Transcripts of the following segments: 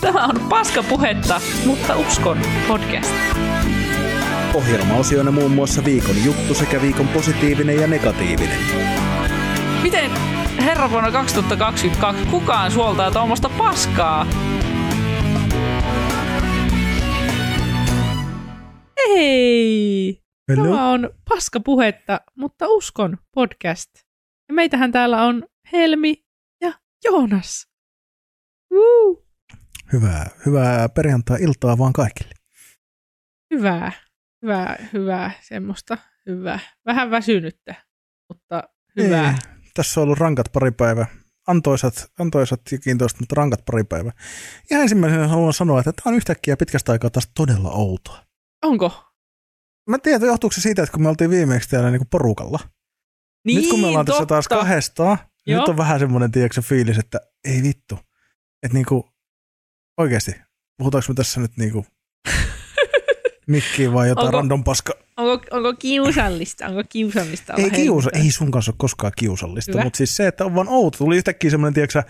Tämä on Paskapuhetta, mutta uskon podcast. Ohjelmaosioina muun muassa viikon juttu sekä viikon positiivinen ja negatiivinen. Miten herra vuonna 2022 kukaan suoltaa tuommoista paskaa? Hei! Hello. Tämä on Paskapuhetta, mutta uskon podcast. Ja meitähän täällä on Helmi ja Joonas. Woo! Hyvää, hyvää perjantai-iltaa vaan kaikille. Hyvää, hyvää, hyvää, semmoista hyvää. Vähän väsynyttä, mutta hyvää. Ei, tässä on ollut rankat pari päivää. Antoisat, antoisat ja kiintoiset, mutta rankat pari päivää. Ja ensimmäisenä haluan sanoa, että tämä on yhtäkkiä pitkästä aikaa taas todella outoa. Onko? Mä en tiedä, johtuuko se siitä, että kun me oltiin viimeksi täällä niin kuin porukalla. Niin, nyt kun me ollaan tässä totta. taas kahdestaan, niin Joo. nyt on vähän semmoinen tiedätkö, fiilis, että ei vittu. Että niinku, oikeasti, puhutaanko me tässä nyt niinku mikkiin vai jotain Onko- random paska? Onko, onko kiusallista? Onko kiusallista Ei, kiusa, ei sun kanssa ole koskaan kiusallista, Hyvä. mutta siis se, että on vaan outo. Tuli yhtäkkiä semmoinen, tiedätkö,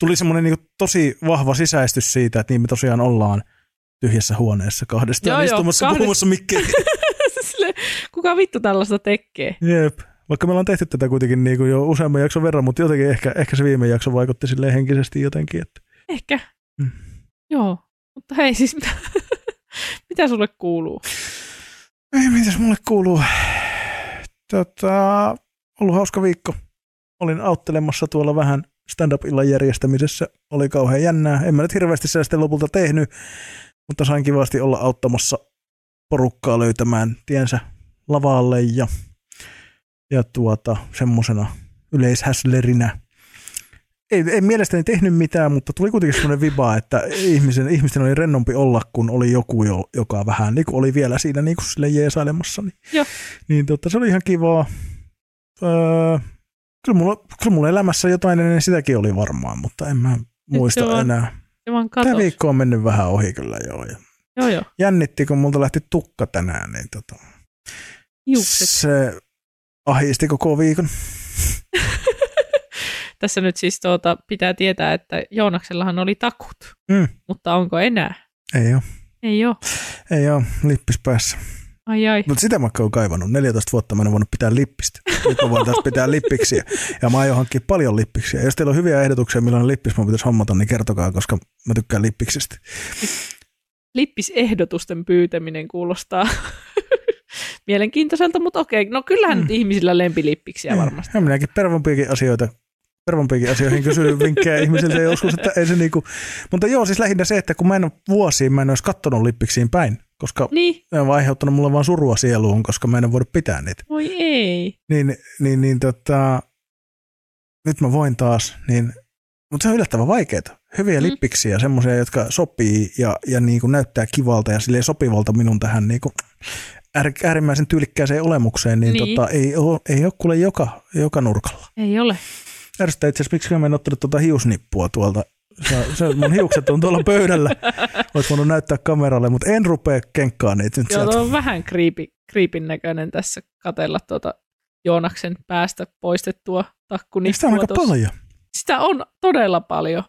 tuli semmoinen niinku tosi vahva sisäistys siitä, että niin me tosiaan ollaan tyhjässä huoneessa kahdestaan Joo, joo, istumassa kahdest- puhumassa mikkeihin. Sille, kuka vittu tällaista tekee? Jep. Vaikka me ollaan tehty tätä kuitenkin niinku jo useamman jakson verran, mutta jotenkin ehkä, ehkä se viime jakso vaikutti silleen henkisesti jotenkin. Että Ehkä. Mm. Joo. Mutta hei siis, mitä, mitä sulle kuuluu? Ei, mitäs mulle kuuluu? Tota, ollut hauska viikko. Olin auttelemassa tuolla vähän stand-up-illan järjestämisessä. Oli kauhean jännää. En mä nyt hirveästi sitä sitten lopulta tehnyt, mutta sain kivasti olla auttamassa porukkaa löytämään tiensä lavalle ja, ja tuota, semmosena yleishäslerinä. Ei, ei mielestäni tehnyt mitään, mutta tuli kuitenkin semmoinen viba, että ihmisen, ihmisten oli rennompi olla, kun oli joku, jo, joka vähän niin oli vielä siinä niin kuin sille jeesailemassa. Niin, Joo. niin tota, se oli ihan kivaa. Öö, kyllä, mulla, kyllä mulla elämässä jotain ennen sitäkin oli varmaan, mutta en mä muista se vaan enää. Se vaan Tämä viikko on mennyt vähän ohi kyllä joo. Ja Joo, joo. jännitti, kun multa lähti tukka tänään, niin tota, se ahisti koko viikon. Tässä nyt siis tuota, pitää tietää, että Joonaksellahan oli takut. Mm. Mutta onko enää? Ei ole, Ei ole. ei ole, lippis päässä. Ai ai. Mutta sitä mä oon kaivannut. 14 vuotta mä en voinut pitää lippistä. Nyt mä voin taas pitää lippiksiä. Ja mä aion hankkia paljon lippiksiä. Jos teillä on hyviä ehdotuksia, millainen lippis mä pitäisi hommata, niin kertokaa, koska mä tykkään lippiksistä. Lippisehdotusten pyytäminen kuulostaa mielenkiintoiselta, mutta okei. No kyllähän Mm. nyt ihmisillä lempilippiksiä varmasti. Ja minäkin pervompiakin asioita pervompiakin asioihin kysynyt vinkkejä ihmisiltä joskus, että ei se niinku, mutta joo, siis lähinnä se, että kun mä en ole vuosiin, mä en olisi kattonut lippiksiin päin, koska Niin, ne on aiheuttanut mulle vaan surua sieluun, koska mä en ole voinut pitää niitä. voi ei. Niin, niin, niin tota, nyt mä voin taas, niin, mutta se on yllättävän vaikeaa. Hyviä Mm. lippiksiä, semmoisia, jotka sopii ja, ja niin kuin näyttää kivalta ja silleen sopivalta minun tähän niin kuin äär, äärimmäisen tyylikkääseen olemukseen, niin, Niin. niin. Tota, ei, ole, ei ole kuule joka, joka nurkalla. Ei ole. Ärsyttää itse asiassa, miksi mä en ottanut tuota hiusnippua tuolta. Se, se, mun hiukset on tuolla pöydällä. Olet voinut näyttää kameralle, mutta en rupea kenkkaan niitä nyt Joo, on vähän kriipi, kriipin näköinen tässä katella tuota Joonaksen päästä poistettua takkunippua. Sitä on aika tuossa. paljon. Sitä on todella paljon.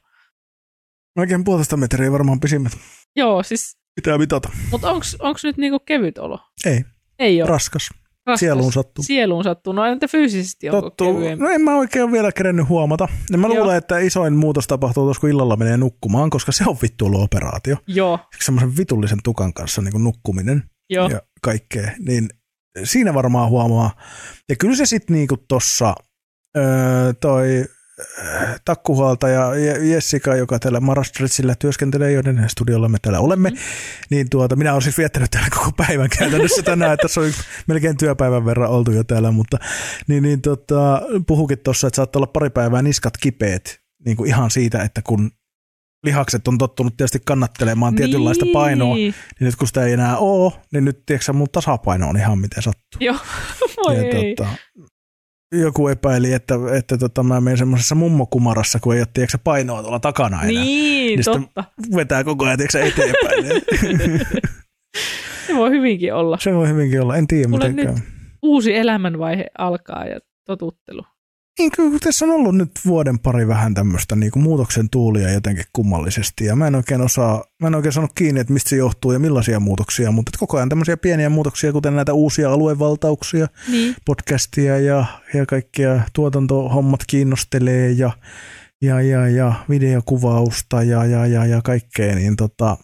Oikein puolitoista metriä varmaan pisimmät. Joo, siis, Pitää mitata. mutta onko nyt niinku kevyt olo? Ei, Ei ole. raskas. Sieluun sattuu. Sieluun sattuu. No entä fyysisesti onko Tottuu. kevyempi? No en mä oikein ole vielä kerennyt huomata. Ja mä Joo. luulen, että isoin muutos tapahtuu tuossa, kun illalla menee nukkumaan, koska se on vittu ollut operaatio. Joo, Semmoisen vitullisen tukan kanssa niin kuin nukkuminen joo. ja kaikkea. Niin siinä varmaan huomaa. Ja kyllä se sitten niinku tossa öö, toi takkuhuoltaja Je- Jessica, joka täällä Marastritsillä työskentelee, joiden studiolla me täällä olemme, Mm. niin tuota, minä olen siis viettänyt täällä koko päivän käytännössä tänään, että se on melkein työpäivän verran oltu jo täällä, mutta niin, niin tota, puhukin tuossa, että saattaa olla pari päivää niskat kipeät niin kuin ihan siitä, että kun lihakset on tottunut tietysti kannattelemaan tietynlaista niin. painoa, niin nyt kun sitä ei enää ole, niin nyt tiedätkö, mun tasapaino on ihan miten sattuu. Joo, voi ja, ei. tota, joku epäili, että, että tota, mä menen semmoisessa mummokumarassa, kun ei ole tiedätkö, painoa tuolla takana enää. Niin, Niin totta. Vetää koko ajan tiedätkö, eteenpäin. Se voi hyvinkin olla. se voi hyvinkin olla, en tiedä Mulle miten käy. Uusi elämänvaihe alkaa ja totuttelu. Niin kyllä tässä on ollut nyt vuoden pari vähän tämmöistä niin kuin muutoksen tuulia jotenkin kummallisesti ja mä en oikein osaa, mä en oikein sanonut kiinni, että mistä se johtuu ja millaisia muutoksia, mutta koko ajan tämmöisiä pieniä muutoksia, kuten näitä uusia aluevaltauksia, Niin. podcastia ja, ja kaikkia tuotantohommat kiinnostelee ja, ja, ja, ja videokuvausta ja, ja, ja, ja kaikkea, niin tota,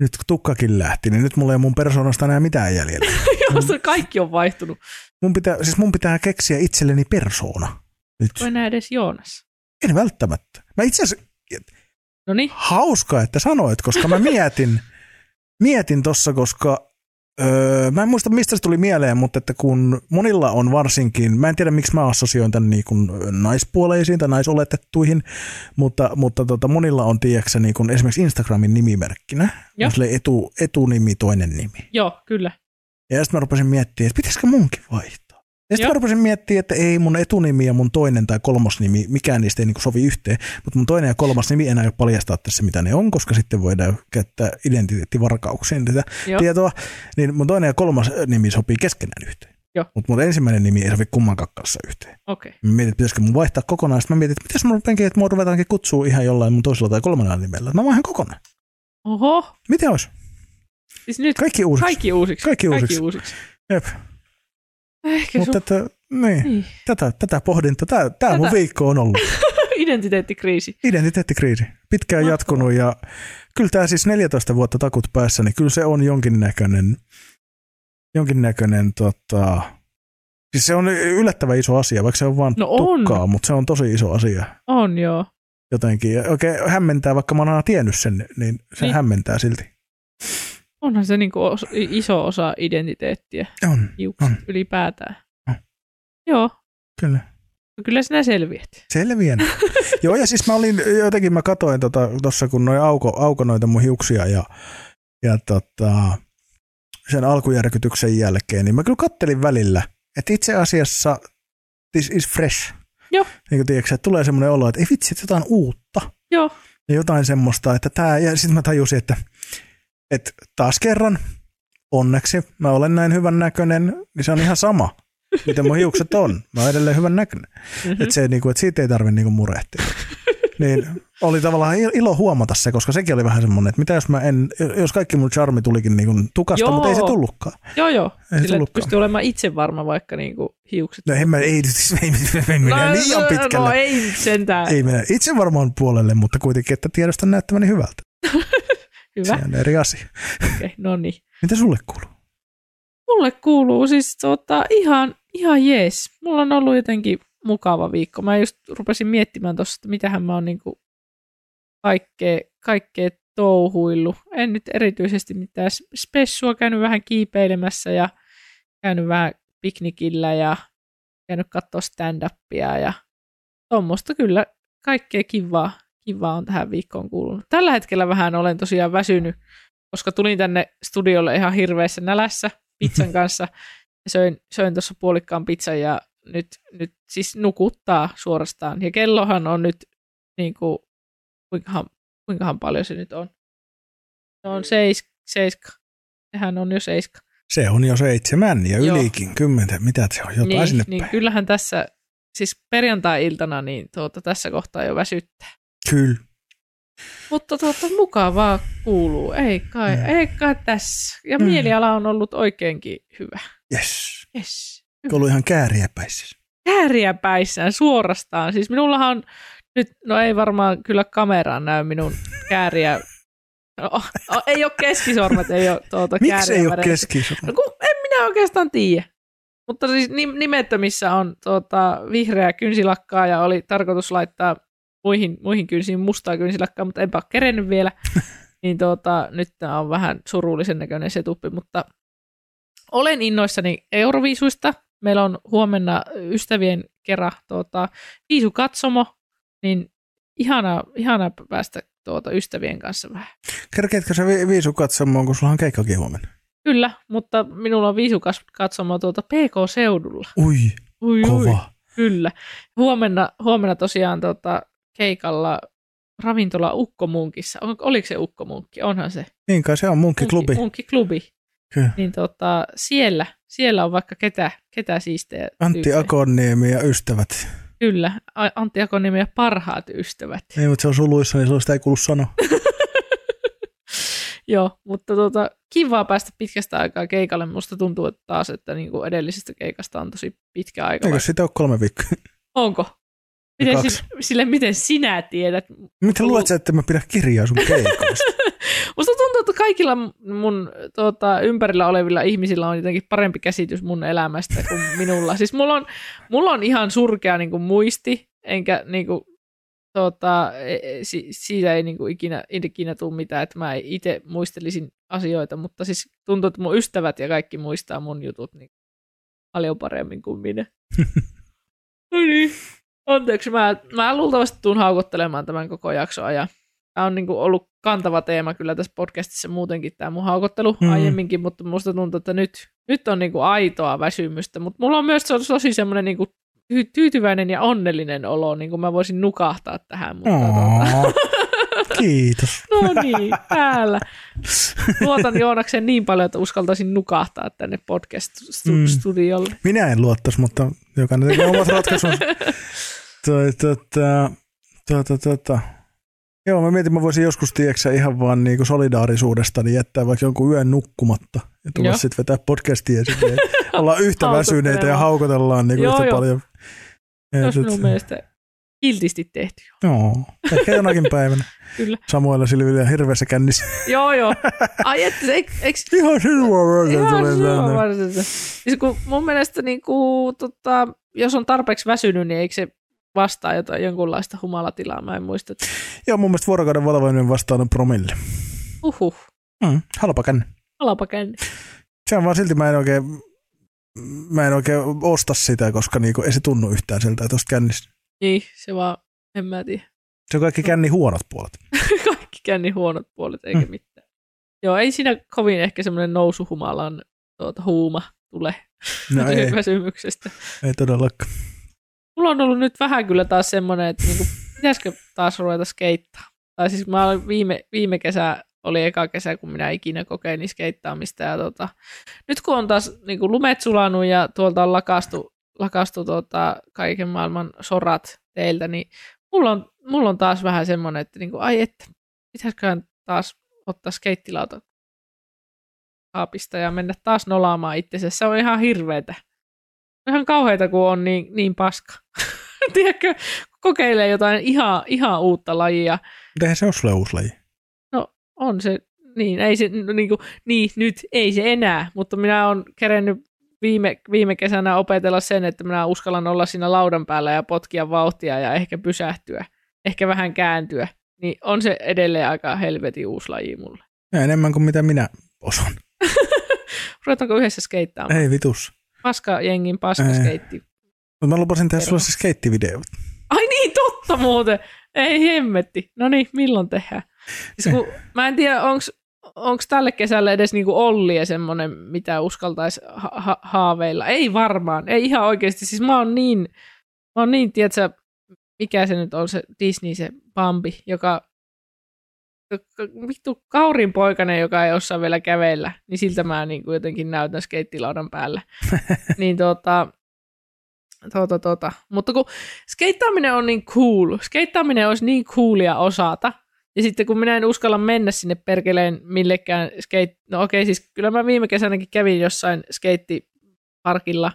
nyt kun tukkakin lähti, niin nyt mulla ei mun persoonasta enää mitään jäljellä. Jossa kaikki on vaihtunut. Mun pitää, siis mun pitää keksiä itselleni persoona. Nyt. Voi näe edes Joonas. En välttämättä. Mä itse asiassa, No niin. hauska, että sanoit, koska mä mietin, mietin tossa, koska öö, mä en muista mistä se tuli mieleen, mutta että kun monilla on varsinkin, mä en tiedä miksi mä assosioin tämän niin kuin naispuoleisiin tai naisoletettuihin, mutta, mutta tota, monilla on tiedäksä, niin kuin esimerkiksi Instagramin nimimerkkinä, Joo. on silleen etu, etunimi, toinen nimi. Joo, kyllä. Ja sitten mä rupesin miettimään, että pitäisikö munkin vaihtaa. Ja sitten mä rupesin miettimään, että ei mun etunimi ja mun toinen tai kolmas nimi, mikään niistä ei niinku sovi yhteen, mutta mun toinen ja kolmas nimi enää ei paljastaa tässä, mitä ne on, koska sitten voidaan käyttää identiteettivarkauksiin tätä Joo. tietoa. Niin mun toinen ja kolmas nimi sopii keskenään yhteen. Mutta mun ensimmäinen nimi ei sovi kummankaan kanssa yhteen. Okei. Mä mietin, että pitäisikö mun vaihtaa kokonaan. Sitten mä mietin, että mitäs mä rupenkin, että mua ruvetaankin kutsua ihan jollain mun toisella tai kolmannella nimellä. Mä vaihdan kokonaan. Oho. Miten olisi? Siis nyt Kaikki uusiksi. kaikki uusiksi. Kaikki uusiksi. Kaikki uusiksi. Jep. Ehkä Mutta sun että, niin. niin. tätä, tätä pohdinta, tämä, tämä mun Tätä. viikko on ollut. identiteettikriisi. Identiteettikriisi. Pitkään Mahtavaa. jatkunut ja kyllä tämä siis 14 vuotta takut päässä, niin kyllä se on jonkinnäköinen, jonkinnäköinen tota, siis se on yllättävän iso asia, vaikka se on vaan No on. tukkaa, mutta se on tosi iso asia On joo. jotenkin. Ja oikein hämmentää, vaikka mä oon aina tiennyt sen, niin se Niin. hämmentää silti. Onhan se niinku os- iso osa identiteettiä, On, hiukset On. ylipäätään. On. Joo, kyllä. kyllä sinä selviät. Selviän. Joo, ja siis mä olin, jotenkin mä katoin tuossa, tota, kun noin auko, auko noita mun hiuksia ja, ja tota, sen alkujärkytyksen jälkeen, niin mä kyllä kattelin välillä, että itse asiassa this is fresh. Joo. Niin kuin tiedätkö, että tulee semmoinen olo, että ei vitsi, että jotain uutta. Joo, Ja jotain semmoista, että tämä, ja sitten mä tajusin, että, että taas kerran, onneksi mä olen näin hyvän näköinen, niin se on ihan sama, miten mun hiukset on. Mä oon edelleen hyvän näköinen. Mhm. Että se, niinku, että siitä ei tarvitse niinku murehtia. niin oli tavallaan il- ilo huomata se, koska sekin oli vähän semmoinen, että mitä jos mä en, jos kaikki mun charmi tulikin niinku tukasta, Joo. mutta ei se tullutkaan. joo, joo. Ei se Sillä että tullutkaan. pystyy olemaan itse varma, vaikka niinku hiukset. No en mä, ei, ei, ei, ei mennä liian no, pitkälle. no ei sentään. Ei mennä itse varmaan puolelle, mutta kuitenkin, että tiedostan näyttäväni hyvältä. Hyvä. Se on eri asia. Okei, no niin. Mitä sulle kuuluu? Mulle kuuluu siis tota, ihan, ihan jees. Mulla on ollut jotenkin mukava viikko. Mä just rupesin miettimään tuossa, että mitähän mä oon niinku kaikkea, kaikkea touhuillut. En nyt erityisesti mitään spessua, käynyt vähän kiipeilemässä ja käynyt vähän piknikillä ja käynyt katsoa stand-upia ja tuommoista kyllä kaikkea kivaa, kivaa on tähän viikkoon kuulunut. Tällä hetkellä vähän olen tosiaan väsynyt, koska tulin tänne studiolle ihan hirveässä nälässä pizzan kanssa ja söin, söin tuossa puolikkaan pizzan ja nyt, nyt siis nukuttaa suorastaan. Ja kellohan on nyt niin kuin, kuinkahan, kuinkahan paljon se nyt on. Se on seis, seiska. Sehän on jo seiska. Se on jo seitsemän ja Joo. ylikin kymmentä. Mitä se on? Jotain niin, sinne niin päin. kyllähän tässä, siis perjantai-iltana, niin tuota, tässä kohtaa jo väsyttää. Kyllä. Mutta tuota, mukavaa kuuluu. Ei kai, Mm. ei kai tässä. Ja Mm. mieliala on ollut oikeinkin hyvä. Yes. Yes. Ollut ihan kääriä päissä. Kääriä päissään suorastaan. Siis minullahan on nyt, no ei varmaan kyllä kameraan näy minun kääriä. No, no, ei ole keskisormet, ei ole tuota Miksi ei ole väreissä. keski? No kun en minä oikeastaan tiedä. Mutta siis nim- nimettömissä on tuota, vihreä kynsilakkaa ja oli tarkoitus laittaa muihin, muihin kynsiin mustaa kynsilakkaa, mutta enpä ole kerennyt vielä. niin tuota, nyt tämä on vähän surullisen näköinen setuppi, mutta olen innoissani Euroviisuista. Meillä on huomenna ystävien kerran tuota, viisukatsomo, niin ihana, ihana päästä tuota, ystävien kanssa vähän. Kerkeetkö sä vi- viisu katsomaan, kun sulla on keikkakin huomenna? Kyllä, mutta minulla on viisukatsomo tuolta PK-seudulla. Ui, Ui, Ui, kova. kyllä. Huomenna, huomenna tosiaan tota, keikalla ravintola Ukkomunkissa. On, oliko se Ukkomunkki? Onhan se. Niin kai se on munkkiklubi. Munkkiklubi. Kyllä. Niin tota, siellä, siellä on vaikka ketä, ketä siistejä Antti tyyppejä. Akoniemi ja ystävät. Kyllä, Antti Akoniemi ja parhaat ystävät. Ei, mutta se on suluissa, niin sitä ei kuulu sanoa. Joo, mutta tota, kivaa päästä pitkästä aikaa keikalle. Musta tuntuu että taas, että niinku edellisestä keikasta on tosi pitkä aika. Eikö sitä ole kolme viikkoa? Onko? Miten, Kaksi. sin, sille, miten sinä tiedät? Miten luulet sä, että mä pidä kirjaa sun keikoista? Musta tuntuu, että kaikilla mun tota, ympärillä olevilla ihmisillä on jotenkin parempi käsitys mun elämästä kuin minulla. Siis mulla on, mulla on ihan surkea niin kuin, muisti, enkä niin kuin, e- si, siitä ei niin kuin, ikinä, ikinä tule mitään, että mä itse muistelisin asioita, mutta siis tuntuu, että mun ystävät ja kaikki muistaa mun jutut niin paljon paremmin kuin minä. no niin. Anteeksi, mä, mä luultavasti tuun haukottelemaan tämän koko jakson ajan. Tämä on niin kuin ollut kantava teema kyllä tässä podcastissa muutenkin tämä mun haukottelu Mm. mm. aiemminkin, mutta musta tuntuu, että nyt, nyt on niin kuin aitoa väsymystä. Mutta mulla on myös to- tosi semmoinen niin kuin tyytyväinen ja onnellinen olo, niin kuin mä voisin nukahtaa tähän. Mutta tuota, Kiitos. no niin, täällä. Luotan Joonaksen niin paljon, että uskaltaisin nukahtaa tänne Mm. podcast-studiolle. Minä en luottaisi, mutta jokainen tekee omat ratkaisunsa. Toi, tota, tota, tota. Joo, mä mietin, mä voisin joskus, tiedätkö, ihan vaan niinku solidaarisuudesta, niin jättää vaikka jonkun yön nukkumatta ja tulla sitten vetää podcastia ja sitten ollaan yhtä väsyneitä ja haukotellaan niinku Joo, yhtä joo. paljon. Ja olisi sit- minun mielestä kiltisti tehty. Joo, ehkä jonakin päivänä. Kyllä. Samuella Silvillä hirveässä kännissä. Joo, joo. Ai että, eikö, eikö, Ihan sinua varten Ihan tulee sinua varten. Siis kun mun mielestä niin kuin, tota, jos on tarpeeksi väsynyt, niin eikö se vastaa jotain jonkunlaista humalatilaa? Mä en muista. että- Joo, mun mielestä vuorokauden valvoinen vastaan on promille. Uhuh, Mm, halpa känni. alapa känni. Se on vaan silti mä en oikein, mä en oikein osta sitä, koska niinku ei se tunnu yhtään siltä tuosta kännistä. Niin, se vaan, en mä tiedä. Se on kaikki känni huonot puolet. Kaikki känni huonot puolet, eikä Mm. mitään. Joo, ei siinä kovin ehkä semmoinen nousuhumalan tuota, huuma tule No ei, väsymyksestä. ei todellakaan. Mulla on ollut nyt vähän kyllä taas semmoinen, että niinku, pitäisikö taas ruveta skeittaa. Tai siis mä olin viime, viime kesä, oli eka kesä, kun minä ikinä kokeilin skeittaamista. Ja tota, nyt kun on taas niinku, lumet sulanut ja tuolta on lakastu, lakastu tota, kaiken maailman sorat teiltä, niin mulla on, mulla on taas vähän semmoinen, että niinku, ai että, pitäisiköhän taas ottaa skeittilauta kaapista ja mennä taas nolaamaan itsensä. Se on ihan hirveetä. Ihan kauheita, kun on niin, niin paska. Tiedätkö, kokeilee jotain ihan, ihan uutta lajia. Eihän se ole sulle uusi laji. On se, niin, ei se, no niin, kuin, niin nyt ei se enää, mutta minä olen kerennyt viime, viime kesänä opetella sen, että minä uskallan olla siinä laudan päällä ja potkia vauhtia ja ehkä pysähtyä, ehkä vähän kääntyä. Niin on se edelleen aika helvetin uusi laji mulle. Ja enemmän kuin mitä minä osan. Ruvetaanko yhdessä skeittaamaan? Ei vitus. Paska jengin paska Ei. skeitti. Mutta mä lupasin tehdä sulle se skeittivideo. Ai niin, totta muuten. Ei hemmetti. No niin, milloin tehdään? Siis kun, mä en tiedä, onko tälle kesälle edes niinku Ollia semmoinen, mitä uskaltaisi ha- ha- haaveilla. Ei varmaan, ei ihan oikeasti. Siis mä oon niin, mä oon niin, tiedätkö, mikä se nyt on se Disney, se Bambi, joka vittu kaurin poikainen, joka ei osaa vielä kävellä, niin siltä mä niin kuin jotenkin näytän skeittilaudan päällä. niin tota, tota, tota. Mutta kun skeittaaminen on niin cool, skeittaaminen olisi niin coolia osata, ja sitten kun minä en uskalla mennä sinne perkeleen millekään skate... No okei, siis kyllä mä viime kesänäkin kävin jossain skeittiparkilla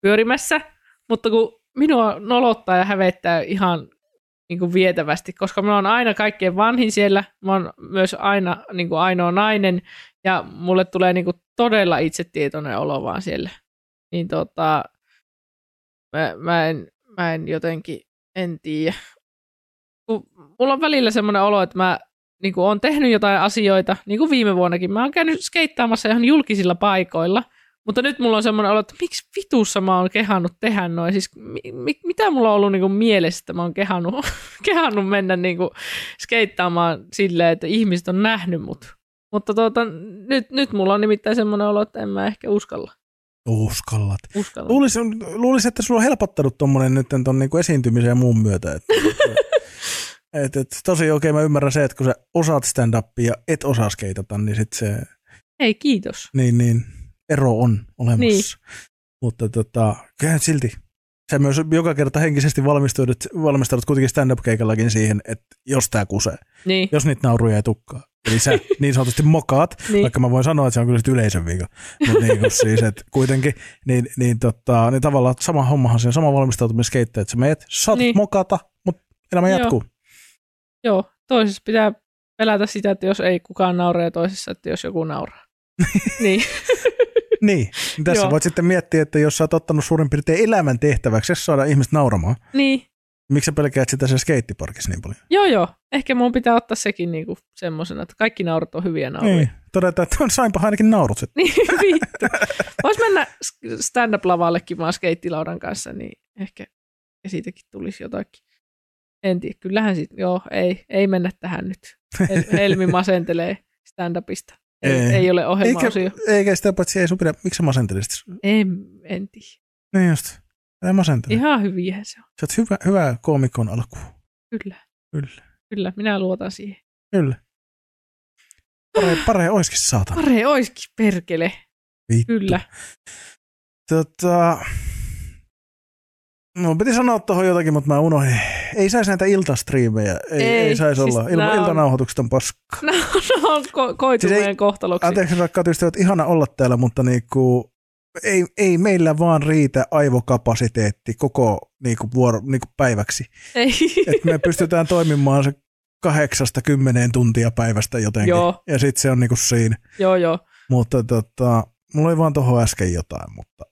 pyörimässä, mutta kun minua nolottaa ja hävettää ihan niin kuin vietävästi, koska mä oon aina kaikkein vanhin siellä, mä oon myös aina niin kuin ainoa nainen, ja mulle tulee niin kuin todella itsetietoinen olo vaan siellä. Niin tota, mä, mä, en, mä en jotenkin, en tiedä. Kun mulla on välillä semmoinen olo, että mä niin kuin oon tehnyt jotain asioita, niin kuin viime vuonnakin. Mä oon käynyt skeittaamassa ihan julkisilla paikoilla, mutta nyt mulla on semmoinen olo, että miksi vitussa mä oon kehannut tehdä noin. Siis mi, mi, mitä mulla on ollut niin kuin mielessä, että mä oon kehannut, kehannut mennä niin kuin skeittaamaan silleen, että ihmiset on nähnyt mut. Mutta tuota, nyt, nyt mulla on nimittäin semmoinen olo, että en mä ehkä uskalla. Uskallat. uskalla. Luulisin, luulisin, että sulla on helpottanut tuommoinen nyt ton niinku esiintymisen ja muun myötä. Että, et, et, tosi okei, mä ymmärrän se, että kun sä osaat stand-upia ja et osaa skeitata, niin sit se Ei, kiitos. Niin, niin ero on olemassa. Niin. Mutta tota, kyllähän silti sä myös joka kerta henkisesti valmistaudut, valmistaudut kuitenkin stand-up-keikallakin siihen, että jos tämä kusee, Niin. jos niitä nauruja ei tukkaa. Eli sä niin sanotusti mokaat, Niin. vaikka mä voin sanoa, että se on kyllä sit yleisön vika. Mutta niin kuin siis, että kuitenkin, niin, niin, tota, niin tavallaan sama hommahan on sama valmistautuminen skeittää, että sä meet, saat Niin. mokata, mutta elämä jatkuu. Joo, toisessa pitää pelätä sitä, että jos ei kukaan naura ja toisessa, että jos joku nauraa. niin, Niin, tässä Joo. voit sitten miettiä, että jos sä oot ottanut suurin piirtein elämän tehtäväksi, jos saada ihmiset nauramaan, niin, miksi sä pelkäät sitä se skeittiparkissa niin paljon? joo joo. Ehkä mun pitää ottaa sekin niinku semmoisena, että kaikki naurat on hyviä nauroja. Niin, todeta, että on sainpa ainakin naurut sitten. Niin, vittu. Vois mennä stand-up-lavallekin vaan skeittilaudan kanssa, niin ehkä ja siitäkin tulisi jotakin. En tiedä, kyllähän sit, joo, ei, ei mennä tähän nyt. El- Helmi masentelee stand-upista. Ei, ei. Ole Eikä, ohjelmaosio. eikä sitä paitsi ei sun pidä, miksi sä masentelisit? En, en tiedä. Niin just, ei masentele. Ihan hyviä se on. Sä oot hyvä, hyvä koomikon alku. Kyllä, Kyllä, kyllä. Minä luotan siihen. kyllä. Pare, pare oiskin saatana. Pare oiskin perkele. Vittu. Kyllä. Tota, no piti sanoa tuohon jotakin, mutta mä unohdin. Ei saisi näitä iltastriimejä. Ei, ei, Ei, saisi siis olla. Ilma, on- iltanauhoitukset on paska. No, no on ko- koitu Siis ei- kohtaloksi. Anteeksi rakkaat ystävät, ihana olla täällä, mutta niinku, ei, ei meillä vaan riitä aivokapasiteetti koko niinku, vuoro, niinku päiväksi. Ei. Et me pystytään toimimaan se kahdeksasta kymmeneen tuntia päivästä jotenkin. Joo. Ja sitten se on niinku siinä. joo, joo. Mutta tota, mulla oli vaan tuohon äsken jotain. Mutta,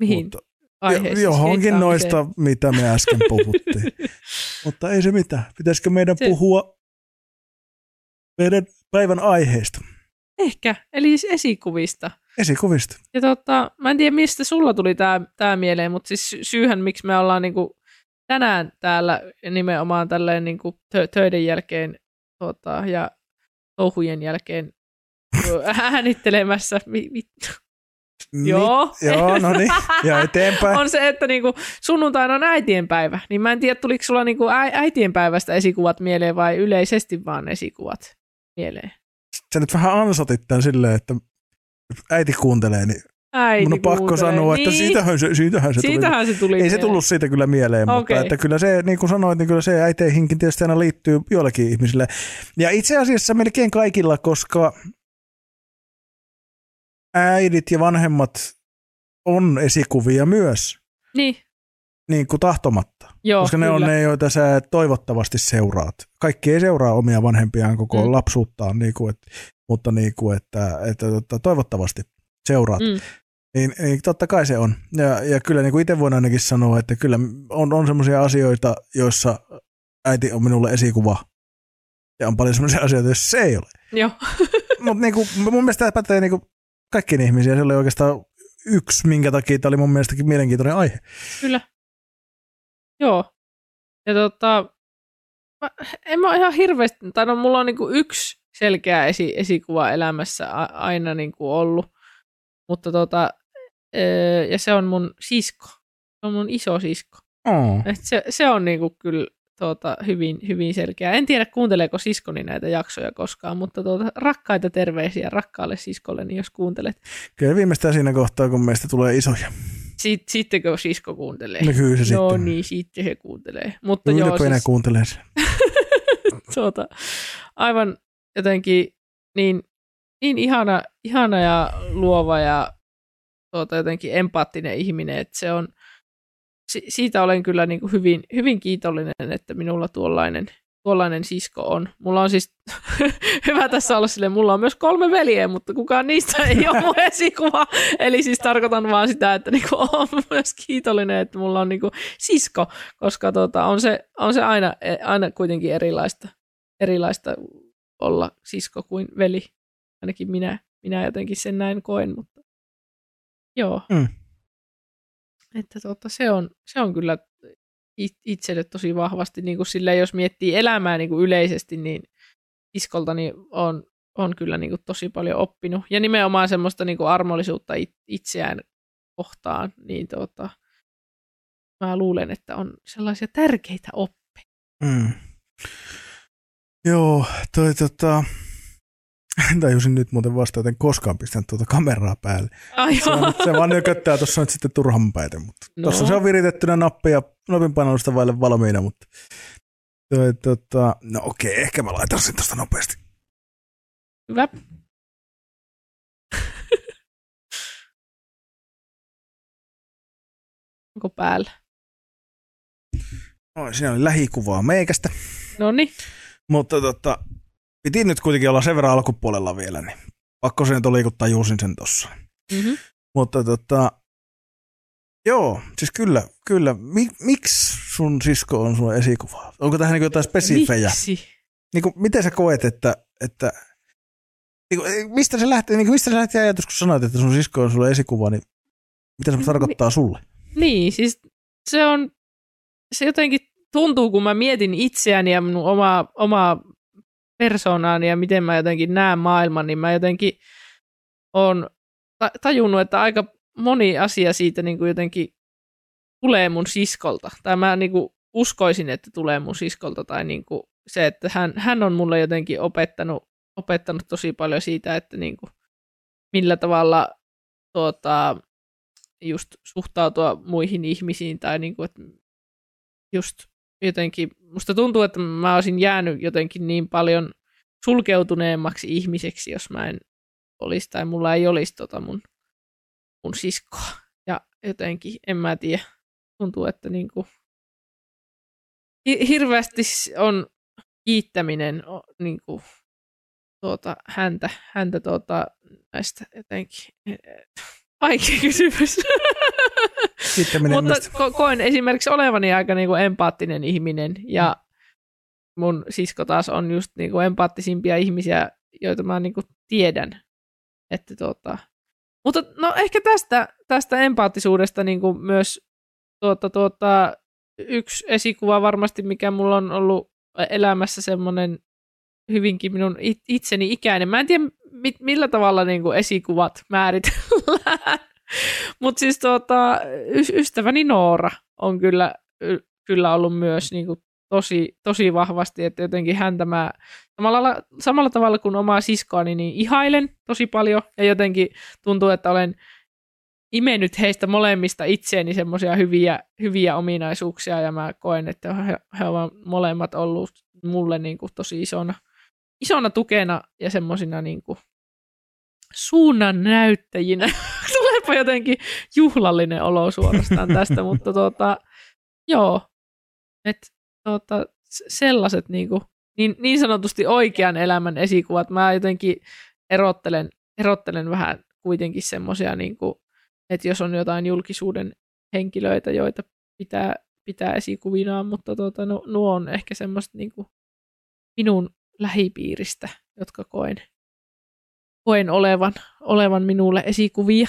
Mihin mutta aiheeseen? johonkin noista, mitä me äsken puhuttiin. mutta ei se mitään. Pitäisikö meidän Se- puhua meidän päivän aiheesta, Ehkä, eli siis esikuvista. esikuvista? Ja tota, mä en tiedä, mistä sulla tuli tämä tää mieleen, mutta siis sy- syyhän, miksi me ollaan niinku tänään täällä nimenomaan tälleen niinku tö- töiden jälkeen tota, ja touhujen jälkeen äänittelemässä. Vi- vittu. Joo. Joo, no niin. Ja eteenpäin. on se, että niinku sunnuntaina on äitienpäivä, niin mä en tiedä, tuliko sulla niinku äitienpäivästä esikuvat mieleen vai yleisesti vaan esikuvat mieleen. Sä nyt vähän ansotit tämän silleen, että äiti kuuntelee, niin Äiti mun on pakko kuuntelee. sanoa, että niin, siitähän se, siitähän se tuli. siitähän se tuli Ei se mieleen. tullut siitä kyllä mieleen, mutta Okei. että kyllä se, niin kuin sanoit, niin kyllä se äiteihinkin tietysti aina liittyy joillekin ihmisille. Ja itse asiassa melkein kaikilla, koska äidit ja vanhemmat on esikuvia myös, Niin, niin kuin tahtomatta. joo, koska ne on kyllä. ne, joita sä toivottavasti seuraat. Kaikki ei seuraa omia vanhempiaan koko Mm. lapsuuttaan, niin kuin, et, mutta niin kuin, että, että, että toivottavasti seuraat. Mm. Niin, niin totta kai se on. Ja, ja kyllä niin kuin itse voin ainakin sanoa, että kyllä on, on semmoisia asioita, joissa äiti on minulle esikuva. Ja on paljon semmoisia asioita, joissa se ei ole. Joo, Mutta niin kuin, mun mielestä tämä pätee niin kuin kaikkiin ihmisiin. Se oli oikeastaan yksi, minkä takia tämä oli mun mielestäkin mielenkiintoinen aihe. kyllä. Joo. Ja tota, mä, en mä ihan hirveästi, tai no mulla on niinku yksi selkeä esi, esikuva elämässä a, aina niinku ollut. Mutta tota, öö, ja se on mun sisko. Se on mun iso sisko. Oh. Et se, se on niinku kyllä tuota, hyvin, hyvin selkeä. En tiedä, kuunteleeko siskoni näitä jaksoja koskaan, mutta tuota, rakkaita terveisiä rakkaalle siskolleni, jos kuuntelet. Kyllä viimeistään siinä kohtaa, kun meistä tulee isoja. Siit, sittenkö sisko kuuntelee? No kyllä se no sitten. niin, sitten he kuuntelee. Mutta joo, Ylpeänä siis, kuuntelee sen. tuota, aivan jotenkin niin, niin ihana, ihana ja luova ja tuota, jotenkin empaattinen ihminen, että se on, si, siitä olen kyllä niin kuin hyvin, hyvin kiitollinen, että minulla tuollainen, tuollainen sisko on. Mulla on siis hyvä tässä olla silleen, mulla on myös kolme veljeä, mutta kukaan niistä ei ole mun esikuva. Eli siis tarkoitan vaan sitä, että niinku olen myös kiitollinen, että mulla on niinku sisko, koska tota, on, se, on se aina, aina kuitenkin erilaista, erilaista olla sisko kuin veli. Ainakin minä, minä jotenkin sen näin koen, mutta joo. Mm. Että tota, se, on, se on kyllä it- itselle tosi vahvasti, niin kuin silleen, jos miettii elämää niin kuin yleisesti, niin iskolta niin on, on kyllä niin kuin tosi paljon oppinut. Ja nimenomaan semmoista niin kuin armollisuutta it- itseään kohtaan, niin tota, mä luulen, että on sellaisia tärkeitä oppeja. Mm. Joo, toi tota, Tajusin nyt muuten vasta, että en koskaan pistänyt tuota kameraa päälle. Ai Se, on, se vaan nyköttää tuossa nyt sitten turhan päitä, mutta No. tuossa se on viritettynä nappi ja napin painallusta vaille valmiina, mutta toi, tota, no okei, ehkä mä laitan sen tuosta nopeasti. Hyvä. Onko päällä? No, siinä oli lähikuvaa meikästä, No niin. mutta tota, piti nyt kuitenkin olla sen verran alkupuolella vielä, niin pakko se nyt oli, kun tajusin sen tossa. Mm-hmm. Mutta tota, joo, siis kyllä, kyllä. Mik, miksi sun sisko on sun esikuva? Onko tähän niin jotain spesifejä? Miksi? Niin kuin, miten sä koet, että, että niin kuin, mistä se lähtee, niin kuin, mistä se lähtee ajatus, kun sanoit, että sun sisko on sulle esikuva, niin mitä se Mi- tarkoittaa sulle? Niin, siis se on, se jotenkin tuntuu, kun mä mietin itseäni ja minun omaa, omaa persoonaani ja miten mä jotenkin näen maailman, niin mä jotenkin on ta- tajunnut, että aika moni asia siitä niin kuin jotenkin tulee mun siskolta. Tai mä niin kuin uskoisin, että tulee mun siskolta. Tai niin kuin se, että hän, hän on mulle jotenkin opettanut, opettanut tosi paljon siitä, että niin kuin millä tavalla tuota, just suhtautua muihin ihmisiin. Tai niin kuin, että just jotenkin, musta tuntuu, että mä olisin jäänyt jotenkin niin paljon sulkeutuneemmaksi ihmiseksi, jos mä en olisi tai mulla ei olisi tota mun, mun siskoa. Ja jotenkin, en mä tiedä, tuntuu, että niinku, hi- hirveästi on kiittäminen niinku, tuota, häntä, häntä tuota, näistä jotenkin, vaikea kysymys. Mutta ko- koen esimerkiksi olevani aika niinku empaattinen ihminen ja mun sisko taas on just niinku empaattisimpia ihmisiä, joita mä niinku tiedän. Että tota. Mutta no ehkä tästä, tästä empaattisuudesta niinku myös tuota, tuota, yksi esikuva varmasti, mikä mulla on ollut elämässä semmoinen hyvinkin minun it- itseni ikäinen. Mä en tiedä, mit, millä tavalla niinku esikuvat määritellään. Mutta siis tuota, ystäväni Noora on kyllä, kyllä ollut myös niinku tosi, tosi vahvasti, että jotenkin häntä mä samalla, la- samalla tavalla kuin omaa siskoani, niin ihailen tosi paljon ja jotenkin tuntuu, että olen imennyt heistä molemmista itseeni semmoisia hyviä, hyviä ominaisuuksia ja mä koen, että he, he ovat molemmat ollut mulle niin kuin tosi isona, isona tukena ja semmoisina niin kuin suunnan näyttäjinä. Tuleepa jotenkin juhlallinen olo suorastaan tästä, mutta tuota, joo, että tuota, sellaiset niin, kuin, niin, niin sanotusti oikean elämän esikuvat, mä jotenkin erottelen, erottelen vähän kuitenkin semmoisia, niin kuin, että jos on jotain julkisuuden henkilöitä, joita pitää, pitää esikuvinaan, mutta tuota, no, nuo on ehkä semmoista niin kuin minun lähipiiristä, jotka koen, koen olevan, olevan minulle esikuvia.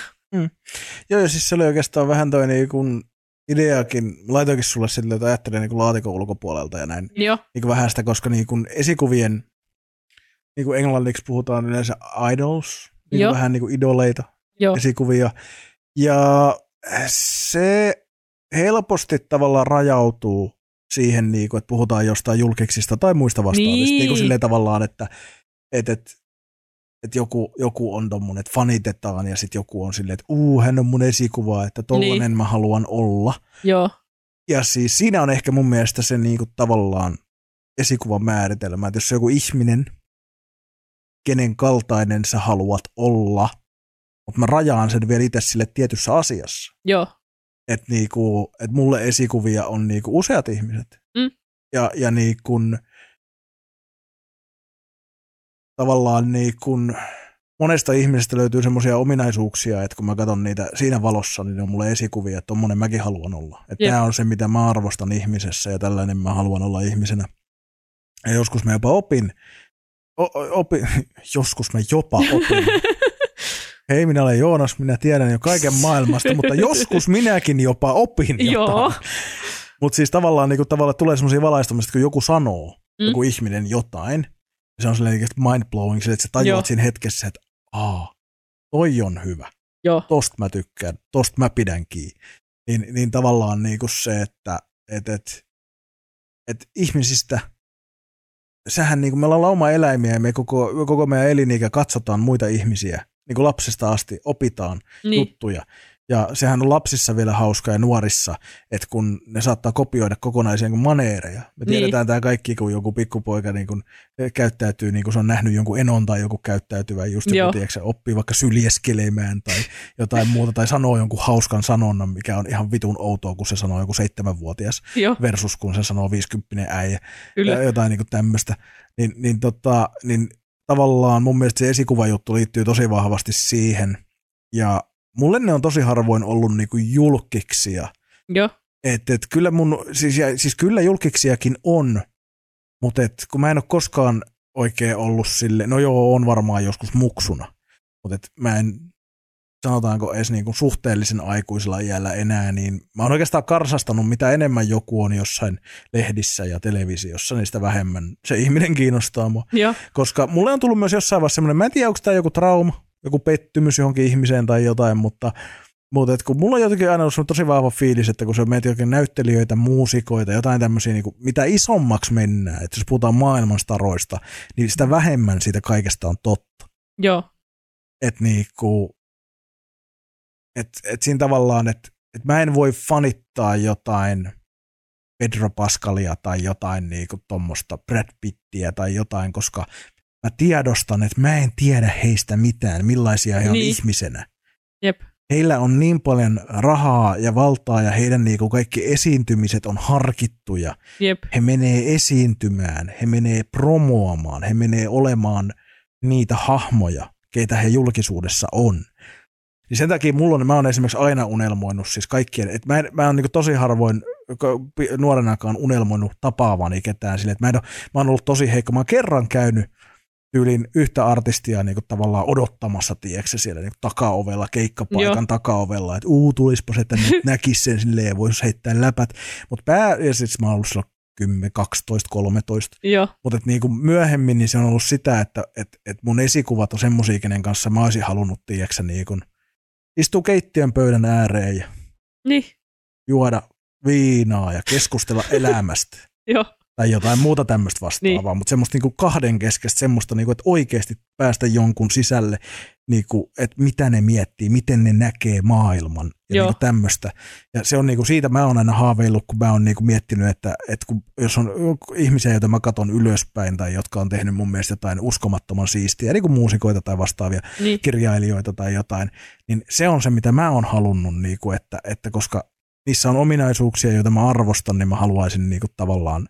Joo, ja siis se oli oikeastaan vähän toi niin kuin ideakin, laitoinkin sulle sille, että ajattelin niin kuin laatikon ulkopuolelta ja näin Joo, niin kuin vähän sitä, koska niin kuin esikuvien, niin kuin englanniksi puhutaan yleensä idols, niin Joo. kuin vähän niin kuin idoleita, joo, esikuvia. Ja se helposti tavallaan rajautuu siihen, niin kuin, että puhutaan jostain julkiksista tai muista vastaavista. Niin. Niin kuin silleen tavallaan, että, että, että, että joku, joku on tommonen, että fanitetaan ja sitten joku on silleen, että uu, hän on mun esikuva, että tollanen Niin. mä haluan olla. joo, Ja siis siinä on ehkä mun mielestä se niin kuin tavallaan esikuvan määritelmä, että jos on joku ihminen, kenen kaltainen sä haluat olla, mutta mä rajaan sen vielä itse sille tietyssä asiassa. joo, Että niinku, et mulle esikuvia on niinku useat ihmiset. Mm. Ja, ja niinku, tavallaan niinku, monesta ihmisestä löytyy semmoisia ominaisuuksia, että kun mä katson niitä siinä valossa, niin ne on mulle esikuvia, että tommonen mäkin haluan olla. Että tämä on se, mitä mä arvostan ihmisessä ja tällainen mä haluan olla ihmisenä. Ja joskus mä jopa opin, o, opin joskus mä jopa opin. Hei, minä olen Joonas, minä tiedän jo kaiken maailmasta, mutta joskus minäkin jopa opin jotain. Joo. Mutta siis tavallaan, niin tavallaan tulee semmoisia valaistumisia, että kun joku sanoo, mm. joku ihminen jotain, se on sellainen mind blowing, että sä tajuat Joo. siinä hetkessä, että aa, toi on hyvä, joo, tosta mä tykkään, tosta mä pidän kiinni. Niin, niin tavallaan niin kuin se, että et, et, et ihmisistä sähän niin kuin, me ollaan lauma-eläimiä ja me koko, koko meidän elinikä katsotaan muita ihmisiä, niin kuin lapsesta asti opitaan Niin, juttuja. Ja sehän on lapsissa vielä hauska ja nuorissa, että kun ne saattaa kopioida kokonaisia niin maneereja. Me Niin. tiedetään tämä kaikki, kun joku pikkupoika niin kun käyttäytyy, niin kuin se on nähnyt jonkun enon tai joku käyttäytyvän, just joku, tiedätkö, oppii vaikka syljeskelemään tai jotain muuta, tai sanoo jonkun hauskan sanonnan, mikä on ihan vitun outoa, kun se sanoo joku seitsemänvuotias joo, versus kun se sanoo 50 äijä kyllä. ja jotain niin tämmöistä, niin, niin, tota, niin tavallaan mun mielestä se esikuvajuttu liittyy tosi vahvasti siihen, ja mulle ne on tosi harvoin ollut niin kuin julkiksia, Joo, että et kyllä mun, siis, ja, siis kyllä julkiksiakin on, mutta et kun mä en ole koskaan oikein ollut sille, no joo, on varmaan joskus muksuna, mutta et mä en, sanotaanko edes niin kuin suhteellisen aikuisella iällä enää, niin mä oon oikeastaan karsastanut, mitä enemmän joku on jossain lehdissä ja televisiossa, niin sitä vähemmän se ihminen kiinnostaa mua. joo, Koska mulle on tullut myös jossain vaiheessa semmoinen, mä en tiedä, onko tämä joku trauma, joku pettymys johonkin ihmiseen tai jotain, mutta, mutta et kun mulla on jotenkin aina ollut tosi vahva fiilis, että kun se meitä jokin näyttelijöitä, muusikoita, jotain tämmöisiä, niin kuin, mitä isommaksi mennään, että jos puhutaan maailmanstaroista, niin sitä vähemmän siitä kaikesta on totta. joo, Että niinku, et, et siinä tavallaan, että et mä en voi fanittaa jotain Pedro Pascalia tai jotain niinku tuommoista Brad Pittiä tai jotain, koska mä tiedostan, että mä en tiedä heistä mitään, millaisia he on Niin. ihmisenä. jep, Heillä on niin paljon rahaa ja valtaa ja heidän niinku kaikki esiintymiset on harkittuja. jep, He menee esiintymään, he menee promoamaan, he menee olemaan niitä hahmoja, keitä he julkisuudessa on. Niin sen takia mulla on, mä oon esimerkiksi aina unelmoinut siis kaikkien, että mä, en, mä oon niin tosi harvoin nuorenakaan unelmoinut tapaavani ketään sille, että mä, en ole, mä oon ollut tosi heikko. Mä oon kerran käynyt tyylin yhtä artistia niin kuin tavallaan odottamassa, tiedätkö, siellä niin takaovella, keikkapaikan Joo. takaovella, että uu, tulispa se että näkisi sen silleen ja voisi heittää läpät. Mutta pää, ja sit mä oon ollut silloin 10, 12, 13, joo, mutta niin myöhemmin niin se on ollut sitä, että et, et mun esikuvat on semmosia, kenen kanssa mä olisin halunnut, tiedätkö, niin kuin istua keittiön pöydän ääreen ja niin, juoda viinaa ja keskustella elämästä. Joo, tai jotain muuta tämmöistä vastaavaa, niin. mutta semmoista niinku kahden keskeistä semmoista, niinku, että oikeasti päästä jonkun sisälle, niinku, että mitä ne miettii, miten ne näkee maailman ja Joo. niinku tämmöistä. Ja se on niinku, siitä mä oon aina haaveillut, kun mä oon niinku miettinyt, että, että kun, jos on ihmisiä, joita mä katon ylöspäin tai jotka on tehnyt mun mielestä jotain uskomattoman siistiä, niin kuin muusikoita tai vastaavia niin, kirjailijoita tai jotain, niin se on se, mitä mä oon halunnut, niin kuin, että, että koska niissä on ominaisuuksia, joita mä arvostan, niin mä haluaisin niin kuin, tavallaan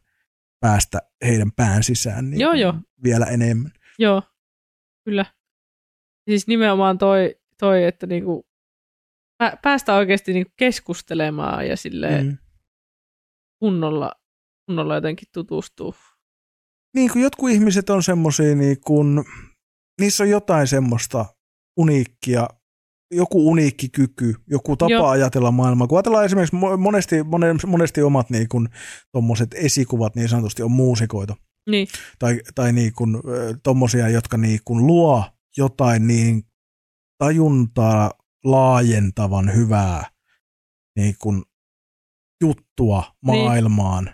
päästä heidän pään sisään niin Joo, joo. vielä enemmän. joo, kyllä. Siis nimenomaan toi, toi että niinku, pä- päästä oikeasti niinku keskustelemaan ja silleen Mm. kunnolla, kunnolla jotenkin tutustuu. Niin kuin jotkut ihmiset on semmoisia, niin kuin, niissä on jotain semmoista uniikkia, joku uniikki kyky, joku tapa Joo. Ajatella maailmaa. Kun ajatellaan esimerkiksi mo- monesti, monesti, omat niin kuin, tommoset esikuvat niin sanotusti on muusikoita. Niin, tai, tai niin kuin, ö, tommosia, jotka niin kuin luo jotain niin tajuntaa laajentavan hyvää niin kuin juttua Niin. maailmaan.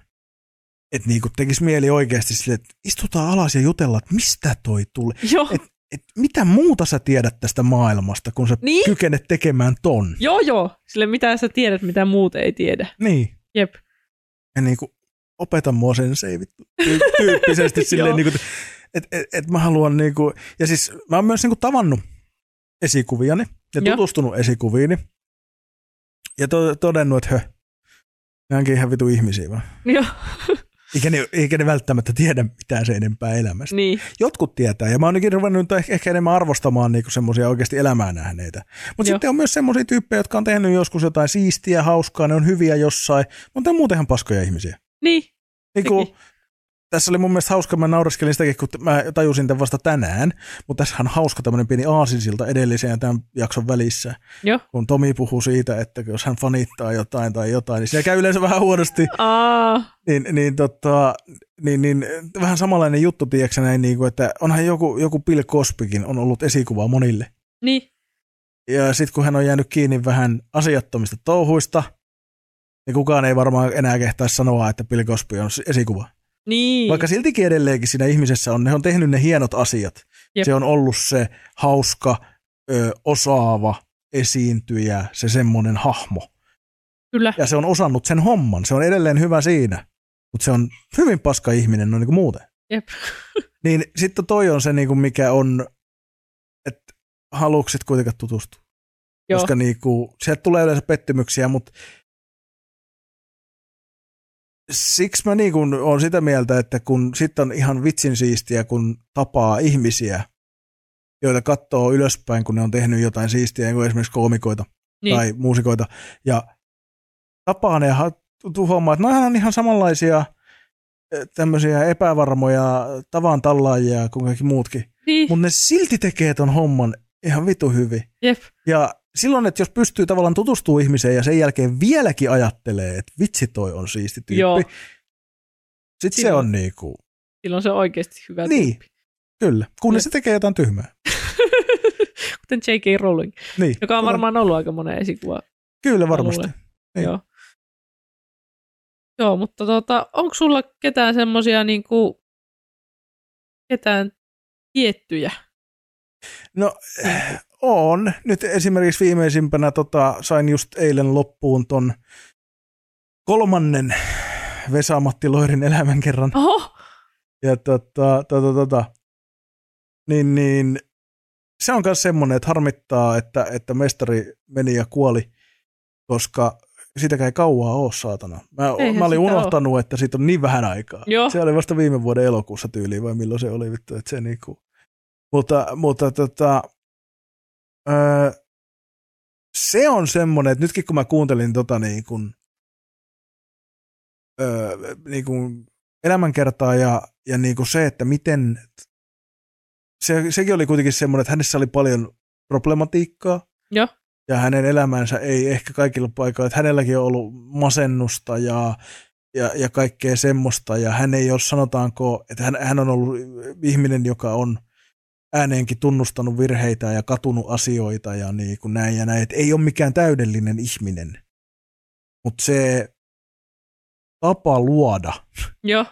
Että niin kuin tekisi mieli oikeasti sille, että istutaan alas ja jutellaan, että mistä toi tulee. joo, Et, et mitä muuta sä tiedät tästä maailmasta, kun sä Niin. kykenet tekemään ton? joo, joo, sille mitä sä tiedät, mitä muut ei tiedä. Niin. Jep, ja niin kuin, opeta mua sen se vittu tyy- tyyppisesti silleen, Joo. niin kuin, että et, et mä haluan niin kuin, ja siis mä oon myös niin kuin tavannut esikuviani ja Joo. tutustunut esikuviini ja to, todennut, että hö, ne onkin ihan vitu ihmisiä vaan. joo, Eikä ne, eikä ne välttämättä tiedä mitään se enempää elämästä. niin, Jotkut tietää, ja mä oon ruvennut ehkä, ehkä enemmän arvostamaan niinku semmoisia oikeasti elämää nähneitä. Mutta sitten on myös semmoisia tyyppejä, jotka on tehnyt joskus jotain siistiä, hauskaa, ne on hyviä jossain, mutta on muutenhan paskoja ihmisiä. niin, Niin kuin. Tässä oli mun mielestä hauska, mä naureskelin sitäkin, kun mä tajusin tämän vasta tänään, mutta tässä on hauska tämmöinen pieni aasinsilta edellisen ja tämän jakson välissä, joo. kun Tomi puhuu siitä, että jos hän fanittaa jotain tai jotain, niin se käy yleensä vähän huonosti, Aa, niin, niin, tota, niin, niin vähän samanlainen juttu, tiedätkö näin, niin kuin, että onhan joku, joku Bill Cosbykin on ollut esikuva monille. niin, Ja sitten kun hän on jäänyt kiinni vähän asiattomista touhuista, niin kukaan ei varmaan enää kehtaisi sanoa, että Bill Cosby on esikuva. Niin. Vaikka siltikin edelleenkin siinä ihmisessä on, ne on tehnyt ne hienot asiat. Jep. Se on ollut se hauska, ö, osaava esiintyjä, se semmoinen hahmo. Kyllä. Ja se on osannut sen homman. Se on edelleen hyvä siinä. Mutta se on hyvin paska ihminen no niin kuin muuten. Jep. Niin sitten toi on se, niin kuin mikä on, että halukset kuitenkaan tutustua. Joo. Koska niin kuin, sieltä tulee yleensä pettymyksiä, mutta siksi mä niin olen sitä mieltä, että kun sitten on ihan vitsin siistiä, kun tapaa ihmisiä, joita katsoo ylöspäin, kun ne on tehnyt jotain siistiä, niin kuin esimerkiksi koomikoita Niin. tai muusikoita, ja tapaa ne ja huomaa, että noihän on ihan samanlaisia tämmöisiä epävarmoja tavan tallaajia kuin kaikki muutkin, niin. mutta ne silti tekee ton homman ihan vitu hyvin. Jep. Ja silloin, että jos pystyy tavallaan tutustuu ihmiseen ja sen jälkeen vieläkin ajattelee, että vitsi toi on siisti tyyppi, Joo. sitten se Silloin- on niinku, Silloin se on oikeasti hyvä Niin. tyyppi. kyllä, kunnes se tekee jotain tyhmää. Kuten J.K. Rowling, Niin, joka on varmaan ollut aika monen esikuva. Kyllä varmasti. Niin. Joo. Joo, mutta tota, onko sulla ketään semmoisia niinku, ketään tiettyjä? No, on. Nyt esimerkiksi viimeisimpänä tota, sain just eilen loppuun ton kolmannen Vesa-Matti Loirin elämänkerran. Oho, Ja tota, tota, tota, niin, niin, se on myös semmoinen, että harmittaa, että, että mestari meni ja kuoli, koska sitäkään ei kauaa ole, saatana. Mä, Eihän mä olin unohtanut, että siitä on niin vähän aikaa. Joo. Se oli vasta viime vuoden elokuussa tyyliin, vai milloin se oli vittu, että se niinku... Mutta, mutta tota, öö, se on semmoinen, että nytkin kun mä kuuntelin tota niin kuin, öö, niin kuin elämänkertaa ja, ja niin kuin se, että miten, se, sekin oli kuitenkin semmoinen, että hänessä oli paljon problematiikkaa. Joo. Ja hänen elämänsä ei ehkä kaikilla paikoilla, että hänelläkin on ollut masennusta ja, ja, ja kaikkea semmoista. Ja hän ei ole, sanotaanko, että hän, hän on ollut ihminen, joka on ääneenkin tunnustanut virheitä ja katunut asioita ja niin kuin näin ja näin. Että ei ole mikään täydellinen ihminen. Mutta se tapa luoda joo,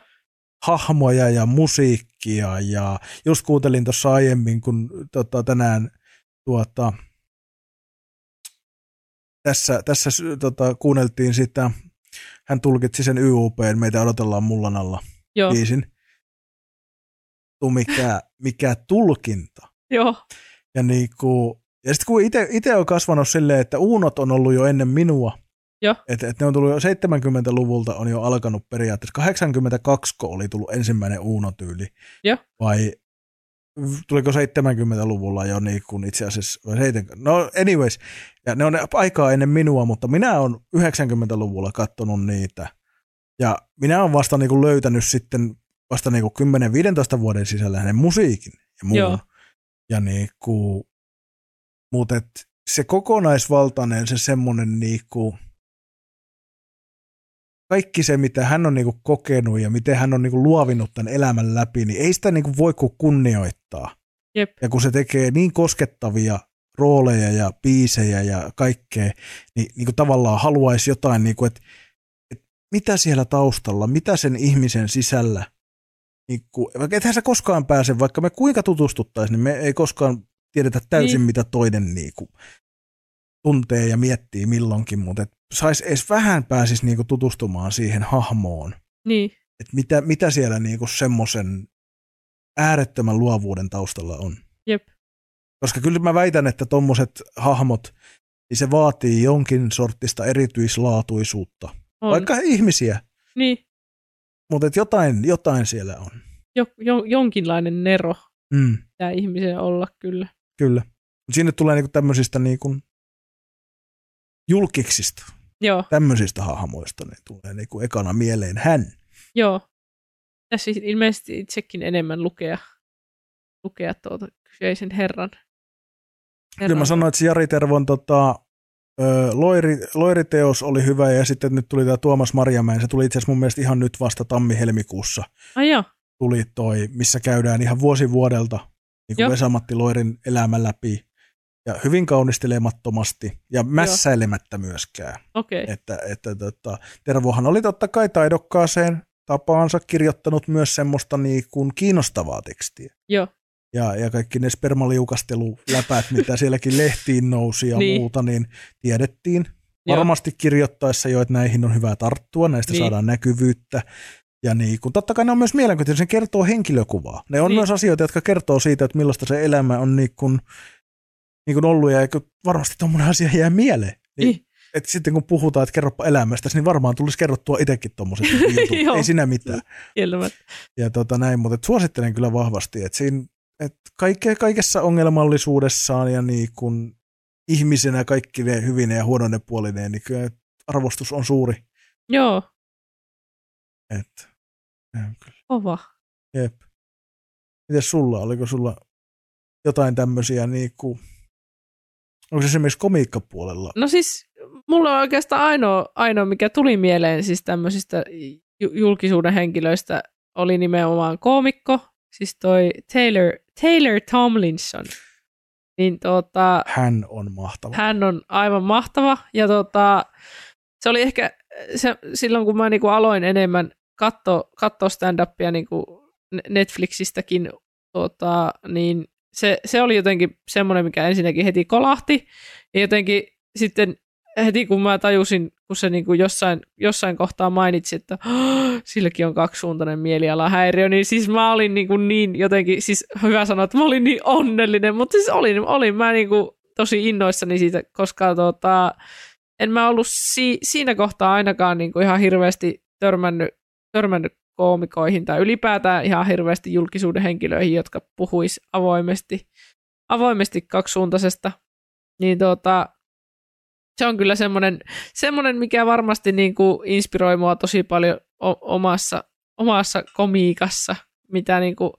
hahmoja ja musiikkia ja just kuuntelin tuossa aiemmin, kun tota, tänään tuota, tässä, tässä tota, kuunneltiin sitä, hän tulkitsi sen YUPn, meitä odotellaan mullan alla joo, biisin. Tuu mikä, mikä tulkinta. joo, Ja, niinku, ja sitten kun itse on kasvanut silleen, että uunot on ollut jo ennen minua, että et ne on tullut jo 70-luvulta on jo alkanut periaatteessa. 82 oli tullut ensimmäinen uunotyyli. Joo. Vai tuliko 70-luvulla jo niin kuin itse asiassa, vai 70, no anyways, ja ne on aikaa ennen minua, mutta minä olen 90-luvulla katsonut niitä, ja minä olen vasta niin kuin löytänyt sitten vasta niin kuin 10-15 vuoden sisällä hänen musiikin ja muun. Joo. Ja niin kuin, mutta et se kokonaisvaltainen, se semmoinen niin kuin, kaikki se, mitä hän on niinku kokenut ja miten hän on niinku luovinut tämän elämän läpi, niin ei sitä niinku voi kuin kunnioittaa. Jep. Ja kun se tekee niin koskettavia rooleja ja biisejä ja kaikkea, niin, niin kuin tavallaan haluaisi jotain, niin kuin, että, että mitä siellä taustalla, mitä sen ihmisen sisällä, niin kuin, vaikka ethän sä koskaan pääse, vaikka me kuinka tutustuttaisiin, niin me ei koskaan tiedetä täysin, Niin. mitä toinen niin kuin, tuntee ja miettii milloinkin, mutta et sais edes vähän pääsisi niinku tutustumaan siihen hahmoon, niin, että mitä, mitä siellä niinku semmoisen äärettömän luovuuden taustalla on. Jep. Koska kyllä mä väitän, että tommoset hahmot, niin se vaatii jonkin sortista erityislaatuisuutta. on. Vaikka ihmisiä, Niin, mutta jotain, jotain siellä on. jo, jo, jonkinlainen nero Mm, pitää ihmisen olla kyllä. kyllä. Sinne tulee niinku tämmöisistä niinku julkiksista, Joo, tämmöisistä hahmoista, niin tulee niinku ekana mieleen hän. joo. Tässä ilmeisesti itsekin enemmän lukea, lukea tuota kyseisen herran. Kyllä mä sanoin, että Jari Tervon tota, Loiri, Loiriteos oli hyvä ja sitten nyt tuli tämä Tuomas Marjamäen. Se tuli itse asiassa mun mielestä ihan nyt vasta tammi-helmikuussa Ai joo, tuli toi, missä käydään ihan vuosi vuodelta niin kuin Joo. Vesa-Matti Loirin elämä läpi. Ja hyvin kaunistelemattomasti ja mässäilemättä myöskään. okei. Okay. Että, että tota, Tervohan oli totta kai taidokkaaseen tapaansa kirjoittanut myös semmoista niin kuin kiinnostavaa tekstiä. Joo. Ja, ja kaikki ne spermaliukasteluläpät, mitä sielläkin lehtiin nousi ja Niin. muuta, niin tiedettiin Joo. varmasti kirjoittaessa jo, että näihin on hyvä tarttua, näistä Niin. saadaan näkyvyyttä. Ja niin, kun totta kai ne on myös mielenkiintoisia, se kertoo henkilökuvaa. Ne on Niin. myös asioita, jotka kertoo siitä, että millaista se elämä on niin kuin, niin kuin ollut, ja varmasti tuommoinen asia jää mieleen. Niin, Niin. et sitten kun puhutaan, että kerropa elämästä, niin varmaan tulisi kerrottua itsekin tuommoiset. Ei siinä mitään. Ja tota näin, mutta suosittelen kyllä vahvasti, että siinä, et kaikke, kaikessa ongelmallisuudessaan ja niin kuin ihmisenä kaikki ne hyvine ja huonoine puolineen, niin kyllä arvostus on suuri. Joo, Et, kyllä. kova. jep. Mites sulla, oliko sulla jotain tämmöisiä niin kuin, onko se esimerkiksi komiikkapuolella? No siis mulla on oikeastaan ainoa, ainoa mikä tuli mieleen siis tämmöisistä ju- julkisuuden henkilöistä, oli nimenomaan koomikko, siis toi Taylor, Taylor Tomlinson. Niin tota, Hän on mahtava. hän on aivan mahtava ja tota, se oli ehkä se, silloin, kun mä niinku aloin enemmän katsoa katso stand-upia niinku Netflixistäkin, tota, niin se, se oli jotenkin semmoinen, mikä ensinnäkin heti kolahti ja jotenkin sitten heti kun mä tajusin, kun se niinku jossain, jossain kohtaa mainitsi, että "Oh, silläkin on kaksisuuntainen mielialahäiriö, niin siis mä olin niinku niin jotenkin, siis hyvä sanoa, että mä olin niin onnellinen, mutta siis olin, olin mä niinku tosi innoissani siitä, koska tota, en mä ollut si- siinä kohtaa ainakaan niinku ihan hirveästi törmännyt, törmännyt koomikoihin tai ylipäätään ihan hirveästi julkisuuden henkilöihin, jotka puhuis avoimesti, avoimesti kaksisuuntaisesta. Niin tota, se on kyllä semmoinen, semmoinen mikä varmasti niin kuin inspiroi mua tosi paljon o- omassa, omassa komiikassa, mitä niin kuin,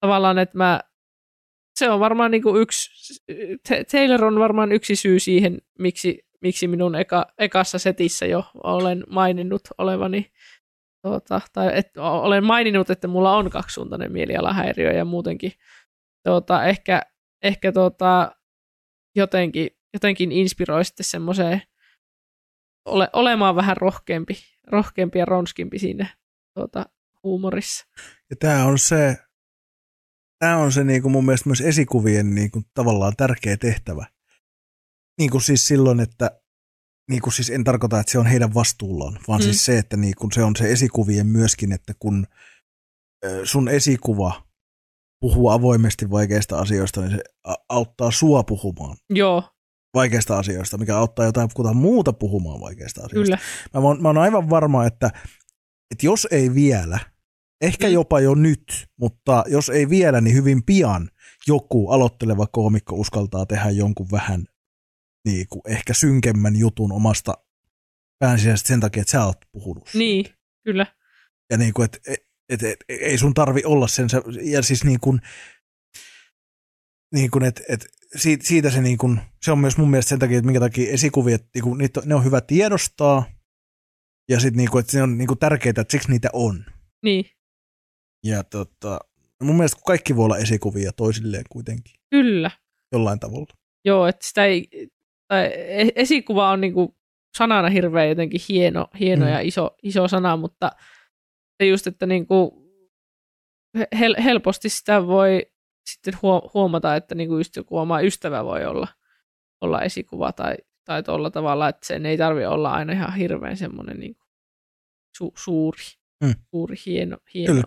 tavallaan, että mä, se on varmaan niin kuin yksi, Ta- Taylor on varmaan yksi syy siihen, miksi, miksi minun eka, ekassa setissä jo olen maininnut olevani, tuota, tai et, olen maininnut, että mulla on kaksisuuntainen mielialahäiriö ja muutenkin tuota, ehkä, ehkä tuota, jotenkin, jotenkin inspiroi sitten semmoiseen ole, olemaan vähän rohkeampi, rohkeampi ja ronskimpi siinä tuota, huumorissa. Ja tämä on se, tämä on se niin kuin mun mielestä myös esikuvien niin kuin tavallaan tärkeä tehtävä. Niin kuin siis silloin, että niin kuin siis en tarkoita, että se on heidän vastuullaan, vaan Mm. mm. siis se, että niin kuin se on se esikuvien myöskin, että kun sun esikuva puhuu avoimesti vaikeista asioista, niin se auttaa sua puhumaan Joo, vaikeista asioista, mikä auttaa jotain kuta muuta puhumaan vaikeista asioista. kyllä. Mä oon, mä oon aivan varma, että, että jos ei vielä, ehkä Mm. jopa jo nyt, mutta jos ei vielä, niin hyvin pian joku aloitteleva koomikko uskaltaa tehdä jonkun vähän niin kuin ehkä synkemmän jutun omasta päänsisäisesti sen takia, että sä oot puhunut. Niin, kyllä. Ja niin kuin, että et, et, et, ei sun tarvi olla sen, ja siis niin kuin, niin kuin että et, siitä, siitä se niin kuin, se on myös mun mielestä sen takia, että minkä takia esikuvia, niin kuin, niitä, ne on hyvä tiedostaa, ja sitten niin kuin, että se on niin kuin tärkeää, että siksi niitä on. Niin, Ja tota, mun mielestä kaikki voi olla esikuvia toisilleen kuitenkin, kyllä. jollain tavalla. Joo, että sitä ei, tai e- esikuva on niinku sanana hirveän jotenkin hieno, hieno Mm. ja iso, iso sana, mutta se just, että niinku hel, helposti sitä voi sitten huo- huomata, että niinku just joku oma ystävä voi olla, olla esikuva tai, tai tuolla tavalla, että sen ei tarvi olla aina ihan hirveän semmoinen niinku su, suuri, Mm. suuri, hieno, hieno. Kyllä.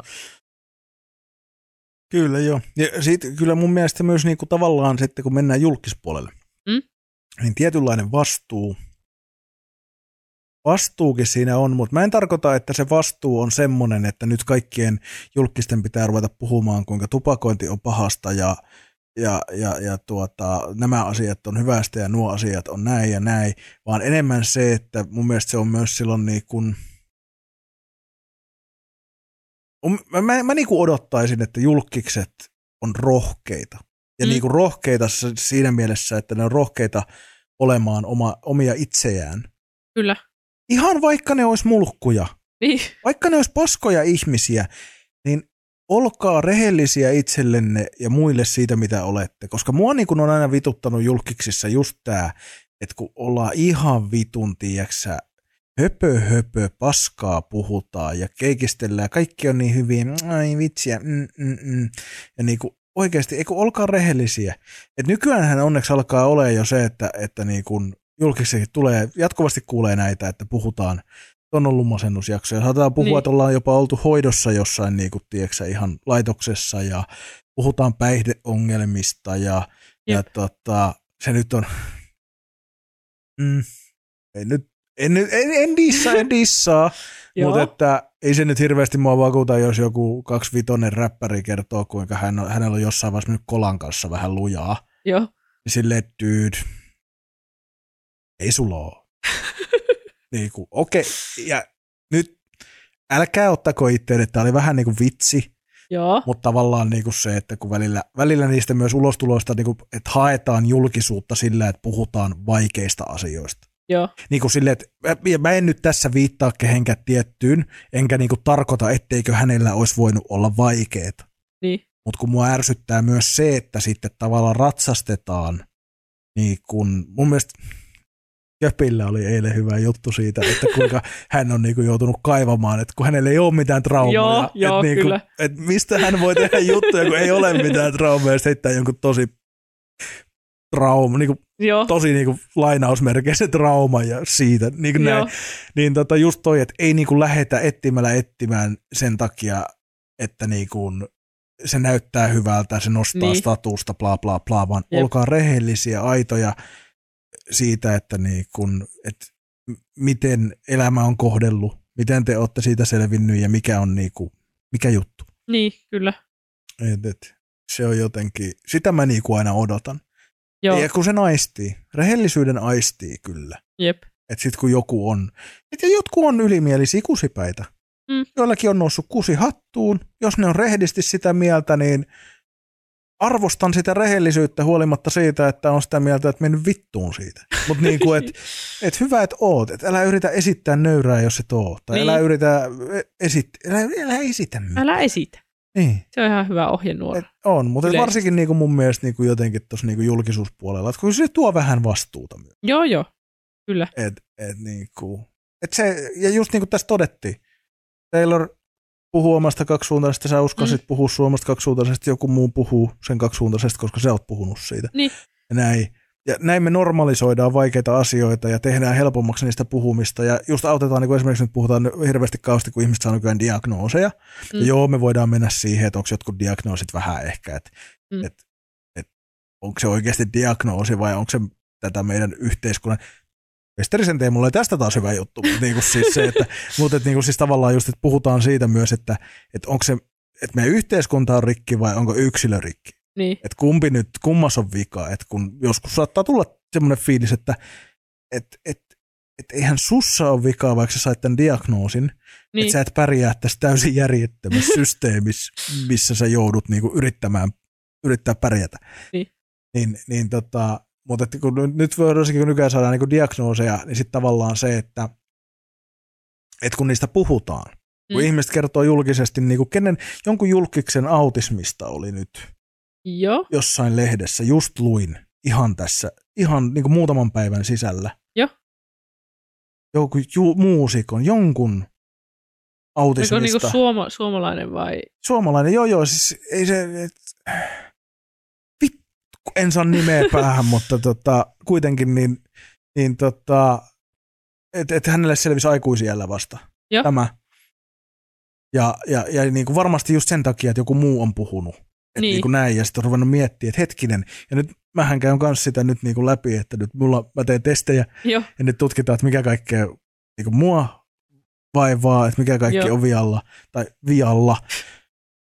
Kyllä joo. Ja sit, kyllä mun mielestä myös niinku tavallaan sitten, kun mennään julkispuolelle, Mm? niin tietynlainen vastuu, vastuukin siinä on, mutta mä en tarkoita, että se vastuu on semmoinen, että nyt kaikkien julkisten pitää ruveta puhumaan, kuinka tupakointi on pahasta ja, ja, ja, ja tuota, nämä asiat on hyvästä ja nuo asiat on näin ja näin, vaan enemmän se, että mun mielestä se on myös silloin niin kuin, mä, mä, mä niin kuin odottaisin, että julkikset on rohkeita. Ja Mm. niin kuin rohkeita siinä mielessä, että ne on rohkeita olemaan oma, omia itseään. Kyllä. Ihan vaikka ne olisi mulkkuja, Niin, vaikka ne olisi paskoja ihmisiä, niin olkaa rehellisiä itsellenne ja muille siitä, mitä olette. Koska mua niin kuin on aina vituttanut julkiksissa just tämä, että kun ollaan ihan vitun, tiiäksä, höpö höpö paskaa puhutaan ja keikistellään, kaikki on niin hyviä, ai vitsiä, mm, mm, mm. ja niin kuin oikeasti, eikö olkaa rehellisiä. Et nykyäänhän onneksi alkaa olemaan jo se, että, että niin kuin julkisesti tulee, jatkuvasti kuulee näitä, että puhutaan, on ollut masennusjaksoja. Saatetaan puhua, niin. että ollaan jopa oltu hoidossa jossain niin kuin, tiedätkö, ihan laitoksessa ja puhutaan päihdeongelmista ja, ja tota, se nyt on, mm, ei nyt, en, en, en dissaa, en dissaa, mutta että ei se nyt hirveästi mua vakuuta, jos joku kaksivitonen räppäri kertoo, kuinka hän on, hänellä on jossain vaiheessa nyt kolan kanssa vähän lujaa. Joo. Niin silleen, dude, ei sulla ole. niin kuin, okei, okay. ja nyt älkää ottako itse, että tämä oli vähän niin kuin vitsi, Joo. mutta tavallaan niin kuin se, että kun välillä, välillä niistä myös ulostuloista, niin kuin, että haetaan julkisuutta sillä, että puhutaan vaikeista asioista. Joo. Niin kuin silleen, että mä en nyt tässä viittaa kehenkään tiettyyn, enkä niin kuin tarkoita, etteikö hänellä olisi voinut olla vaikeet. Niin. Mutta kun mua ärsyttää myös se, että sitten tavallaan ratsastetaan, niin kun mun mielestä Köpillä oli eilen hyvä juttu siitä, että kuinka hän on niinku joutunut kaivamaan, että kun hänellä ei ole mitään traumaa. Joo, joo, että niinku, kyllä. että mistä hän voi tehdä juttuja, kun ei ole mitään traumaa, ja sitten heittää jonkun tosi trauma, niinku, Joo. tosi niinku lainausmerkeissä trauma ja siitä. Niinku näin. Joo. Niin tota just toi, että ei niinku lähetä etsimällä etsimään sen takia, että niinku se näyttää hyvältä, se nostaa niin. statusta, bla bla bla, vaan Jep. olkaa rehellisiä, aitoja siitä, että niin kun, et miten elämä on kohdellut, miten te olette siitä selvinnyt ja mikä on niinku, mikä juttu. Niin, kyllä. Et, et, se on jotenkin, sitä mä niinku aina odotan. Joo, Ja kun se aistii, rehellisyyden aistii kyllä. jep. Että sitten kun joku on, että jotkut on ylimielisiä kusipäitä. Mm. Joillakin on noussut kusi hattuun. Jos ne on rehdisti sitä mieltä, niin arvostan sitä rehellisyyttä huolimatta siitä, että on sitä mieltä, että mennyt vittuun siitä. Mutta niin kuin, että et hyvä, että oot. Et älä yritä esittää nöyrää, jos et oo. Tai Niin. älä yritä esittää, älä, älä esitä mitään. Älä esitä. Niin. Se on ihan hyvä ohjenuora. Et on, mutta et Yleisesti. varsinkin niin kuin mun mielestä niin kuin jotenkin tuossa niin kuin julkisuuspuolella, että kun se tuo vähän vastuuta myös. Joo, joo. Kyllä. Et, et niinku, et se, ja just niin kuin tässä todettiin, Taylor puhuu omasta kaksisuuntaisesta, sä uskasit mm. puhua suomasta kaksisuuntaisesti, joku muu puhuu sen kaksisuuntaisesti, koska sä oot puhunut siitä. Niin. Ja näin. Ja näin me normalisoidaan vaikeita asioita ja tehdään helpommaksi niistä puhumista. Ja just autetaan, niin kuin esimerkiksi nyt puhutaan hirveästi kausti, kun ihmiset saa nykyään diagnooseja. Mm. Ja joo, me voidaan mennä siihen, että onko jotkut diagnoosit vähän ehkä, että mm. et, et, onko se oikeasti diagnoosi vai onko se tätä meidän yhteiskunnan Westerisen Teemulla oli tästä taas hyvä juttu, mutta niin kuin siis se, että, mutta että niin kuin siis tavallaan just, että puhutaan siitä myös, että, että onko se, että meidän yhteiskunta on rikki vai onko yksilö rikki. Niin. Että kumpi nyt, kummas on vika, että kun joskus saattaa tulla semmoinen fiilis, että et, et, et eihän sussa ole vikaa, vaikka sä sait tämän diagnoosin, niin. niin. että sä et pärjää tässä täysin järjettömässä systeemissä, missä sä joudut niinku yrittämään, yrittää pärjätä. Niin. Niin, niin tota, mutta että kun nyt- varsinkin kun nykyään saadaan niinku diagnooseja, niin sitten tavallaan se, että, että kun niistä puhutaan, kun Mm. ihmiset kertoo julkisesti, niin kuin kenen, jonkun julkiksen autismista oli nyt Joo, jossain lehdessä, just luin ihan tässä, ihan niin kuin muutaman päivän sisällä. Joo. Joku ju, muusikon, jonkun oliko autismista. niinku suoma, suomalainen vai? Suomalainen, joo joo, siis ei se, et, en saa nimeä päähän, mutta tota, kuitenkin niin, niin tota, että et hänelle selvisi aikuisiellä vasta Joo. tämä. Ja, ja, ja niin kuin varmasti just sen takia, että joku muu on puhunut. Että Niin. niin. niin kuin näin, ja sitten on ruvennut miettimään, että hetkinen, ja nyt mähän käyn kanssa sitä nyt niin kuin läpi, että nyt mulla, mä teen testejä, Joo, ja nyt tutkitaan, että mikä kaikkea niin kuin mua vaivaa, että mikä kaikki Joo. on vialla, tai vialla.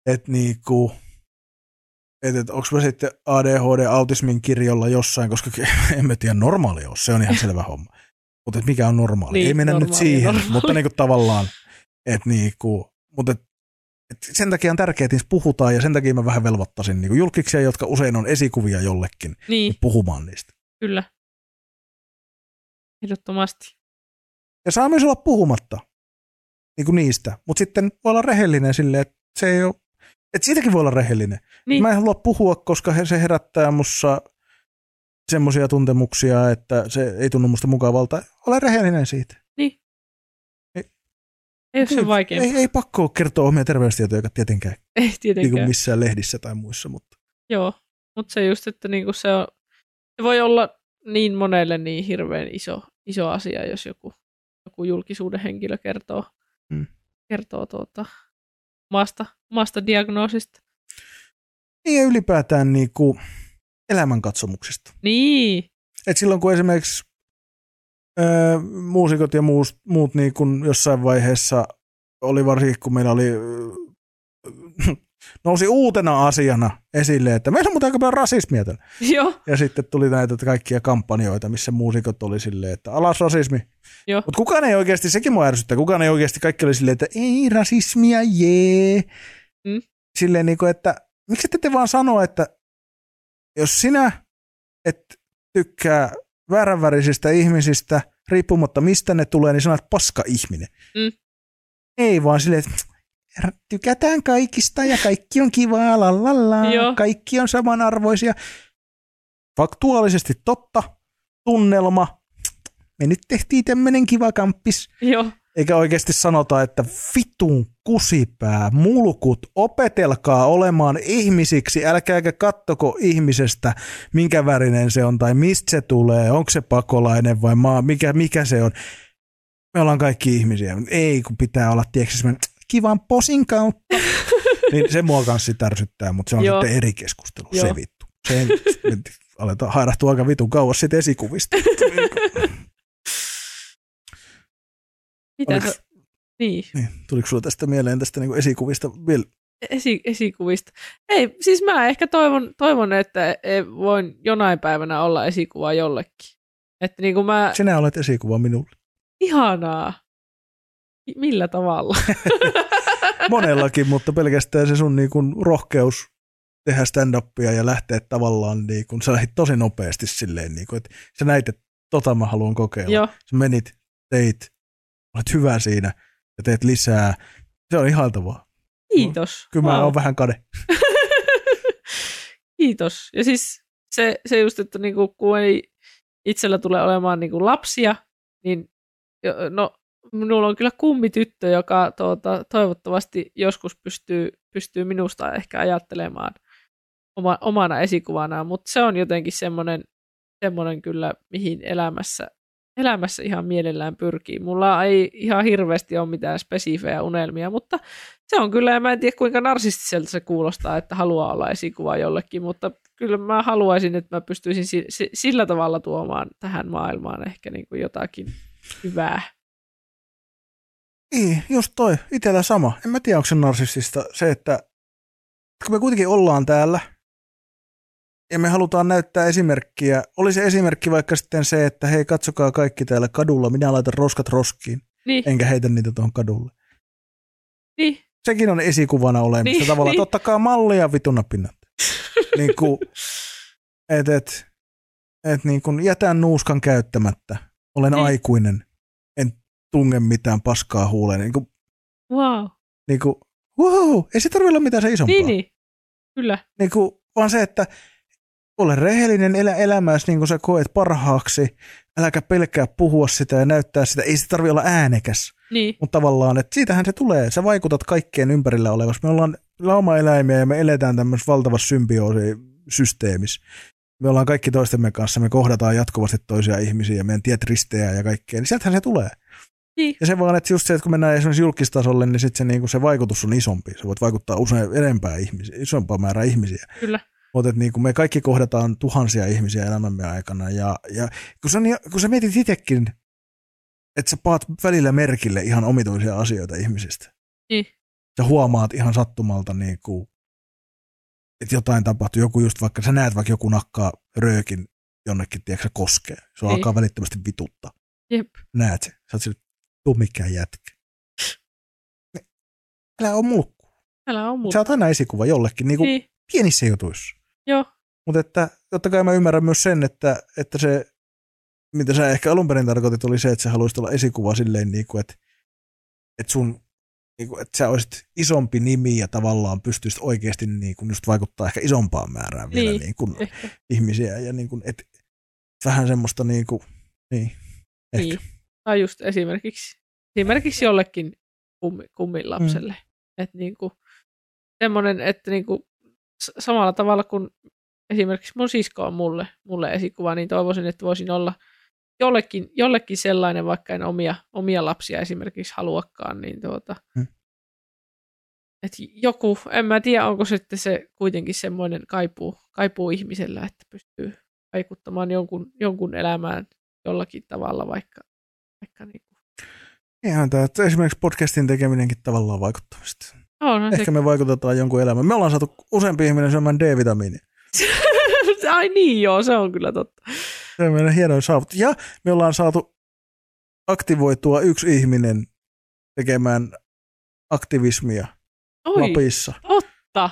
Että niinku, et, et, onko mä sitten ADHD-autismin kirjolla jossain, koska en mä tiedä normaali ole, se on ihan selvä homma. Mutta et mikä on normaali? Niin, Ei mennä nyt normaali, siihen, normaali. mutta niinku tavallaan, että niinku, mutta et, et sen takia on tärkeää, että niistä puhutaan, ja sen takia mä vähän velvoittaisin niinku julkiksia, jotka usein on esikuvia jollekin, niin, puhumaan niistä. kyllä. Ehdottomasti. Ja saa myös olla puhumatta niin kuin niistä, mutta sitten voi olla rehellinen silleen, että se ei ole, että siitäkin voi olla rehellinen. Niin, Mä en halua puhua, koska se herättää mussa semmoisia tuntemuksia, että se ei tunnu musta mukavalta. Ole rehellinen siitä. Niin. Ei ole sen vaikeampaa. Ei, ei pakko kertoa omia terveystietoja tietenkään Ei niin tietenkään. kuin missään lehdissä tai muissa, mutta Joo, mutta se just, että niinku se, on, se voi olla niin monelle niin hirveän iso, iso asia, jos joku, joku julkisuuden henkilö kertoo, Mm. kertoo tuota, omasta, omasta diagnoosista. niin ja ylipäätään niin kuin elämänkatsomuksista. Niin, Et silloin kun esimerkiksi öö, muusikot ja muus, muut niin kuin jossain vaiheessa oli varsinkin, kun meillä oli, öö, nousi uutena asiana esille, että meillä on muuten aika paljon rasismia täällä. joo, Ja sitten tuli näitä kaikkia kampanjoita, missä muusikot oli silleen, että alas rasismi. Mutta kukaan ei oikeasti, sekin mua ärsyttää, kukaan ei oikeasti, kaikki oli silleen, että ei rasismia, jee. Mm. Silleen niin kuin, että miksi ette te vaan sano, että jos sinä et tykkää vääränvärisistä ihmisistä, riippumatta mistä ne tulee, niin sanot paska ihminen. Mm. Ei vaan silleen, että "Herra, tykätään kaikista ja kaikki on kivaa, lalala, Joo. kaikki on samanarvoisia. Faktuaalisesti totta, tunnelma, me nyt tehtiin tämmöinen kiva kamppis, joo, eikä oikeasti sanota, että vitun kusipää, mulkut, opetelkaa olemaan ihmisiksi, älkääkä kattoko ihmisestä, minkä värinen se on tai mistä se tulee, onko se pakolainen vai maa, mikä, mikä se on. Me ollaan kaikki ihmisiä, ei kun pitää olla, tiedätkö, kivan posin kautta. niin se mua kanssa sit ärsyttää, mutta se on Joo. sitten eri keskustelu, Joo. se vittu. Se nyt aletaan hairahtua aika vitun kauas siitä esikuvista. mitä sä, niin, niin, tuliko sulla tästä mieleen tästä niin esikuvista vielä esi, esikuvista. Ei, siis mä ehkä toivon, toivon että e- voin jonain päivänä olla esikuva jollekin. Että niin kuin mä, Sinä olet esikuva minulle. ihanaa. Millä tavalla? Monellakin, mutta pelkästään se sun niin kuin rohkeus tehdä stand-upia ja lähteä tavallaan, niin kuin, sä lähdit tosi nopeasti silleen, niin kuin, että sä näit, että tota mä haluan kokeilla. Joo, Sä menit, teit, olet hyvä siinä ja teet lisää. Se on ihaltavaa. kiitos. Kyllä mä oon vähän kade. Kiitos. Ja siis se, se just, että niinku, kun ei itsellä tule olemaan niinku lapsia, niin no, minulla on kyllä kummityttö, joka tuota, toivottavasti joskus pystyy, pystyy minusta ehkä ajattelemaan oma, omana esikuvanaan, mutta se on jotenkin semmoinen, semmoinen kyllä, mihin elämässä, elämässä ihan mielellään pyrkii. Mulla ei ihan hirveästi ole mitään spesifejä unelmia, mutta se on kyllä, ja mä en tiedä kuinka narsistiselta se kuulostaa, että haluaa olla esikuva jollekin, mutta kyllä mä haluaisin, että mä pystyisin si- si- sillä tavalla tuomaan tähän maailmaan ehkä niin kuin jotakin hyvää. Niin, just toi. Itellä sama. En mä tiedä, onko se narsistista se, että kun me kuitenkin ollaan täällä ja me halutaan näyttää esimerkkiä. Oli se esimerkki vaikka sitten se, että hei, katsokaa kaikki täällä kadulla, minä laitan roskat roskiin, Niin, enkä heitä niitä tuohon kadulle. niin, Sekin on esikuvana olemassa Niin, tavallaan, niin. ottakaa mallia vituna pinnat. niin kuin, et, et, et niin kuin jätän nuuskan käyttämättä. Olen Niin. aikuinen. Tunge mitään paskaa huuleen. Niin kuin, wow. niin kuin, wow, ei se tarvitse olla mitään se isompaa. Niin, niin, kyllä, Niin kuin, vaan se, että ole rehellinen elä elämässä niin kuin sä koet parhaaksi. Äläkä pelkää puhua sitä ja näyttää sitä. Ei se tarvitse olla äänekäs. niin, Mutta tavallaan, että siitähän se tulee. Sä vaikutat kaikkeen ympärillä olevassa. Me ollaan laumaeläimiä ja me eletään tämmöisessä valtavassa symbioosisysteemissä. Me ollaan kaikki toistemme kanssa, me kohdataan jatkuvasti toisia ihmisiä ja meidän tiet risteää ja kaikkea, niin sieltähän se tulee. Niin, Ja se vaan, että just se, että kun mennään esimerkiksi julkistasolle, niin sitten se, niin se vaikutus on isompi. Se voit vaikuttaa usein enempää ihmisiä, isompaa määrää ihmisiä. kyllä, Mutta niin me kaikki kohdataan tuhansia ihmisiä elämämme aikana. Ja, ja kun, sä, niin- kun sä mietit itsekin, että sä paat välillä merkille ihan omituisia asioita ihmisistä. Niin. Sä huomaat ihan sattumalta, niin kuin, että jotain tapahtuu. Joku just vaikka, sä näet vaikka joku nakkaa röökin jonnekin, tiedätkö, koskee. Se Niin. alkaa välittömästi vituttaa. jep, Näet se. Sä oot sille, tuu mikään jätkä. Älä ole mulkku. älä on Sä muuta. oot aina esikuva jollekin, niin kuin Niin, pienissä jutuissa. joo, Mutta että totta kai mä ymmärrän myös sen, että, että se, mitä sä ehkä alun perin tarkoitit, oli se, että sä haluaisit olla esikuva silleen, niin kuin, että, että sun niin kuin, että sä olisit isompi nimi ja tavallaan pystyisit oikeasti niin kuin just vaikuttaa ehkä isompaan määrään vielä Niin. niin kuin ihmisiä ja niin kuin, et, vähän semmoista niin kuin, niin, ehkä. niin. Tai just esimerkiksi, esimerkiksi jollekin kummi, kummin lapselle. Mm. Että niinku, semmoinen, että niinku, samalla tavalla kuin esimerkiksi mun sisko on mulle, mulle esikuva, niin toivoisin, että voisin olla jollekin, jollekin sellainen, vaikka en omia, omia lapsia esimerkiksi haluakaan, niin tuota, hmm. että joku, en mä tiedä, onko sitten se kuitenkin semmoinen kaipuu, kaipuu ihmisellä, että pystyy vaikuttamaan jonkun, jonkun elämään jollakin tavalla, vaikka, vaikka niin kuin. Ihan tämä, että esimerkiksi podcastin tekeminenkin tavallaan vaikuttamista. On, Ehkä se... me vaikutetaan jonkun elämään. Me ollaan saatu useampi ihminen syömään D-vitamiinia. Ai niin joo, se on kyllä totta. Se on meidän hieno saavutus. Ja me ollaan saatu aktivoitua yksi ihminen tekemään aktivismia Oi, Lapissa. totta.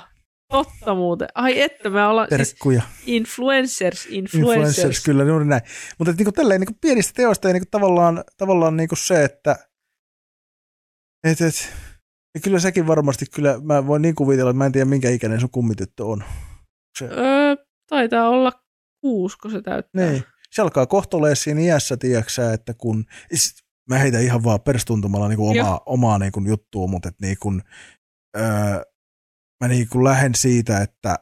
Totta muuten. Ai että me ollaan Terkkuja. siis influencers, influencers. Influencers, kyllä, juuri näin. Mutta niinku tälleen niinku pienistä teoista ja niinku tavallaan, tavallaan niinku se, että et, et, ja kyllä sekin varmasti, kyllä mä voin niin kuvitella, että mä en tiedä minkä ikäinen sun kummityttö on. Se, Öö, taitaa olla kuusi, kun se täyttää. niin. Se alkaa kohtolee siinä iässä, tiedäksä, että kun, is- mä heitän ihan vaan perstuntumalla niinku omaa, Joo. omaa niinku juttua, mutta et niinku, öö, mä niinku lähden siitä, että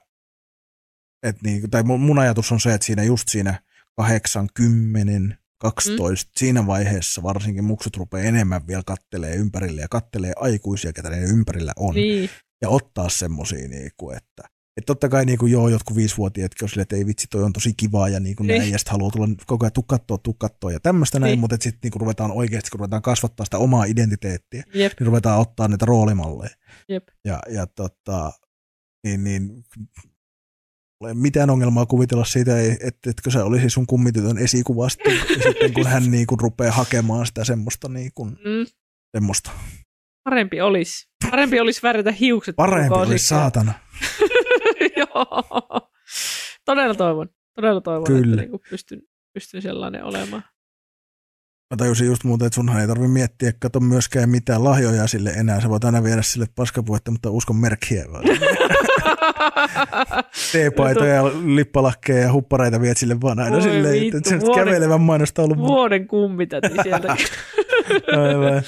et niinku, tai mun, ajatus on se, että siinä just siinä 8, 10, 12, mm. siinä vaiheessa varsinkin muksut rupeaa enemmän vielä kattelee ympärille ja kattelee aikuisia, ketä ne ympärillä on Niin, ja ottaa semmosia, niinku, että et totta kai niinku, joo, jotkut viisivuotiaatkin on silleen, että ei vitsi, toi on tosi kivaa ja niinku Niin. näin, ja sitten haluaa tulla koko ajan tuu kattoo, tuu kattoo ja tämmöistä näin, Niin. mutta sitten niinku ruvetaan oikeasti, kun ruvetaan kasvattaa sitä omaa identiteettiä, jep, niin ruvetaan ottaa niitä roolimalleja. jep. Ja, ja tota, niin, niin ole mitään ongelmaa kuvitella siitä, että etkö se olisi sun kummitytön esikuva sitten, kun hän niinku rupeaa hakemaan sitä semmoista, niinku, Mm, semmoista. parempi olisi. Parempi olisi värjätä hiukset. Parempi olisi saatana. Joo. Todella toivon. Todella toivon, Kyllä. että niinku pystyn, pystyn sellainen olemaan. Mä tajusin just muuten, että sunhan ei tarvi miettiä, kato myöskään mitään lahjoja sille enää. Sä voit aina viedä sille paskapuhetta, mutta uskon merkkiä. vaan. Teepaitoja, ja lippalakkeja ja huppareita viet sille vaan aina Voi silleen, vittu, että se vuoden- kävelevän mainosta ollut. Vuoden kummitäti sieltä. Aivan.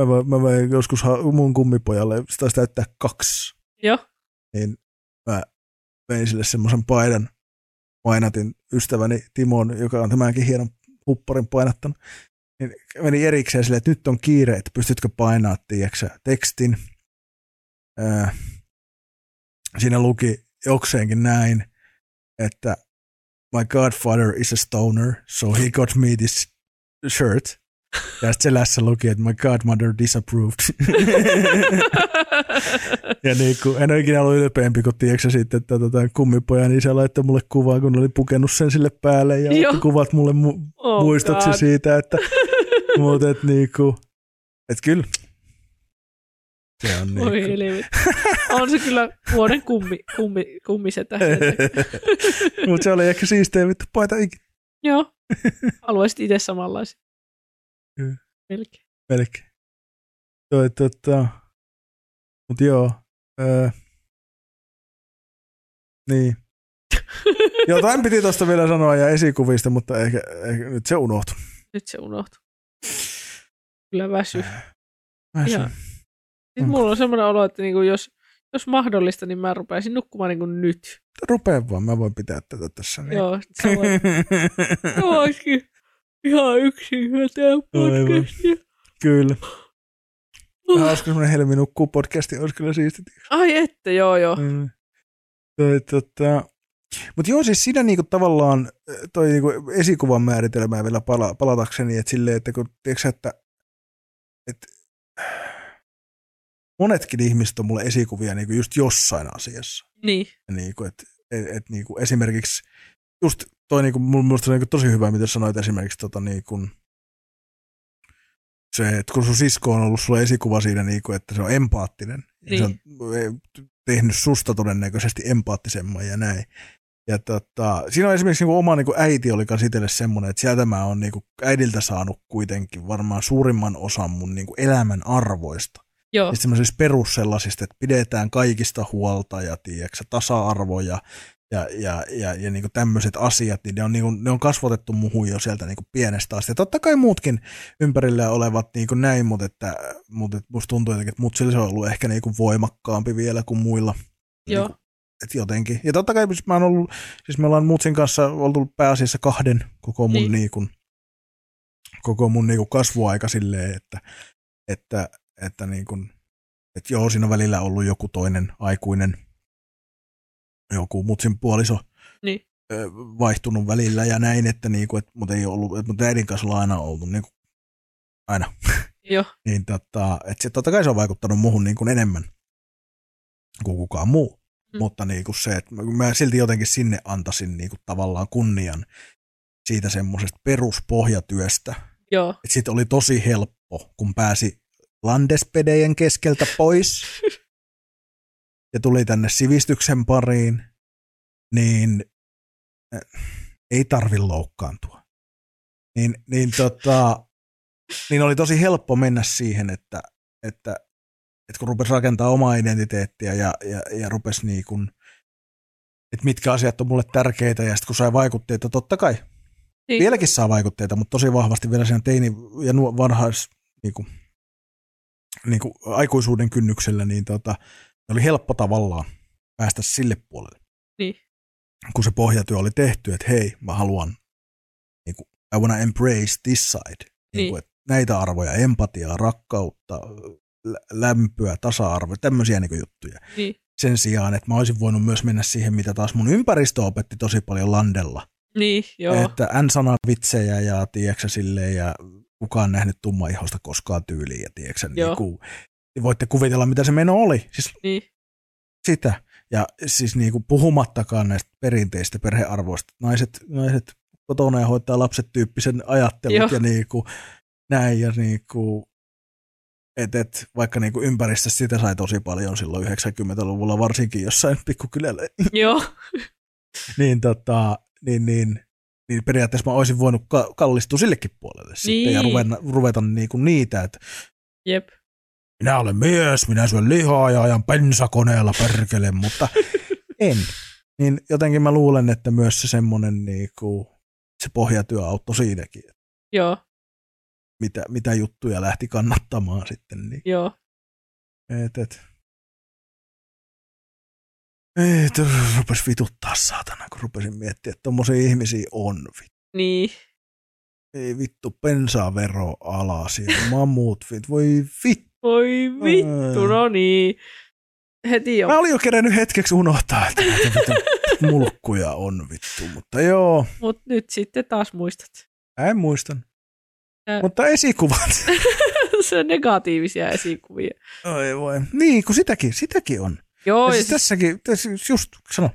Mä voin, mä voin joskus mun kummipojalle, sitä täyttää kaksi, Joo. niin mä vein sille semmoisen paidan, painatin ystäväni Timon, joka on tämänkin hienon hupparin painattanut, niin meni erikseen silleen, että nyt on kiire, että pystytkö painaa, tiedätkö, tekstin. Ää, siinä luki jokseenkin näin, että my godfather is a stoner, so he got me this shirt. Ja sitten selässä luki, että my godmother disapproved. ja niin kuin, en ole ikinä ollut ylpeämpi, kun tiedätkö sitten, että tota, kummipojan isä laittoi mulle kuvaa, kun oli pukenut sen sille päälle ja Joo. kuvat mulle mu- Oh muistoksi siitä, että mutta et niinku, et kyllä. Se on Oi niinku. helvetti. On se kyllä vuoden kummi, kummi, kummisetä. Mutta se oli ehkä siisteä vittu paita ikinä. Joo. Haluaisit itse samanlaisia. Kyllä. Melkein. Melkein. Toi, tota, mut joo. Öö, niin. Jotain piti tuosta vielä sanoa ja esikuvista, mutta ehkä, ehkä nyt se unohtui. Nyt se unohtui. Kyllä väsy. Mä Joo. sen- Sitten mulla on semmoinen olo, että niinku jos, jos mahdollista, niin mä rupaisin nukkumaan niinku nyt. Rupea vaan, mä voin pitää tätä tässä. Niin. Joo, sä voit, sä voitkin ihan yksin vetää podcastia. Kyllä. Uh. Hauska semmoinen Helmi nukkuu podcasti, olisi kyllä siisti. Ai että, joo joo. Mm. Toi, tota, mutta joo, siis siinä niinku tavallaan toi niinku esikuvan määritelmää vielä pala, palatakseni, että silleen, että kun tiedätkö, sä, että, että monetkin ihmiset on mulle esikuvia niinku just jossain asiassa. Niin. Ja niinku, et, et, et niinku esimerkiksi just toi niinku, mun mielestä niinku tosi hyvä, mitä sanoit esimerkiksi tota niinku, se, että kun sun sisko on ollut sulle esikuva siinä, niinku, että se on empaattinen. Niin. se on eh, tehnyt susta todennäköisesti empaattisemman ja näin. Ja tota, siinä on esimerkiksi niinku oma niinku äiti oli kans itselle semmoinen, että sieltä mä oon niinku äidiltä saanut kuitenkin varmaan suurimman osan mun niinku elämän arvoista. Joo. Ja semmoisista perus sellaisista, että pidetään kaikista huolta ja tiedätkö, tasa-arvo ja ja, ja, ja, ja niin tämmöiset asiat, niin ne on, niin kuin, ne on kasvatettu muhun jo sieltä niin kuin pienestä asti. Ja totta kai muutkin ympärillä olevat niin kuin näin, mutta, että, mutta että musta tuntuu jotenkin, että mutsilla se on ollut ehkä niin kuin voimakkaampi vielä kuin muilla. Joo. Niin kuin, että jotenkin. Ja totta kai siis mä oon ollut, siis me ollaan mutsin kanssa oltu pääasiassa kahden koko mun, niin. Niin kuin, koko mun niin kuin kasvuaika silleen, että, että, että, niin kuin, että joo, siinä välillä ollut joku toinen aikuinen joku mutsin puoliso Niin. vaihtunut välillä ja näin, että niinku, et, mutta ei ollut, että mutta äidin kanssa ollaan aina oltu niinku, aina. Joo. niin tota, että se totta kai se on vaikuttanut muuhun niin kuin enemmän kuin kukaan muu. Mm. Mutta niin kuin se, että mä silti jotenkin sinne antaisin niin kuin tavallaan kunnian siitä semmoisesta peruspohjatyöstä. Joo. Että sitten oli tosi helppo, kun pääsi landespedejen keskeltä pois ja tuli tänne sivistyksen pariin, niin äh, ei tarvi loukkaantua. Niin, niin, tota, niin oli tosi helppo mennä siihen, että, että, että kun rupesi rakentaa omaa identiteettiä ja, ja, ja rupesi niin kuin, että mitkä asiat on mulle tärkeitä ja sitten kun sai vaikutteita, totta kai. Niin. Vieläkin saa vaikutteita, mutta tosi vahvasti vielä siinä teini- ja nuo varhais niin kuin, niin kuin aikuisuuden kynnyksellä, niin tota, oli helppo tavallaan päästä sille puolelle. Niin. Kun se pohjatyö oli tehty, että hei, mä haluan, niin kuin, I wanna embrace this side. Niin. Niin. Kuin, että näitä arvoja, empatiaa, rakkautta, lä- lämpöä, tasa-arvoa, tämmöisiä niin juttuja. Niin. Sen sijaan, että mä olisin voinut myös mennä siihen, mitä taas mun ympäristö opetti tosi paljon landella. Niin, joo. Että N-sanavitsejä ja tiedätkö silleen, ja kukaan nähnyt tummaihosta koskaan tyyliin, ja tiedätkö, niin kuin, voitte kuvitella, mitä se meno oli. Siis Niin. sitä. Ja siis niin kuin puhumattakaan näistä perinteistä perhearvoista. Naiset, naiset kotona ja hoitaa lapset tyyppisen ajattelut Joo. ja niin kuin, näin. Ja niin kuin, et, et, vaikka niin kuin ympäristössä sitä sai tosi paljon silloin 90-luvulla, varsinkin jossain pikkukylällä, Joo. niin, tota, niin, niin, niin periaatteessa mä olisin voinut ka- kallistua sillekin puolelle sitten ja Niin. ruveta, ruveta niin kuin niitä, että Jep. Minä olen mies, minä syön lihaa ja ajan pensakoneella perkele, mutta en. Niin jotenkin mä luulen, että myös se semmoinen niinku, se pohjatyö auttoi siinäkin, Joo. mitä, mitä juttuja lähti kannattamaan sitten. Niin, Joo. et, et. Ei, rupes vituttaa saatana, kun rupesin miettimään, että tommosia ihmisiä on. vittu. Niin. Ei vittu, bensavero alas ja mammut, vit, voi vittu. Voi vittu, no niin. Heti jo. Mä olin jo kerännyt hetkeksi unohtaa, että mulkkuja on vittu, mutta joo, Mut nyt sitten taas muistat. en muistan. Ä- Mutta esikuvat. Se on negatiivisia esikuvia. Oi voi. Niin, kun sitäkin, sitäkin on. Joo, Ja siis siis, tässäkin, tässä just sano.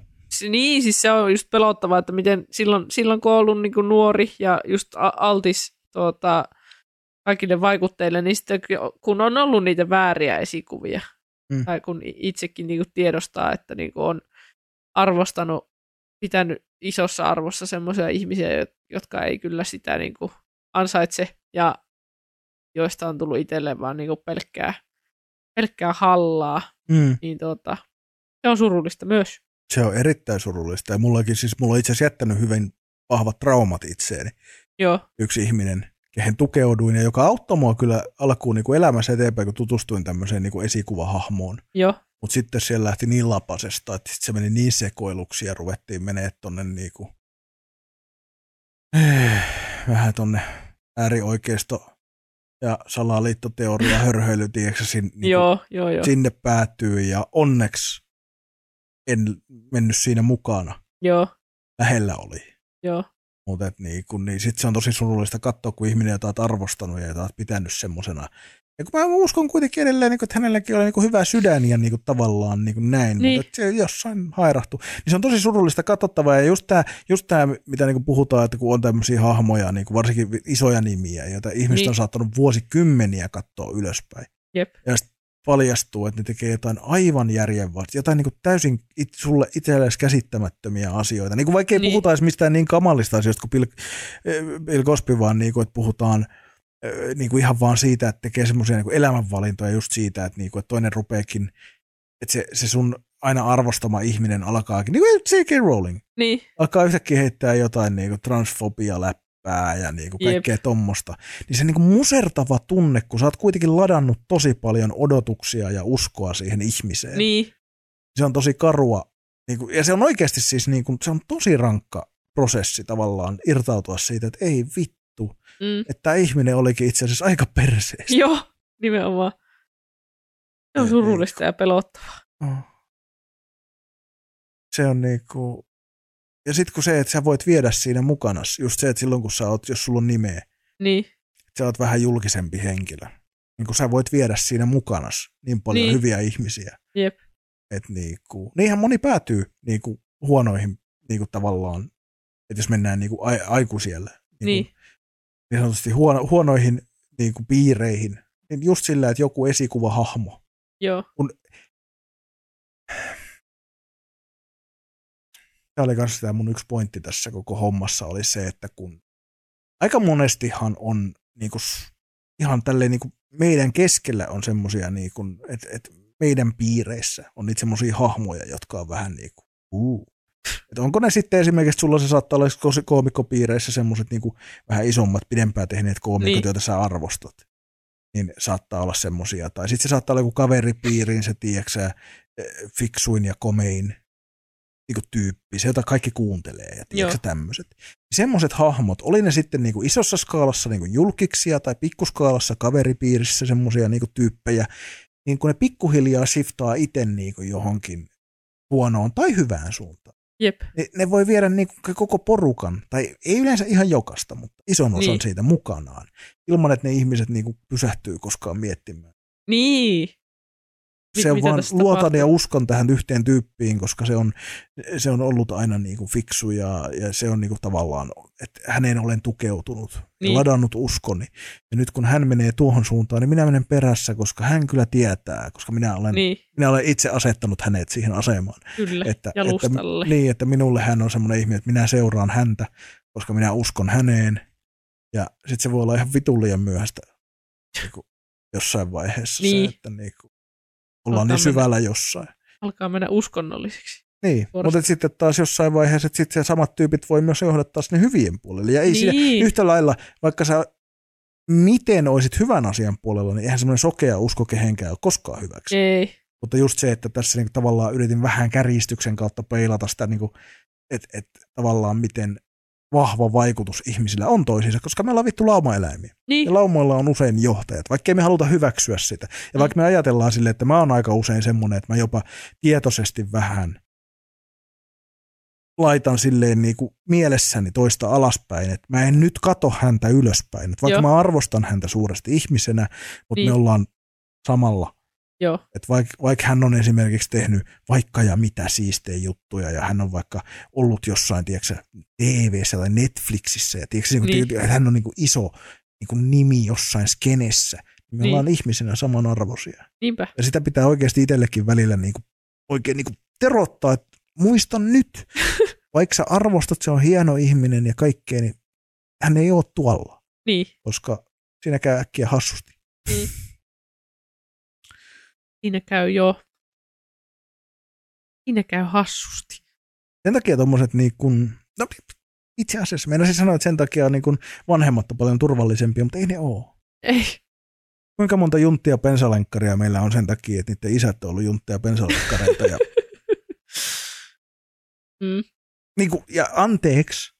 niin, siis se on just pelottavaa, että miten silloin, silloin kun on ollut niin kuin nuori ja just altis tuota, kaikille vaikutteille, niin sitten kun on ollut niitä vääriä esikuvia, Mm. tai kun itsekin niin kuin tiedostaa, että niin kuin on arvostanut, pitänyt isossa arvossa semmoisia ihmisiä, jo- jotka ei kyllä sitä niin kuin ansaitse ja joista on tullut itselleen vaan niin kuin pelkkää, pelkkää hallaa, Mm. niin tuota, se on surullista myös. Se on erittäin surullista. Ja mullakin siis, mulla on itse asiassa jättänyt hyvin vahvat traumat itseeni. Joo, Yksi ihminen, kehen tukeuduin ja joka auttoi mua kyllä alkuun niin kuin elämässä eteenpäin, kun tutustuin tämmöiseen niin kuin esikuvahahmoon. joo, Mutta sitten siellä lähti niin lapasesta, että sit se meni niin sekoiluksi ja ruvettiin menee tonne niinku, eh, vähän tonne äärioikeisto ja salaliittoteoria hörhöily, tiedätkö, sin, niinku, joo, joo, joo, sinne päätyy ja onneksi en mennyt siinä mukana. joo, Lähellä oli. joo, Mutta niinku, niin sit se on tosi surullista katsoa, kun ihminen, jota oot arvostanut ja jota oot pitänyt semmosena. Ja kun mä uskon kuitenkin edelleen, niin kuin, että hänelläkin oli niin hyvä sydän ja niin kuin, tavallaan niin kuin näin, Niin. mutta se jossain hairahtuu. Niin se on tosi surullista katsottavaa ja just tämä, just tää, mitä niin kuin puhutaan, että kun on tämmöisiä hahmoja, niin kuin varsinkin isoja nimiä, joita ihmiset Niin. on saattanut vuosikymmeniä katsoa ylöspäin. jep, Ja sitten paljastuu, että ne tekee jotain aivan järjenvastaista, jotain niin kuin täysin it, sulle itsellesi käsittämättömiä asioita. Niin kuin vaikka ei Niin. puhuta edes mistään niin kamalista asioista kuin Bill, eh, Bill Cosby, vaan niin kuin, että puhutaan eh, niin kuin ihan vaan siitä, että tekee semmoisia niin elämänvalintoja just siitä, että, niin kuin, että toinen rupeekin, että se, se sun aina arvostama ihminen alkaakin, niin kuin J.K. Rowling, Niin, alkaa yhtäkkiä heittää jotain niin kuin transfobia-läppää ja niin kuin Jep. kaikkea tommosta. Niin se niin kuin musertava tunne, kun sä oot kuitenkin ladannut tosi paljon odotuksia ja uskoa siihen ihmiseen. niin, Se on tosi karua. Niin kuin, ja se on oikeasti siis, niin kuin, se on tosi rankka prosessi tavallaan irtautua siitä, että ei vittu, mm. että tämä ihminen olikin itse asiassa aika perseestä. joo, nimenomaan. Se on surullista ja pelottavaa. Oh. Se on niinku... Ja sitten kun se, että sä voit viedä siinä mukana, just se, että silloin kun sä oot, jos sulla on nimeä, Niin, sä oot vähän julkisempi henkilö, niin kun sä voit viedä siinä mukana niin paljon Niin. hyviä ihmisiä. Jep. Että niinku, niinhän moni päätyy niinku huonoihin niinku tavallaan, että jos mennään niinku a, aikuisielle, niinku, Niin. niin sanotusti huono, huonoihin niinku piireihin, niin just sillä, että joku esikuvahahmo joo, tämä oli myös tämä mun yksi pointti tässä koko hommassa oli se, että kun aika monestihan on niinku, s- ihan tälleen niinku, meidän keskellä on semmoisia, niinku, että et meidän piireissä on niitä semmoisia hahmoja, jotka on vähän niin kuin, uu. Et onko ne sitten esimerkiksi, sulla se saattaa olla ko- koomikkopiireissä semmoiset niinku, vähän isommat, pidempään tehneet koomikot, Niin. niin. joita sä arvostat. Niin saattaa olla semmoisia. Tai sitten se saattaa olla joku kaveripiiriin, se tiedätkö fiksuin ja komein niinku tyyppi, se jota kaikki kuuntelee ja tiedätkö tämmöiset. Semmoiset hahmot, oli ne sitten niinku isossa skaalassa niinku julkiksia tai pikkuskaalassa kaveripiirissä semmoisia niinku tyyppejä, niin kun ne pikkuhiljaa shiftaa itse niinku johonkin huonoon tai hyvään suuntaan. jep, Ne, ne voi viedä niinku koko porukan, tai ei yleensä ihan jokasta, mutta ison osan Niin. siitä mukanaan, ilman että ne ihmiset niinku pysähtyy koskaan miettimään niin. Se on vaan luotan tapahtuu? ja uskon tähän yhteen tyyppiin, koska se on, se on ollut aina niin kuin fiksu ja, ja se on niin kuin tavallaan, että häneen olen tukeutunut niin. Ja ladannut uskoni. Ja nyt kun hän menee tuohon suuntaan, niin minä menen perässä, koska hän kyllä tietää, koska minä olen, niin. Minä olen itse asettanut hänet siihen asemaan. kyllä, Että, ja että, niin, että minulle hän on semmoinen ihminen, että minä seuraan häntä, koska minä uskon häneen. Ja sitten se voi olla ihan vitun liian myöhäistä niin kuin jossain vaiheessa Niin. se, että niin kuin, ollaan Alkaa niin syvällä jossain. Alkaa mennä uskonnolliseksi. Niin, Suorastaan. mutta sitten taas jossain vaiheessa, että sitten samat tyypit voi myös johdattaa sinne hyvien puolelle. Ja ei niin. siinä niin, yhtä lailla, vaikka sä miten olisit hyvän asian puolella, niin eihän semmoinen sokea usko kehenkään ole koskaan hyväksi. ei, Mutta just se, että tässä niinku tavallaan yritin vähän kärjistyksen kautta peilata sitä, niinku, että et, tavallaan miten vahva vaikutus ihmisillä on toisiinsa, koska me ollaan vittu laumaeläimiä. niin, Ja laumoilla on usein johtajat, vaikkei me haluta hyväksyä sitä. Ja vaikka me ajatellaan silleen, että mä oon aika usein semmoinen, että mä jopa tietoisesti vähän laitan silleen niin kuin mielessäni toista alaspäin, että mä en nyt kato häntä ylöspäin. Että vaikka Joo. mä arvostan häntä suuresti ihmisenä, mutta Niin. me ollaan samalla. Joo, Että vaikka, vaikka hän on esimerkiksi tehnyt vaikka ja mitä siistejä juttuja ja hän on vaikka ollut jossain, tiedätkö, TV-ssä tai Netflixissä ja tiedätkö, niin. Niin. että hän on niin kuin iso niin kuin nimi jossain skenessä. Me Niin. ollaan ihmisenä samanarvoisia. niinpä, Ja sitä pitää oikeasti itsellekin välillä niin kuin, oikein niin kuin terottaa, että muista nyt, vaikka sä arvostat, se on hieno ihminen ja kaikkea, niin hän ei ole tuolla, niin, koska siinä käy äkkiä hassusti. Siinä käy jo, siinä käy hassusti. Sen takia tuommoiset niin kuin, no itse asiassa meinasin sanoa, että sen takia niin kuin vanhemmat on paljon turvallisempia, mutta ei ne ole. Ei, Kuinka monta junttia pensalenkkaria meillä on sen takia, että niiden isät on ollut juntteja pensalenkkareita. Ja, Mm. niin kuin, ja anteeksi.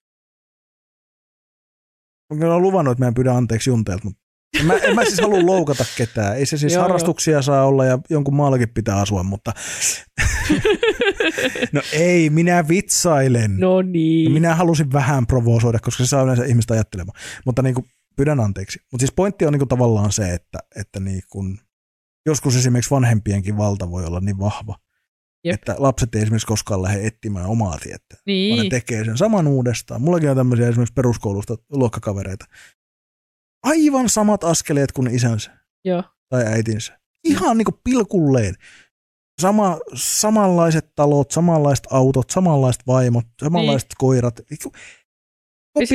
Mä olen luvannut, että mä en pyydä anteeksi junteilta, mutta en mä, en mä siis halua loukata ketään. Ei se siis Joo, joo. harrastuksia saa olla ja jonkun maallakin pitää asua, mutta no ei, minä vitsailen. no niin, Minä halusin vähän provosoida, koska se saa yleensä ihmistä ajattelemaan. Mutta niin kuin, pyydän anteeksi. Mutta siis pointti on niin kuin tavallaan se, että, että niin kuin, joskus esimerkiksi vanhempienkin valta voi olla niin vahva, Jep. että lapset ei esimerkiksi koskaan lähde etsimään omaa tietä, vaan ne niin, tekee sen saman uudestaan. Mullakin on tämmöisiä esimerkiksi peruskoulusta luokkakavereita. Aivan samat askeleet kuin isänsä joo, tai äitinsä. Ihan niin kuin pilkulleen. Sama, samanlaiset talot, samanlaiset autot, samanlaiset vaimot, samanlaiset niin. koirat. Ei se-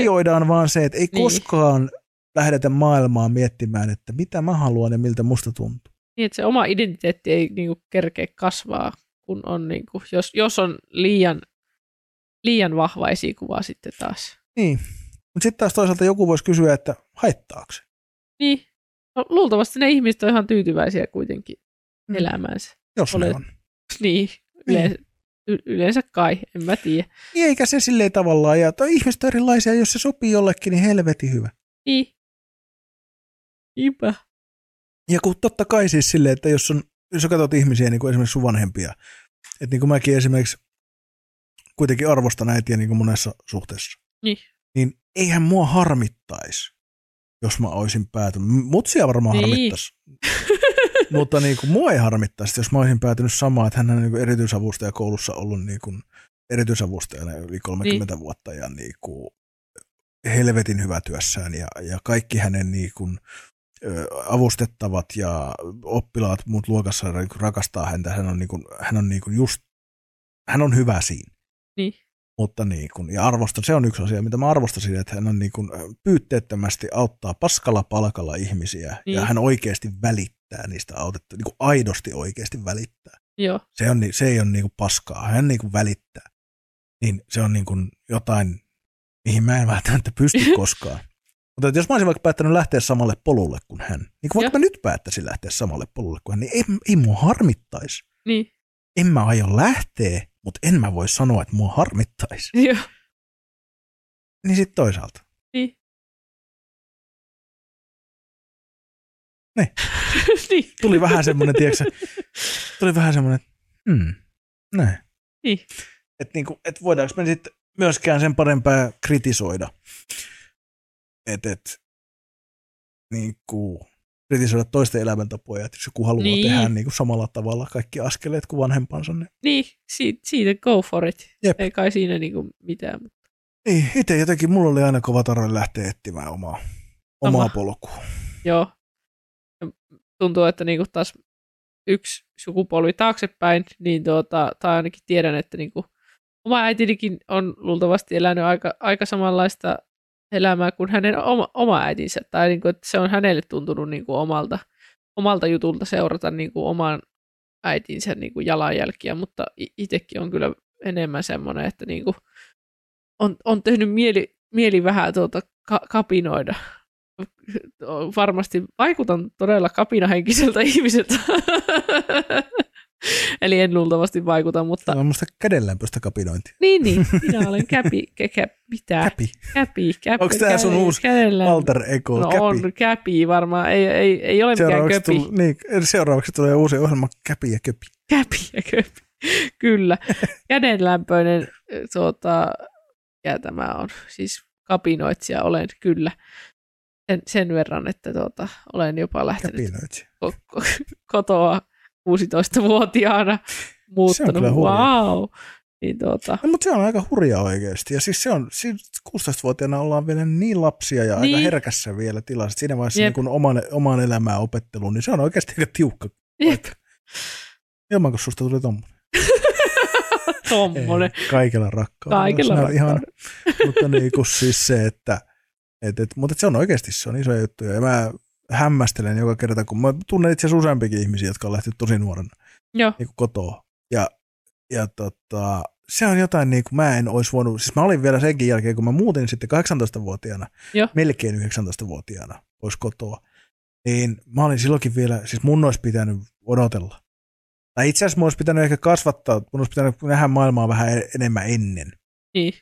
Kopioidaan vaan se, että ei Niin. niin. koskaan lähdetä maailmaan miettimään, että mitä mä haluan ja miltä musta tuntuu. niin että se oma identiteetti ei niinku kerkeä kasvaa, kun on niin kuin, jos, jos on liian, liian vahva esikuva sitten taas. Niin. Mutta sitten taas toisaalta joku voisi kysyä, että haittaako se? Niin. No, luultavasti ne ihmiset on ihan tyytyväisiä kuitenkin Mm. elämäänsä. Jos ne Olet- on. Niin, yleensä, y- yleensä kai, en mä tiedä. Niin, eikä se silleen tavallaan, ja toi ihmiset on erilaisia, jos se sopii jollekin, niin helvetin hyvä. Niin. Niinpä. Ja kun totta kai siis silleen, että jos, on, jos sä katsot ihmisiä, niin kuin esimerkiksi sun vanhempia, että niin kuin mäkin esimerkiksi kuitenkin arvostan äitiä niin kuin monessa suhteessa, Niin. Niin eihän mua harmittaisi, jos mä olisin päätynyt. Mutsia varmaan Niin. harmittaisi. Mutta niin kuin, mua ei harmittaisi, jos mä olisin päätynyt samaan, että hän on niin erityisavustaja koulussa ollut niin kuin erityisavustajana yli 30 niin. vuotta ja niin kuin helvetin hyvä työssään ja, ja kaikki hänen niin kuin, avustettavat ja oppilaat muut luokassa rakastaa häntä. Hän on, niin kuin, hän on niin kuin just, hän on hyvä siinä. Niin. Mutta niin kuin, ja arvostan, se on yksi asia, mitä mä arvostan siinä, että hän on niin kuin pyytteettömästi auttaa paskalla palkalla ihmisiä Niin. ja hän oikeasti välittää niistä autettu, niin kuin aidosti oikeasti välittää. Joo. Se, on, ni- se ei ole niin kuin paskaa, hän niin kuin välittää. Niin se on niin kuin jotain, mihin mä en välttämättä pysty koskaan. Mutta jos mä olisin vaikka päättänyt lähteä samalle polulle kuin hän, niin kuin vaikka mä nyt päättäisin lähteä samalle polulle kuin hän, niin ei, ei mua harmittaisi. Niin. En mä aio lähteä, mutta en mä voi sanoa, että mua harmittaisi. Joo. Niin sitten toisaalta. Niin. Niin. niin. Tuli vähän semmoinen, tiedätkö, tuli vähän semmoinen, hmm, näin. Niin. Että niinku, et voidaanko me sitten myöskään sen parempaa kritisoida. Että et, niinku, kritisoida toisten elämäntapoja, että jos joku haluaa Niin. niin. tehdä niinku samalla tavalla kaikki askeleet kuin vanhempansa, niin Niin, siitä, siitä go for it. Jep. Ei kai siinä niinku mitään. Niin, itse jotenkin mulla oli aina kova tarve lähteä etsimään omaa, omaa Sama. polkua. Joo. Tuntuu, että niinku taas yksi sukupolvi taaksepäin, niin tuota, tai ainakin tiedän, että niinku oma äitinikin on luultavasti elänyt aika, aika samanlaista elämää kuin hänen oma, oma äitinsä, tai niinku, että se on hänelle tuntunut niinku omalta, omalta jutulta seurata niinku oman äitinsä niinku jalanjälkiä, mutta itsekin on kyllä enemmän semmoinen, että niinku on, on tehnyt mieli, mieli vähän tuota ka- kapinoida. Varmasti vaikutan todella kapinahenkiseltä ihmiseltä. Eli en luultavasti vaikuta, mutta Tämä on musta kädenlämpöistä kapinointia. niin, niin, minä olen käpi, kä, kä, mitä? Käpi. Käpi, käpi. Onks tää sun uusi kädellä- Alter ego, No käpi. on, käpi varmaan, ei, ei, ei ole mikään köpi. tull, niin, seuraavaksi tulee uusi ohjelma Käpi ja Köpi. Käpi ja köpi. Kyllä. Kädenlämpöinen äh, tuota, ja tämä on siis kapinoitsija olen kyllä. Sen, sen verran, että tuota, olen jopa lähtenyt ko- ko- kotoa 16-vuotiaana muuttanut. kyllä hurjaa. wow. Niin tuota, No, mutta se on aika hurja oikeasti. Ja siis se on, siis 16-vuotiaana ollaan vielä niin lapsia ja Niin. aika herkässä vielä tilassa. Siinä vaiheessa Jep. niin kun oman, oman elämää opettelu, niin se on oikeasti aika tiukka jep. Ilman, kun susta tuli tommonen. tommonen. Ei, kaikella rakkaudella. Kaikella Se on ihan, rakkaudella. mutta niin kuin siis se, että et, et, mutta se on oikeasti se on iso juttu. Ja mä hämmästelen joka kerta, kun mä tunnen itse asiassa useampikin ihmisiä, jotka on lähtenyt tosi nuorena Joo, niin kuin kotoa. Ja, ja tota, se on jotain, niin kuin mä en olisi voinut, siis mä olin vielä senkin jälkeen, kun mä muutin sitten 18-vuotiaana, Joo. melkein 19-vuotiaana pois kotoa, niin mä olin silloinkin vielä, siis mun olisi pitänyt odotella. Tai itse asiassa mun olisi pitänyt ehkä kasvattaa, mun olisi pitänyt nähdä maailmaa vähän enemmän ennen. niin.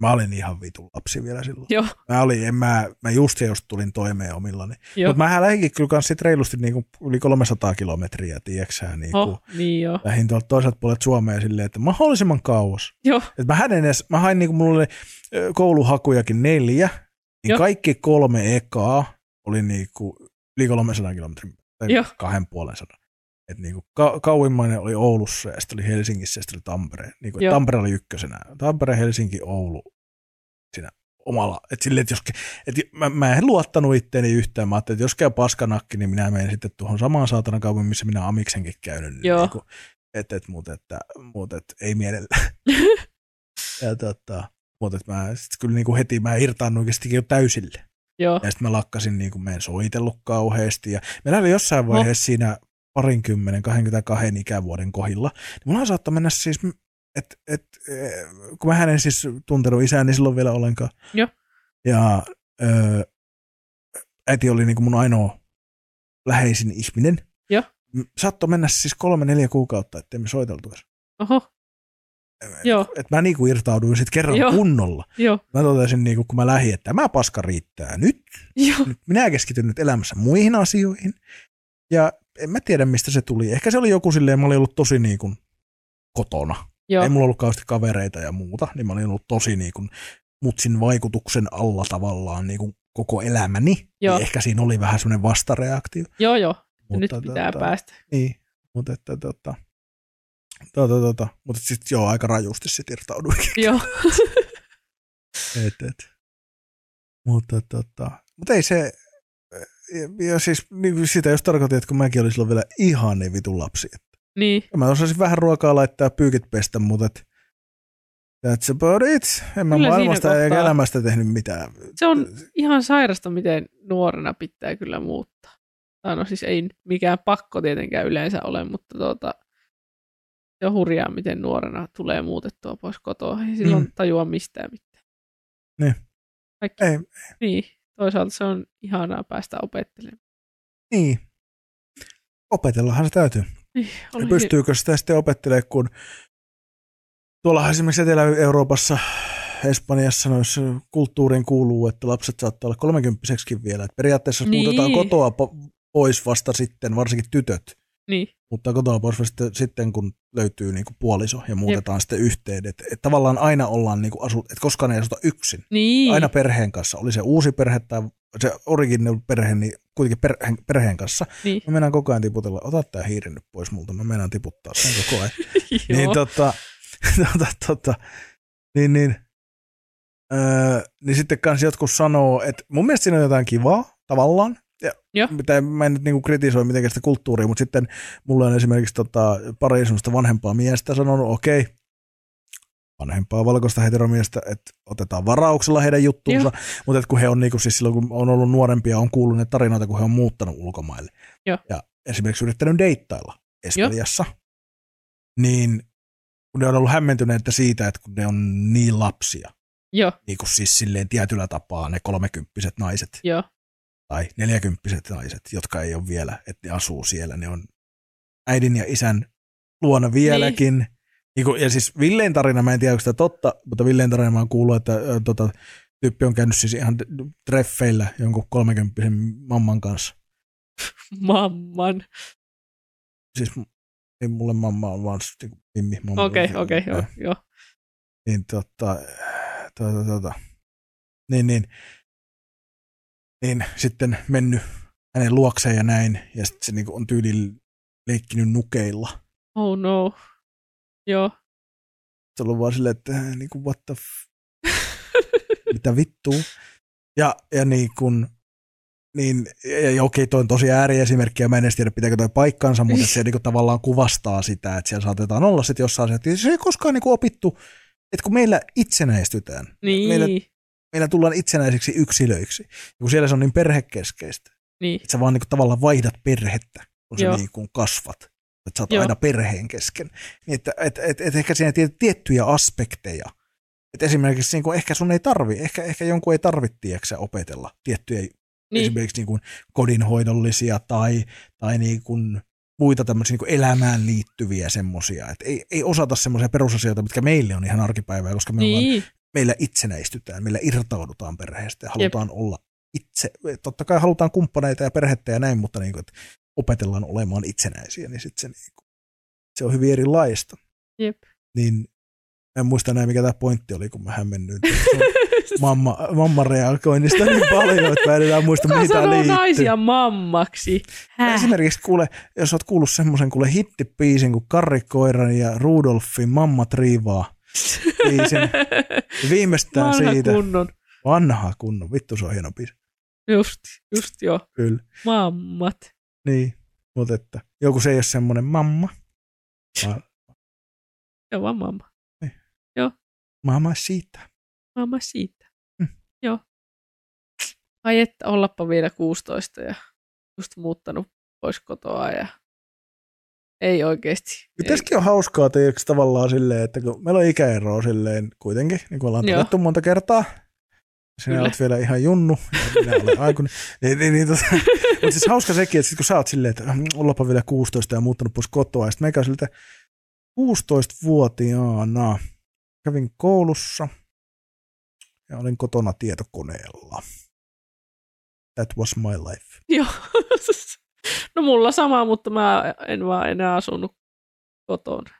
Mä olin ihan vitun lapsi vielä silloin. Joo, Mä, olin, en mä, mä just just tulin toimeen omillani. Mutta mä lähdinkin kyllä kans sit reilusti niin kuin yli 300 kilometriä, tiedäksä, niin kuin, Oh, niin joo. lähdin tuolta toiselta puolelta Suomea silleen, että mahdollisimman kauas. Joo, Et mä, hän edes, mä hain niin kuin mulla oli kouluhakujakin neljä, niin Joo. kaikki kolme ekaa oli niin kuin yli 300 kilometrin tai Joo. kahden puolen sadan. Et niin kuin ka- kauimmainen oli Oulussa ja sitten oli Helsingissä ja sitten oli Tampere. Niin kuin, Joo. Tampere oli ykkösenä. Tampere, Helsinki, Oulu siinä omalla. Et silleen, että jos, et mä, mä, en luottanut itteeni yhtään. Mä ajattelin, että jos käy paskanakki, niin minä menen sitten tuohon samaan saatana kaupunkiin, missä minä Amiksenkin käynyt. Niin Joo. Niin kuin, et, et, mutta, että, mutta et, ei mielellä. ja tota, mutta et mä sit kyllä niin kuin heti mä irtaannuinkin sitten jo täysille. joo. Ja sitten mä lakkasin niin kuin meidän soitellut kauheasti. Ja meillä oli jossain vaiheessa siinä parinkymmenen, 22 ikävuoden kohdilla, niin mulla saattoi mennä siis, että et, eh, kun mä en siis tuntenut isää, niin silloin vielä ollenkaan. Joo. Ja ö, äiti oli niin kuin mun ainoa läheisin ihminen. Joo. Saattoi mennä siis kolme, neljä kuukautta, ettei me soiteltu edes. Oho, Joo. Että mä niinku irtauduin sitten kerran Joo. kunnolla. joo, Mä totesin, niinku, kun mä lähdin, että tämä paska riittää nyt. joo, nyt. Minä keskityn nyt elämässä muihin asioihin. Ja en mä tiedä, mistä se tuli. Ehkä se oli joku silleen, mä olin ollut tosi niinku kotona. joo, Ei mulla ollut kauheasti kavereita ja muuta, niin mä olin ollut tosi niinku mutsin vaikutuksen alla tavallaan niinku koko elämäni. Joo. Niin ehkä siinä oli vähän semmoinen vastareaktio. joo, joo. Ja nyt Mutta pitää tota- päästä. Niin, mutta että tota, tota, tota, mutta sitten joo, aika rajusti sit irtauduin. Joo, Et, et. Mutta, tota, mutta ei se, ja, ja siis niin sitä jos tarkoitin, että kun mäkin olin silloin vielä ihan niin vitun lapsi. Että niin, mä osasin vähän ruokaa laittaa ja pyykit pestä, mutta et, that's about it. En mä Kyllä maailmasta eikä kohtaa- elämästä tehnyt mitään. se on ihan sairasta, miten nuorena pitää kyllä muuttaa. Tai no siis ei mikään pakko tietenkään yleensä ole, mutta tuota, se on hurjaa, miten nuorena tulee muutettua pois kotoa. Ei silloin Mm. tajua mistään mitään. Niin. Kaikki, Ei, niin, toisaalta se on ihanaa päästä opettelemaan. niin. Opetellahan se täytyy. Niin, oli- pystyykö sitä sitten opettelemaan, kun tuolla esimerkiksi Etelä-Euroopassa, Espanjassa noissa kulttuuriin kuuluu, että lapset saattaa olla 30 vielä. Et periaatteessa Niin. muutetaan kotoa po- pois vasta sitten, varsinkin tytöt, Niin, mutta kotoa pois vasta sitten, kun löytyy niinku puoliso ja muutetaan Jep. sitten yhteen. Että et tavallaan aina ollaan, niinku asu, että koskaan ei asuta yksin. niin. Aina perheen kanssa. Oli se uusi perhe tai se original perhe, niin kuitenkin perheen, perheen kanssa. niin. Mä meinaan koko ajan tiputella, ota tää hiiri nyt pois multa, mä meinaan tiputtaa sen koko ajan. Niin tota, tota, tota, niin, niin, öö, niin sitten kans jotkut sanoo, että mun mielestä siinä on jotain kivaa tavallaan, ja, Joo. mitä mä en nyt niinku kritisoi mitenkään sitä kulttuuria, mutta sitten mulla on esimerkiksi tota, pari semmoista vanhempaa miestä sanonut, okei, okay, vanhempaa valkoista heteromiestä, että otetaan varauksella heidän juttuunsa, mutta että kun he on niinku, siis silloin kun on ollut nuorempia, on kuullut ne tarinoita, kun he on muuttanut ulkomaille. Joo. Ja esimerkiksi yrittänyt deittailla Espanjassa, niin kun ne on ollut hämmentyneitä siitä, että kun ne on niin lapsia, Joo, niin kuin siis silleen tietyllä tapaa ne kolmekymppiset naiset. Joo, tai neljäkymppiset naiset, jotka ei ole vielä, että ne asuu siellä, ne on äidin ja isän luona vieläkin. Niin. ja siis Villeen tarina, mä en tiedä, onko sitä totta, mutta Villeen tarina mä oon kuullut, että ö, tota, tyyppi on käynyt siis ihan treffeillä jonkun kolmekymppisen mamman kanssa. mamman. Siis ei mulle mamma on vaan siis niinku Mimmi. Okei, okei, joo, joo. Niin tota, tota, tota, niin, niin, niin sitten mennyt hänen luokseen ja näin, ja sitten se niinku on tyyliin leikkinyt nukeilla. Oh no. Joo. Se on ollut vaan silleen, että äh, niinku what the f- mitä vittua. Ja, ja niin kun, niin, ja, ja okei, toi on tosi ääriesimerkki, ja mä en edes tiedä, pitääkö toi paikkansa, mutta se niinku tavallaan kuvastaa sitä, että siellä saatetaan olla sitten jossain, että se ei koskaan niinku opittu, että kun meillä itsenäistytään, Niin, meillä, meillä tullaan itsenäisiksi yksilöiksi, ja kun siellä se on niin perhekeskeistä, niin. että sä vaan niinku tavallaan vaihdat perhettä, kun sä Joo. niin kuin kasvat. Että sä oot Joo. aina perheen kesken. Niin että et, et, et ehkä siinä tiet- tiettyjä aspekteja. Että esimerkiksi niin kuin ehkä sun ei tarvi, ehkä, ehkä jonkun ei tarvitse opetella tiettyjä niin. niin. esimerkiksi niin kuin kodinhoidollisia tai, tai niin kuin muita tämmöisiä niin kuin elämään liittyviä semmoisia. Että ei, ei osata semmoisia perusasioita, mitkä meille on ihan arkipäivää, koska me ollaan Niin, meillä itsenäistytään, meillä irtaudutaan perheestä ja halutaan Jep. olla itse, totta kai halutaan kumppaneita ja perhettä ja näin, mutta niin kuin, että opetellaan olemaan itsenäisiä, niin sitten se, niin kuin, se on hyvin erilaista. Jep. Niin en muista näin, mikä tämä pointti oli, kun mä hämmennyin. mamma, mamma reagoinnista niin paljon, että mä en enää muista, Kuka mitä sanoo liittyy. naisia mammaksi? Häh? Esimerkiksi kuule, jos oot kuullut semmoisen kuule hittipiisin kuin Karri Koiran ja Rudolfin Mamma Triivaa biisin, niin viimeistään Vanha siitä. kunnon. Vanha kunnon, vittu se on hieno biisi. Just, just joo. Kyllä. Mammat. Niin, mutta että joku se ei ole semmoinen mamma, vaan Joo, vaan mamma. mamma siitä. Mamma siitä. Mm. Joo. Ai että, ollappa vielä 16 ja just muuttanut pois kotoa ja Ei oikeasti. Tässäkin on hauskaa tiiäks, tavallaan silleen, että kun meillä on ikäeroa silleen kuitenkin, niin kuin ollaan todettu monta kertaa. Sinä Kyllä. olet vielä ihan junnu, ja minä olen aikuinen. niin, niin, niin, tota, mutta siis hauska sekin, että sit kun sä oot silleen, että "Mm, ollapa vielä 16 ja muuttanut pois kotoa, ja sitten meikä siltä 16-vuotiaana kävin koulussa ja olin kotona tietokoneella. That was my life. Joo. No mulla sama, mutta mä en vaan enää asunut kotona.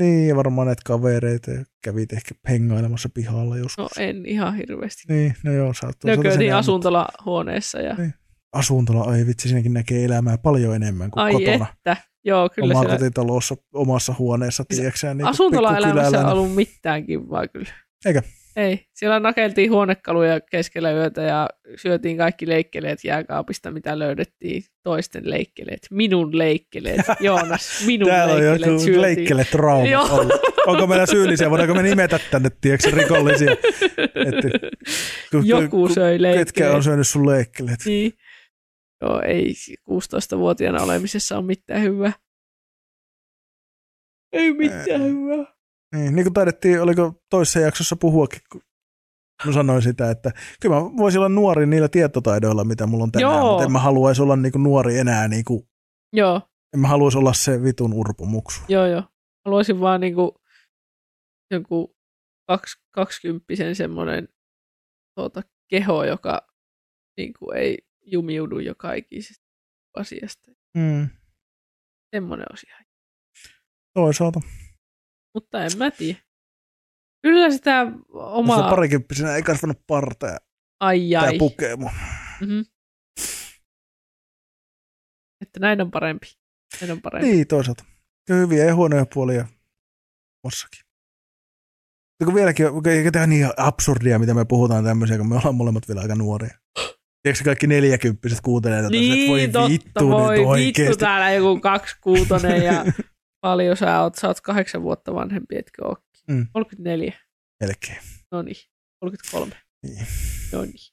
Niin, ja varmaan näitä kavereita kävit ehkä hengailemassa pihalla joskus. No en ihan hirveästi. Niin, no joo, toisaalta Nökötin senään, asuntolahuoneessa ja Niin, Asuntola, ai vitsi, siinäkin näkee elämää paljon enemmän kuin ai kotona. että. Joo, kyllä siellä Omakotitalossa, omassa huoneessa, tiedätkö niin asuntolaelämässä on ollut mitään kivaa kyllä. Eikö? Ei. Siellä nakeltiin huonekaluja keskellä yötä ja syötiin kaikki leikkeleet jääkaapista, mitä löydettiin. Toisten leikkeleet. Minun leikkeleet. Joonas, minun Täällä on leikkeleet joku syötiin. leikkele trauma Joo. ollut. Onko meillä syyllisiä? Voidaanko me nimetä tänne, tiedätkö, rikollisia? Että, ku- Joku ku- söi Ketkä leikkeleet. on syönyt sun leikkeleet? Niin. Joo, ei 16-vuotiaana olemisessa ole mitään hyvää. Ei mitään Ei. hyvää. Niin, niin kuin taidettiin, oliko toisessa jaksossa puhuakin, kun mä sanoin sitä, että kyllä mä voisin olla nuori niillä tietotaidoilla, mitä mulla on tänään, Joo. mutta en mä haluaisi olla niin kuin nuori enää, niin kuin, Joo, en mä haluaisi olla se vitun urpomuksu. joo, joo. Haluaisin vaan niinku joku kaks, kaksikymppisen semmoinen tuota, keho, joka niinku ei jumiudu joka ikisestä asiasta. Mm. Semmoinen olisi ihan. Toisaalta. Mutta en mä tiedä. Kyllä sitä Omaa... omaa... parikymppisenä ei kasvanut parta ja Ai tää ai. pukee mua. Mm-hmm. Että näin on parempi. Näin on parempi. Niin, toisaalta. Ja hyviä ja huonoja puolia mossakin. Ja kun vieläkin, eikä tämä niin absurdia, mitä me puhutaan tämmöisiä, kun me ollaan molemmat vielä aika nuoria. Tiedätkö kaikki neljäkymppiset kuuntelee tätä, Niin, että voi totta, vittu voi nyt vittu täällä joku kaksikuutonen ja paljon sä oot, sä oot kahdeksan vuotta vanhempi, etkö oo? Mm. 34, Melkein. no niin, 33, Niin. no niin.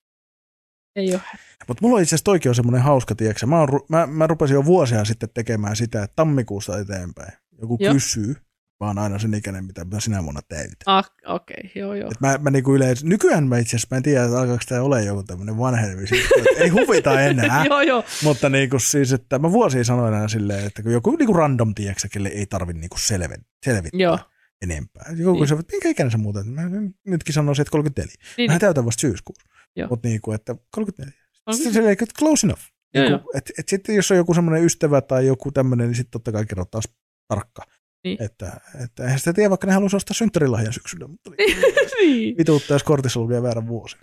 Ei ole. Mutta mulla on itse asiassa toikin on semmoinen hauska, tiedätkö? Mä, ru- mä, mä rupesin jo vuosia sitten tekemään sitä, että tammikuusta eteenpäin joku Joo. kysyy, mä oon aina sen ikäinen, mitä sinä vuonna täytän. Ah, okei, okay, joo joo. Et mä, mä niinku yleensä, nykyään mä itse asiassa, mä en tiedä, että alkaako tämä ole joku tämmöinen vanhenemisi, että ei huvita enää. joo joo, Mutta niinku siis, että mä vuosia sanoin aina silleen, että kun joku niinku random, tiedätkö, kelle ei tarvi niinku selven, selvittää joo. enempää. Joku Niin. niin. se, että minkä ikäinen sä muuten? Mä nytkin sanoisin, että 34. Niin, Mä täytän vasta syyskuussa. Mutta niinku, että 34. On Sitten silleen, että close enough. Joo, Niinku, et, et sitten jos on joku semmoinen ystävä tai joku tämmöinen, niin sitten totta kai kerrot taas tarkka. Niin. Että, että eihän sitä tiedä, vaikka ne haluaisi ostaa synttärilahjan syksyllä, mutta niin, vituuttaa, jos kortissa ollut vielä väärä vuosi.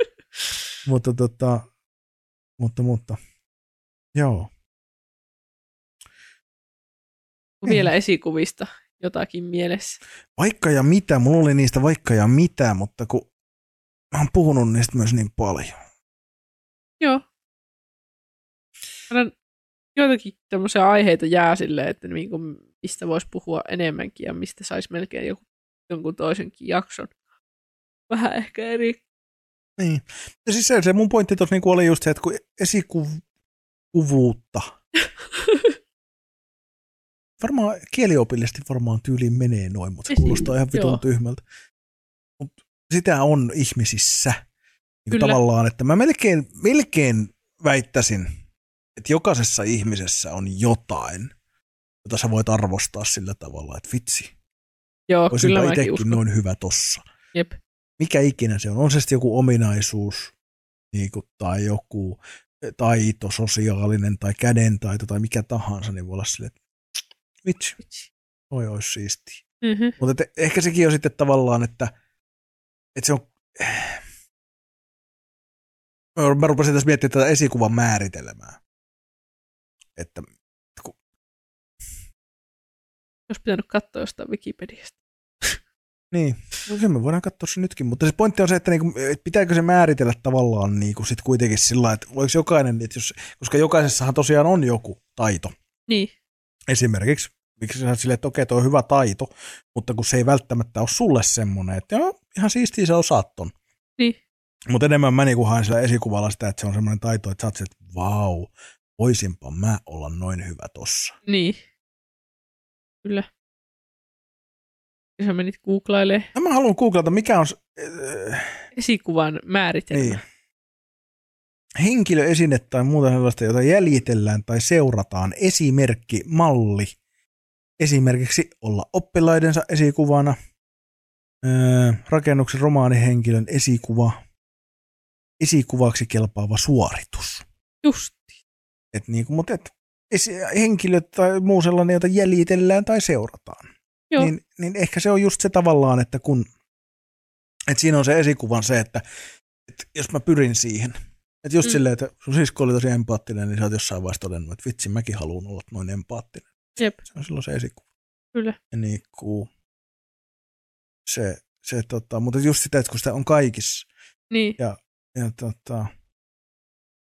mutta tota, mutta, mutta, joo. Niin. Vielä esikuvista jotakin mielessä. Vaikka ja mitä, mulla oli niistä vaikka ja mitä, mutta kun mä oon puhunut niistä myös niin paljon. Joo. Joitakin tämmöisiä aiheita jää silleen, että niin kuin mistä voisi puhua enemmänkin ja mistä saisi melkein joku, jonkun toisenkin jakson. Vähän ehkä eri. Niin. Ja siis se, se mun pointti tuossa niinku oli just se, että kun esikuvuutta, varmaan kieliopillisesti varmaan tyyliin menee noin, mutta se Esi- kuulostaa ihan vitun joo. tyhmältä. Mut sitä on ihmisissä. Niin Kyllä. tavallaan, että mä melkein, melkein väittäisin, että jokaisessa ihmisessä on jotain, jota sä voit arvostaa sillä tavalla, että vitsi, Joo, kyllä olisinpa mäkin itsekin uskon. noin hyvä tossa Jep. mikä ikinä se on. On se sitten joku ominaisuus niin kuin, tai joku taito, sosiaalinen tai kädentaito tai mikä tahansa, niin voi olla silleen, että vitsi, toi olisi siistiä. Mm-hmm. Mutta et, ehkä sekin on sitten tavallaan, että, että se on... Mä rupesin tässä miettimään tätä esikuvan määritelmää. Että Jos pitänyt katsoa jostain Wikipediasta. Niin, no kyllä me voidaan katsoa se nytkin, mutta se pointti on se, että niinku, et pitääkö se määritellä tavallaan niinku sit kuitenkin sillä että voiko jokainen, että jos, koska jokaisessahan tosiaan on joku taito. Niin, Esimerkiksi, miksi sä silleen, että okei, toi on hyvä taito, mutta kun se ei välttämättä ole sulle semmoinen, että joo, ihan siistiä sä osaat ton. niin. Mutta enemmän mä niinku haen sillä esikuvalla sitä, että se on semmoinen taito, että sä oot että vau, voisinpa mä olla noin hyvä tossa. Niin. Kyllä. Ja sä menit googlailemaan No mä haluan googlata, mikä on äh, esikuvan määritelmä. niin. henkilö, esine tai muuta sellaista, jota jäljitellään tai seurataan. Esimerkki, malli. Esimerkiksi olla oppilaidensa esikuvana. Öö, rakennuksen romaanihenkilön esikuva. Esikuvaksi kelpaava suoritus. Just. Et niin kuin, mutta et, esi- henkilö tai muu sellainen, jota jäljitellään tai seurataan. Joo. Niin, niin ehkä se on just se tavallaan, että kun että siinä on se esikuvan se, että, että jos mä pyrin siihen, että just mm. silleen, että sun sisko oli tosi empaattinen, niin sä oot jossain vaiheessa todennut, että vitsi, mäkin haluan olla noin empaattinen. Jep. Se on silloin se esikuva. Kyllä. Ja niin kuin, se, se tota, mutta just sitä, että kun sitä on kaikissa, Niin. ja, ja tota,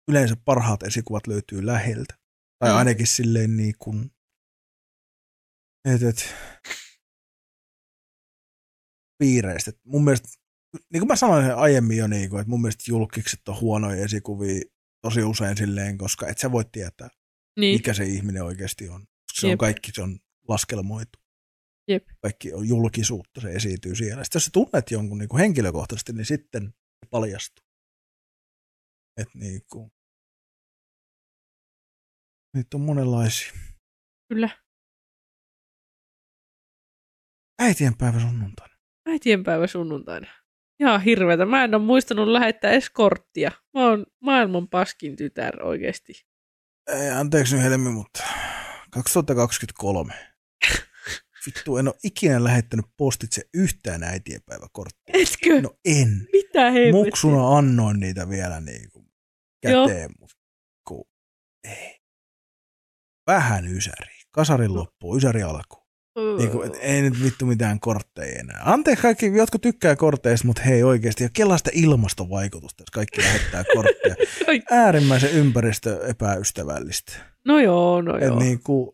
yleensä parhaat esikuvat löytyy läheltä. Tai Mm. ainakin silleen niin kuin, et, et, piireistä. Mun mielestä, niin kuin mä sanoin aiemmin jo, niin kuin, että mun mielestä julkikset on huonoja esikuvia tosi usein silleen, koska et sä voi tietää, Niin. mikä se ihminen oikeasti on. Se on Jep. kaikki, se on laskelmoitu. Jep. Kaikki on julkisuutta, se esiintyy siellä. Sitten jos sä tunnet jonkun niin kuin henkilökohtaisesti, niin sitten se paljastuu. Että niin kuin, niitä on monenlaisia. Kyllä. Äitienpäivä sunnuntaina. Äitienpäivä sunnuntaina. Ihan hirveätä. Mä en ole muistanut lähettää edes korttia. Mä oon maailman paskin tytär oikeesti. Ei, anteeksi nyt Helmi, mutta 2023. Vittu, en ole ikinä lähettänyt postitse yhtään äitienpäiväkorttia. Etkö? No en. Mitä hemmettiä? Muksuna annoin niitä vielä niin. Käteen, mutta kun ei. Vähän ysäri. Kasarin loppu, ysäri alku. Niin kuin, et ei nyt vittu mitään kortteja enää. Anteeksi kaikki, jotkut tykkää korteista, mutta hei oikeasti, ja kellaista ilmastovaikutusta, jos kaikki lähettää kortteja. Äärimmäisen ympäristö epäystävällistä. No joo, no Et joo. niin kuin,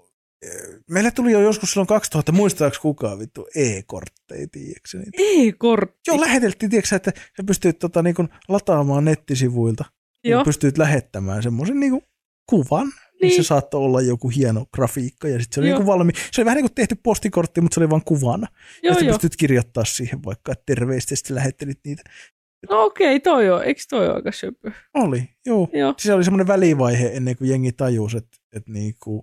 meille tuli jo joskus silloin 2000, muistaaks kukaan vittu e-kortteja, tiedätkö niitä? E-kortti. Joo, läheteltiin, tiedätkö että sä pystyt tota, niin kuin, lataamaan nettisivuilta. Joo. Ja pystyt lähettämään semmoisen niin kuvan, niin. Niin. missä saattoi olla joku hieno grafiikka ja sitten se oli Joo. niin valmi. Se oli vähän niin kuin tehty postikortti, mutta se oli vain kuvana. ja Joo, sitten joo. pystyt kirjoittaa siihen vaikka, että terveistä, ja sitten lähettelit niitä. No okei, toi on. Eikö toi ole aika söpö? Oli, joo. Joo. Se oli semmoinen välivaihe ennen kuin jengi tajusi, että, että niin kuin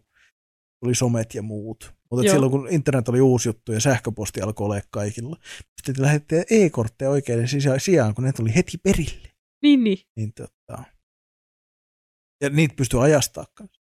tuli somet ja muut. Mutta Joo. silloin kun internet oli uusi juttu ja sähköposti alkoi olla kaikilla, sitten lähetti e-kortteja oikein sisään- sijaan, kun ne tuli heti perille. Niin, niin. Niin tota, ja niitä pystyy ajastaa kanssa.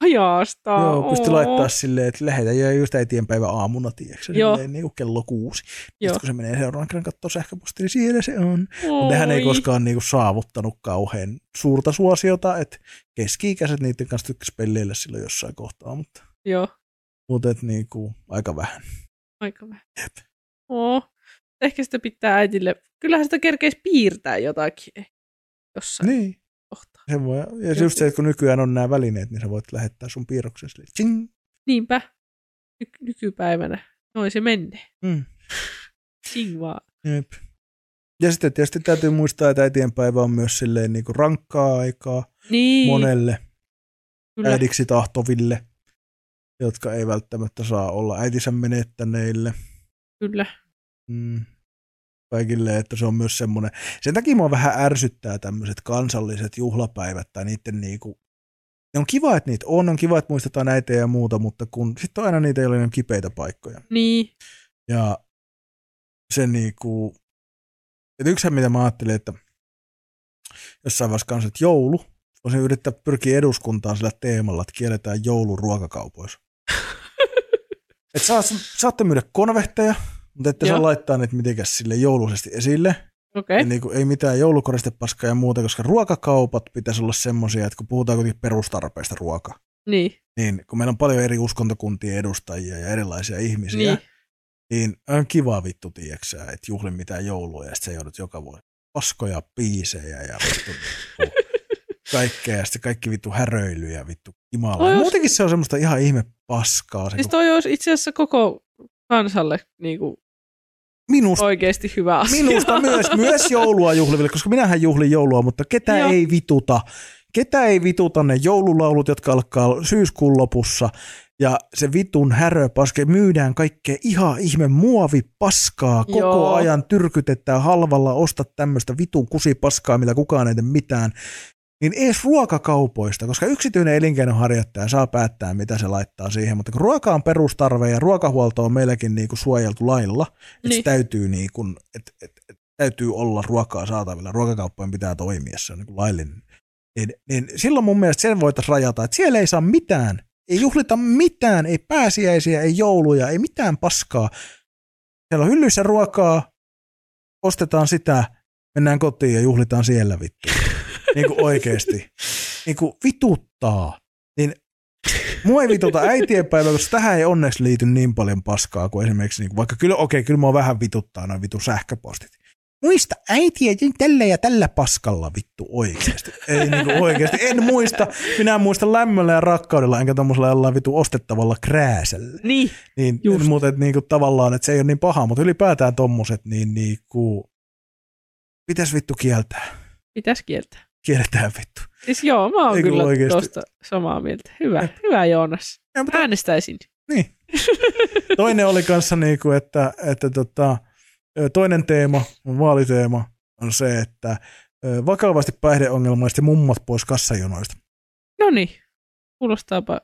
Hajaastaa. Joo, pystyi oo. laittaa silleen, että lähetä ja just äitienpäivä aamuna, tiedätkö, Joo. silleen niin kuin kello kuusi. Joo. Sitten kun se menee seuraavan kerran katsoa sähköpostia, niin siellä se on. Mutta nehän ei koskaan niinku saavuttanut kauhean suurta suosiota, että keski-ikäiset niiden kanssa tykkäs pelleillä silloin jossain kohtaa, mutta, Joo, mutta et niinku, aika vähän. aika vähän. Oo. Ehkä sitä pitää äitille. Kyllähän sitä kerkeisi piirtää jotakin eh, jossain Niin. Se voi, ja Joku. just se, että kun nykyään on nämä välineet, niin sä voit lähettää sun piirroksen sille. Ching! Niinpä. Ny- nykypäivänä. Noin se menee. Mm. Vaan. Jep. Ja sitten tietysti täytyy muistaa, että äitienpäivä on myös silleen niinku rankkaa aikaa Niin. monelle Kyllä. äidiksi tahtoville, jotka ei välttämättä saa olla äitinsä menettäneille. Kyllä. Mm. Kaikille, että se on myös semmoinen. Sen takia mua vähän ärsyttää tämmöiset kansalliset juhlapäivät tai niiden niinku, ne on kiva, että niitä on, on kiva, että muistetaan näitä ja muuta, mutta kun sitten on aina niitä, joilla on kipeitä paikkoja. Niin. Ja se niinku, että yksihän mitä mä ajattelin, että jossain vaiheessa kanssa, että joulu, voisin yrittää pyrkiä eduskuntaan sillä teemalla, että kielletään joulu ruokakaupoissa. että saa, saatte myydä konvehteja, mutta ette saa laittaa niitä mitenkään sille jouluisesti esille. Ja niin kuin, ei mitään joulukoristepaskaa ja muuta, koska ruokakaupat pitäisi olla semmoisia, että kun puhutaan kuitenkin perustarpeista ruoka, Niin. niin kun meillä on paljon eri uskontokuntien edustajia ja erilaisia ihmisiä, Niin. niin, on kiva vittu, tieksää, että juhlin mitään joulua ja sitten sä joudut joka vuosi paskoja, piisejä ja vittu, vittu kaikkea ja sitten kaikki vittu häröilyjä vittu kimalla. Oi, jos- Muutenkin se on semmoista ihan ihme paskaa. Se, Siis kun toi olisi itse asiassa koko kansalle niin kuin, minusta, oikeasti hyvä asia. minusta myös, myös joulua juhliville, koska minähän juhlin joulua, mutta ketä Joo. ei vituta, ketä ei vituta ne joululaulut, jotka alkaa syyskuun lopussa, ja se vitun häröpaske myydään kaikkea ihan ihme muovipaskaa, koko Joo. ajan tyrkytetään halvalla, osta tämmöistä vitun kusipaskaa, millä kukaan ei tee mitään, niin ees ruokakaupoista, koska yksityinen elinkeinonharjoittaja saa päättää, mitä se laittaa siihen, mutta kun ruoka on perustarve ja ruokahuolto on meilläkin niinku suojeltu lailla, että Niin. niin. täytyy, niinku, et, et, et, täytyy olla ruokaa saatavilla, ruokakauppojen pitää toimia, se on niinku laillinen, niin, niin silloin mun mielestä sen voitaisiin rajata, että siellä ei saa mitään, ei juhlita mitään, ei pääsiäisiä, ei jouluja, ei mitään paskaa. Siellä on hyllyissä ruokaa, ostetaan sitä, mennään kotiin ja juhlitaan siellä vittu. Niin kuin oikeasti. Niin kuin vituttaa. Niin mua ei vituta äitienpäivä, koska tähän ei onneksi liity niin paljon paskaa kuin esimerkiksi, niin kuin, vaikka kyllä, okei, kyllä mua vähän vituttaa noin vitu sähköpostit. Muista äitiä tällä ja tällä paskalla vittu oikeasti. Ei niinku oikeasti. En muista. Minä muistan lämmöllä ja rakkaudella, enkä tommosella jollain vitu ostettavalla krääsellä. Niin, Niin, Just. mutta et niinku tavallaan, että se ei ole niin paha, mutta ylipäätään tommoset, niin niinku, pitäisi vittu kieltää. pitäisi kieltää. Kielletään vittu. Siis joo, mä oon Ei kyllä oikeesti. tuosta samaa mieltä. Hyvä, hyvä Joonas. Ja, mutta, Äänestäisin. niin. Toinen oli kanssa niinku, että, että tota, toinen teema, vaaliteema, on se, että vakavasti päihdeongelmaiset ja mummat pois kassajonoista. No niin, kuulostaapa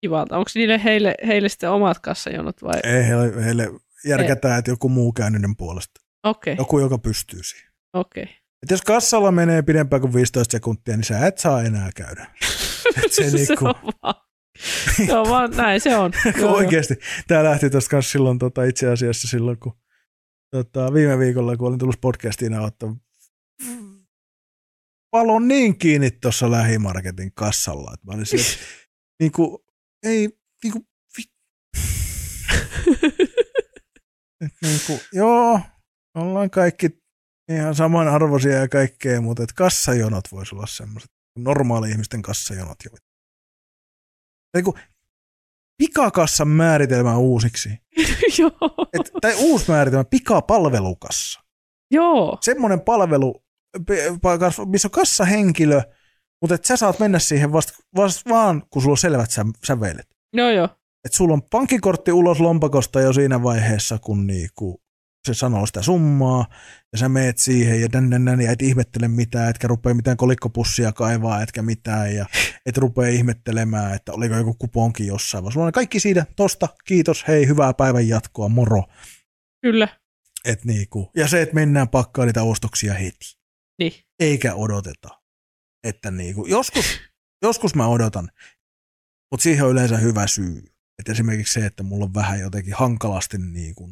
kivalta. Onko niille heille, heille sitten omat kassajonot vai? Ei heille, heille järkätään, että joku muu käy niiden puolesta. Okei, okay, Joku, joka pystyy siihen. okei. Okay. Et jos kassalla menee pidempään kuin 15 sekuntia, niin sä et saa enää käydä. Et se, se, niinku, on vaan, se on vaan, näin se on. Joo, joo. oikeasti, tämä lähti tuosta kanssa silloin tota, itse asiassa silloin, kun tota, viime viikolla, kun olin tullut podcastiin että palon niin kiinni tuossa lähimarketin kassalla, että mä olin siellä, niin kuin, ei, niin kuin, niin kuin, joo, ollaan kaikki ihan samanarvoisia ja kaikkea, mutta et kassajonot voisi olla semmoiset, normaali-ihmisten kassajonot jo. Niin kuin, pikakassan määritelmä uusiksi. joo. Et, tai uusi määritelmä, pikapalvelukassa. joo, Semmoinen palvelu, missä on kassahenkilö, mutta et sä saat mennä siihen vasta vast, vaan, kun sulla on selvät sä, sävelet. joo, joo. Et sulla on pankkikortti ulos lompakosta jo siinä vaiheessa, kun niinku se sanoo sitä summaa, ja sä meet siihen, ja nän, nän, nän, ja et ihmettele mitään, etkä rupea mitään kolikkopussia kaivaa, etkä mitään, ja et rupea ihmettelemään, että oliko joku kuponki jossain, vaan sulla on kaikki siitä, tosta, kiitos, hei, hyvää päivän jatkoa, moro. Kyllä. Et niinku, ja se, että mennään pakkaan niitä ostoksia heti, Niin. eikä odoteta. Että niinku, joskus, joskus mä odotan, mutta siihen on yleensä hyvä syy. Et esimerkiksi se, että mulla on vähän jotenkin hankalasti niinku,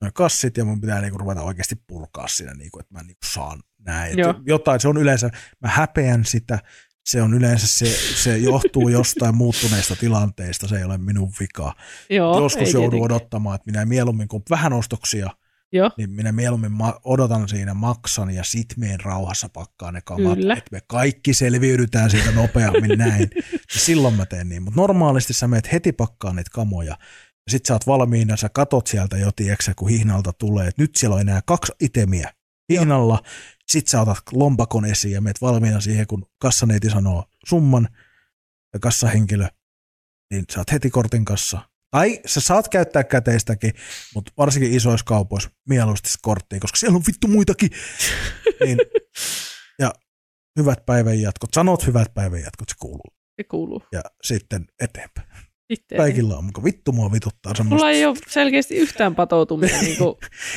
noi kassit ja mun pitää niinku ruveta oikeasti purkaa siinä, niinku, että mä niinku saan näin. Et jotain, se on yleensä, mä häpeän sitä, se on yleensä, se, se johtuu jostain muuttuneista tilanteista, se ei ole minun vika. Joo, Joskus joudun odottamaan, että minä mieluummin, kun vähän ostoksia, Joo, niin minä mieluummin ma- odotan siinä maksan ja sit meen rauhassa pakkaan ne kamat, että me kaikki selviydytään siitä nopeammin näin. Ja silloin mä teen niin, mutta normaalisti sä meet heti pakkaan niitä kamoja ja sit sä oot valmiina, sä katot sieltä jo, tieksä, kun hihnalta tulee, että nyt siellä on enää kaksi itemiä hihnalla, sit sä otat lompakon esiin ja meet valmiina siihen, kun kassaneiti sanoo summan ja kassahenkilö, niin sä oot heti kortin kanssa. Tai sä saat käyttää käteistäkin, mutta varsinkin isoissa kaupoissa mieluusti se korttia, koska siellä on vittu muitakin. niin, ja hyvät päivän jatkot. Sanot hyvät päivän jatkot, se kuuluu. se kuuluu. Ja sitten eteenpäin. Sitten. Kaikilla on mukaan. Vittu mua vituttaa semmoista. Mulla ei ole selkeästi yhtään patoutumista niin kuin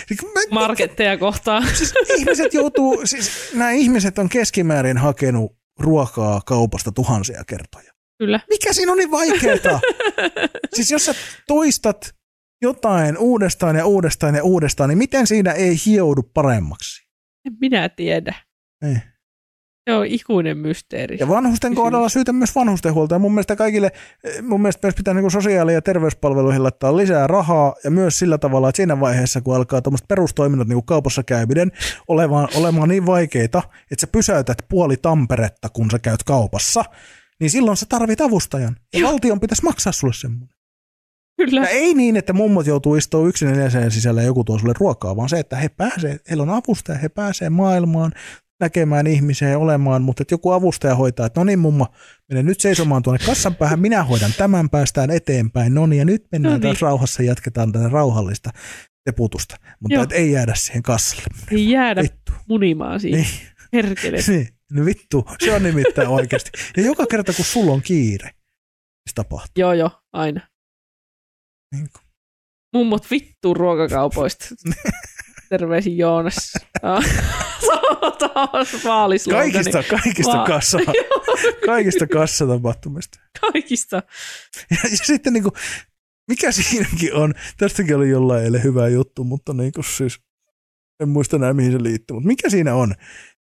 Siis marketteja kohtaan. siis ihmiset joutuu, siis nämä ihmiset on keskimäärin hakenut ruokaa kaupasta tuhansia kertoja. Kyllä. Mikä siinä on niin vaikeaa? siis jos sä toistat jotain uudestaan ja uudestaan ja uudestaan, niin miten siinä ei hioudu paremmaksi? En minä tiedä. Ei. Se on ikuinen mysteeri. Ja vanhusten Kysymys. kohdalla syytä myös vanhustenhuolta. Ja mun mielestä kaikille, mun mielestä meidän pitää niin sosiaali- ja terveyspalveluihin laittaa lisää rahaa ja myös sillä tavalla, että siinä vaiheessa, kun alkaa tuommoiset perustoiminnot niin kuin kaupassa käyminen olemaan, olemaan niin vaikeita, että sä pysäytät puoli Tamperetta, kun sä käyt kaupassa, niin silloin sä tarvit avustajan. Ja Joo. valtion pitäisi maksaa sulle semmoinen. Kyllä. Ja ei niin, että mummot joutuu istumaan yksin eläiseen sisällä ja joku tuo sulle ruokaa, vaan se, että he pääsee, heillä on avustaja, he pääsee maailmaan, näkemään ihmisiä ja olemaan, mutta että joku avustaja hoitaa, että no niin mummo, mene nyt seisomaan tuonne kassan päähän, minä hoidan tämän, päästään eteenpäin, no niin, ja nyt mennään No niin. taas rauhassa, jatketaan tätä rauhallista teputusta, mutta Joo. et ei jäädä siihen kassalle. Ei jäädä Vittu. munimaan siinä. Niin. Perkele. Niin, no vittu, se on nimittäin oikeasti. Ja joka kerta, kun sulla on kiire, se tapahtuu. Joo, joo, aina. Niin kuin. Mummot vittuu ruokakaupoista. Terveisin Joonas. Taas. Kaikista, kaikista, Vaan- kassa, kaikista kassatapahtumista. Kaikista. Ja, ja sitten niin kuin, mikä siinäkin on, tästäkin oli jollain eilen hyvä juttu, mutta niin kuin siis, en muista enää mihin se liittyy, mutta mikä siinä on?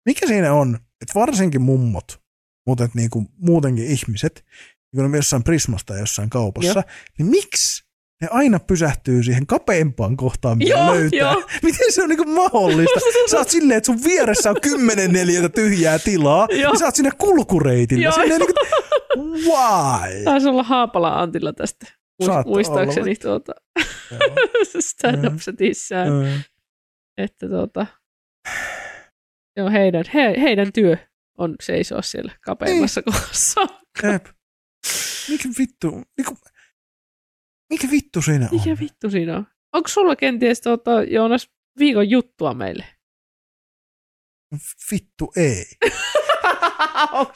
Mikä siinä on, että varsinkin mummot, mutta että niin kuin muutenkin ihmiset, niin kun ne on jossain Prismasta jossain kaupassa, Joo. niin miksi ne aina pysähtyy siihen kapeimpaan kohtaan, mitä Joo, löytää. joo. Miten se on niin mahdollista? Sä oot silleen, että sun vieressä on kymmenen neliötä tyhjää tilaa, Joo. ja sä oot siinä kulkureitillä. Joo, Silleen niin kuin, why? Taisi olla Haapala Antilla tästä. Muist- muistaakseni olla. tuota Joo. stand-up setissään, Joo. että tuota, on heidän, he, heidän työ on seisoa siellä kapeimmassa Niin. kohdassa. Mikä vittu, mikä, mikä vittu siinä on? Mikä vittu siinä on? Onko sulla kenties tuota, Joonas viikon juttua meille? Vittu ei.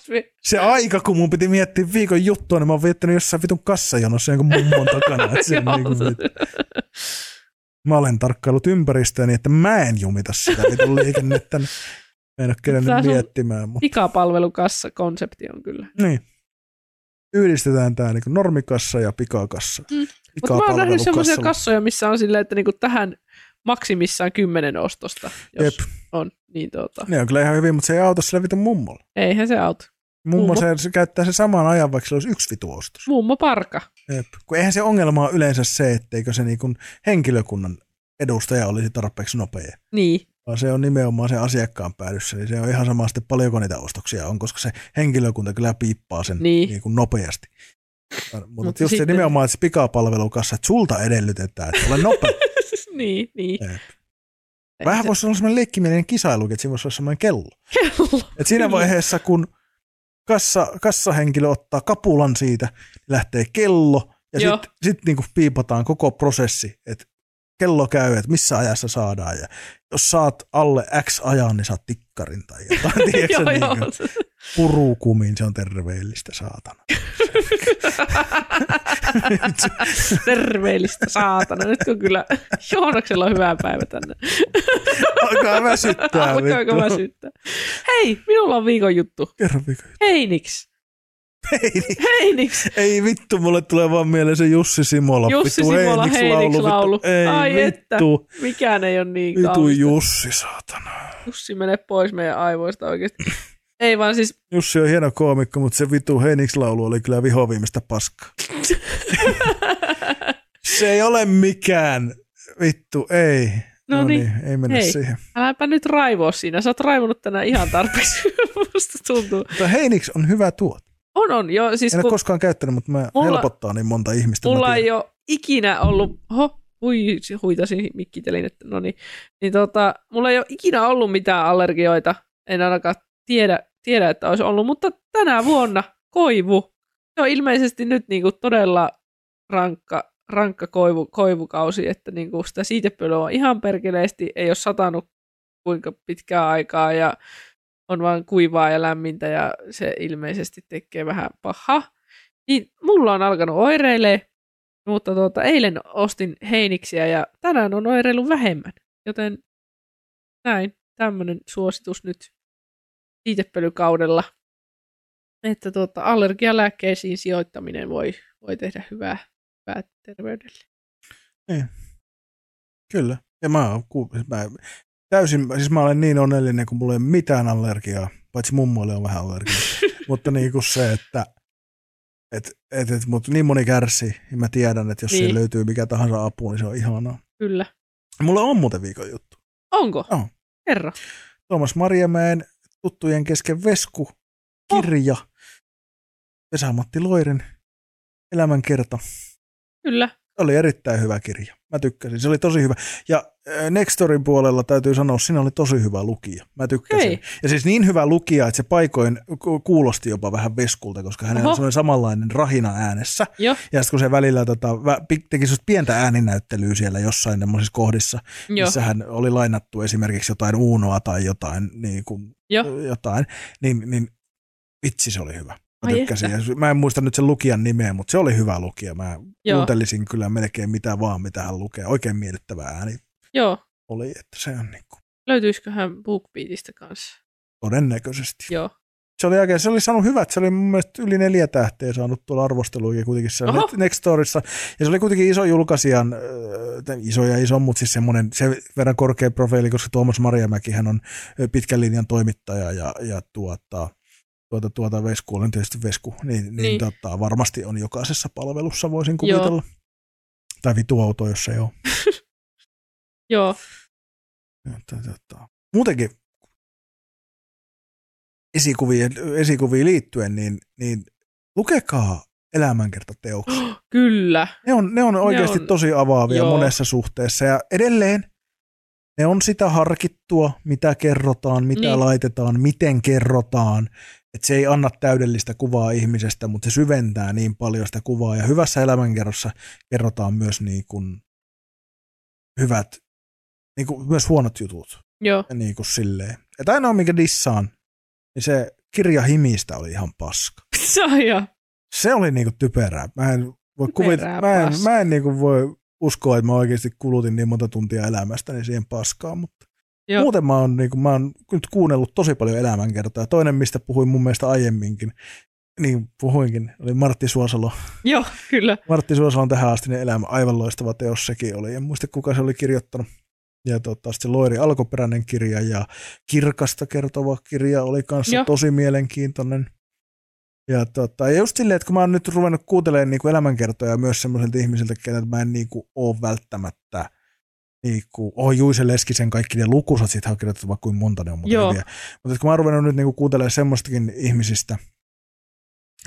Me... Se aika, kun mun piti miettiä viikon juttua, niin mä oon viettänyt jossain vitun kassajonossa jonkun mummon takana. Että se niin kuin, mä olen tarkkaillut ympäristöä niin, että mä en jumita sitä vitun liikennettä. Mä en ole kerennyt miettimään. Mutta, Pikapalvelukassa konsepti on kyllä. niin. Yhdistetään tämä niin normikassa ja pikakassa. Mm. Mutta mä oon nähnyt semmoisia kassoja, missä on silleen, että niinku tähän maksimissaan kymmenen ostosta, jos Jep. on. Niin tuota, Ne on kyllä ihan hyvin, mutta se ei auta sillä vitun mummolla. eihän se auta. Mummo, Mummo. se, se käyttää sen saman ajan, vaikka sillä olisi yksi vitu ostos. Mummo parka. Jep. Kun eihän se ongelma ole yleensä se, etteikö se niin kuin henkilökunnan edustaja olisi tarpeeksi nopea. Niin. Vaan se on nimenomaan se asiakkaan päädyssä, niin se on ihan sama sitten paljonko niitä ostoksia on, koska se henkilökunta kyllä piippaa sen Niin. niin kuin nopeasti. Mutta, Mutta just se sitten- nimenomaan, se pikapalvelukassa, että sulta edellytetään, että ole nopea. niin, niin. Jep. Vähän voisi olla semmoinen leikkimielinen kisailu, että siinä voisi olla semmoinen kello. kello. Et siinä vaiheessa, kun kassa, kassahenkilö ottaa kapulan siitä, niin lähtee kello ja sitten sit niinku piipataan koko prosessi, että kello käy, että missä ajassa saadaan ja jos saat alle X ajan, niin saat tikkarin tai jotain, tiedätkö, joo, niin joo. purukumiin, se on terveellistä, saatana. Terveellistä saatana. Nyt on kyllä Joonaksella on hyvä päivä tänne. Alkaa väsyttää. Alkaako vittu. väsyttää? Hei, minulla on viikon juttu. Kerro Mika. Heiniks. Ei, niin. Heiniks. ei vittu, mulle tulee vaan mieleen se Jussi Simola. Jussi vittu, Simola Heiniks-laulu, Heiniks-laulu. vittu. Ei Ai että. vittu. Mikään ei ole niin Vitu kaunista. Jussi, saatana. Jussi menee pois meidän aivoista oikeasti. Ei vaan siis, Jussi on hieno koomikko, mutta se vitu Heiniks-laulu oli kyllä vihoviimistä paskaa. Se ei ole mikään. Vittu, ei. no, niin, ei mennä hei. siihen. äläpä nyt raivoa siinä. Sä oot raivonut tänään ihan tarpeeksi. Musta tuntuu. Mutta Heiniks on hyvä tuote. On, on. Joo, siis En ole kun koskaan käyttänyt, mutta mä Mulla- helpottaa niin monta ihmistä. mulla ei ole ikinä ollut, ho, hui, huitasin mikkitelin, että no niin, niin tota, mulla ei ole ikinä ollut mitään allergioita, en ainakaan tiedä, tiedä, että olisi ollut, mutta tänä vuonna koivu, se on ilmeisesti nyt niinku todella rankka, rankka koivu, koivukausi, että niinku sitä siitepölyä on ihan perkeleesti, ei ole satanut kuinka pitkää aikaa ja on vaan kuivaa ja lämmintä ja se ilmeisesti tekee vähän pahaa. Niin mulla on alkanut oireilee, mutta tuota, eilen ostin heiniksiä ja tänään on oireillut vähemmän. Joten näin, tämmöinen suositus nyt siitepölykaudella, että tuota, allergialääkkeisiin sijoittaminen voi, voi tehdä hyvää, hyvää terveydelle. Kyllä. Ja mä, ku- mä täysin, siis mä olen niin onnellinen, kun mulla ei ole mitään allergiaa, paitsi mummoille on vähän allergiaa. mutta niin kuin se, että et, et, et, mut niin moni kärsii, ja mä tiedän, että jos niin. Siihen löytyy mikä tahansa apu, niin se on ihanaa. Kyllä. Mulla on muuten viikon juttu. Onko? On. Kerro. Tuomas Marjamäen tuttujen kesken Vesku, kirja, Vesa-Matti Loiren elämänkerta. Kyllä. Oli erittäin hyvä kirja. Mä tykkäsin, se oli tosi hyvä. Ja Nextorin puolella täytyy sanoa, siinä oli tosi hyvä lukija. Mä tykkäsin. Hei. Ja siis niin hyvä lukija, että se paikoin ku- kuulosti jopa vähän veskulta, koska hänellä Oho. on semmoinen samanlainen rahina äänessä. Joo, Ja sitten kun se välillä tota, teki pientä ääninäyttelyä siellä jossain tämmöisissä kohdissa, joo, missä hän oli lainattu esimerkiksi jotain Uunoa tai jotain, niin kuin, Joo. jotain niin, niin vitsi se oli hyvä. Mä Ai tykkäsin. Ja mä en muista nyt sen lukijan nimeä, mutta se oli hyvä lukija. Mä Joo. kuuntelisin kyllä melkein mitä vaan, mitä hän lukee. Oikein miellyttävä ääni joo. oli, että se on niin kuin, Löytyisiköhän BookBeatista kanssa? todennäköisesti. Joo. Se oli, oikein, se oli saanut hyvät, se oli mun mielestä yli neljä tähteä saanut tuolla arvosteluja kuitenkin. Net- Nextorissa. Ja se oli kuitenkin iso julkaisijan, äh, iso ja iso, mutta siis semmoinen sen verran korkea profiili, koska Tuomas Marjamäki hän on ö, pitkän linjan toimittaja ja, ja tuota, tuota, tuota Vesku, olen tietysti Vesku, niin, niin, Niin. Tota, varmasti on jokaisessa palvelussa, voisin Joo. kuvitella. Tai vituauto, jos ei ole. Joo, Että, tota, muutenkin esikuviin, esikuviin liittyen, niin, niin lukekaa elämänkertateoksia. kyllä. Ne on, ne on oikeasti on- tosi avaavia joo. monessa suhteessa ja edelleen ne on sitä harkittua, mitä kerrotaan, mitä niin. laitetaan, miten kerrotaan. Että se ei anna täydellistä kuvaa ihmisestä, mutta se syventää niin paljon sitä kuvaa. Ja hyvässä elämänkerrossa kerrotaan myös niin kuin hyvät, niin kuin myös huonot jutut. Joo, Ja niin kuin silleen. Että ainoa, mikä dissaan, niin se kirja himistä oli ihan paska. Saja. Se oli niinku typerää. Mä en voi kuvitella, mä en, mä en niinku voi uskoa, että mä oikeasti kulutin niin monta tuntia elämästäni siihen paskaan, mutta Joo. Muuten mä oon, niinku, mä oon nyt kuunnellut tosi paljon elämänkertaa. Toinen, mistä puhuin mun mielestä aiemminkin, niin puhuinkin, oli Martti Suosalo. Joo, kyllä. Martti Suosalon tähän asti elämä, aivan loistava teos sekin oli. En muista, kuka se oli kirjoittanut. Ja tota, se Loiri alkuperäinen kirja ja Kirkasta kertova kirja oli kanssa Joo. Joo. tosi mielenkiintoinen. Ja, tota, ja just silleen, että kun mä oon nyt ruvennut kuuntelemaan niin elämänkertoja myös semmoisilta ihmisiltä, kenet mä en niin kuin, ole välttämättä niin kuin, oh, Juise Leskisen kaikki ne lukusat, siitä on kirjoitettu vaikka kuin monta ne on muuten Joo. hyviä. Mutta kun mä oon ruvennut nyt niin kuin, kuuntelemaan semmoistakin ihmisistä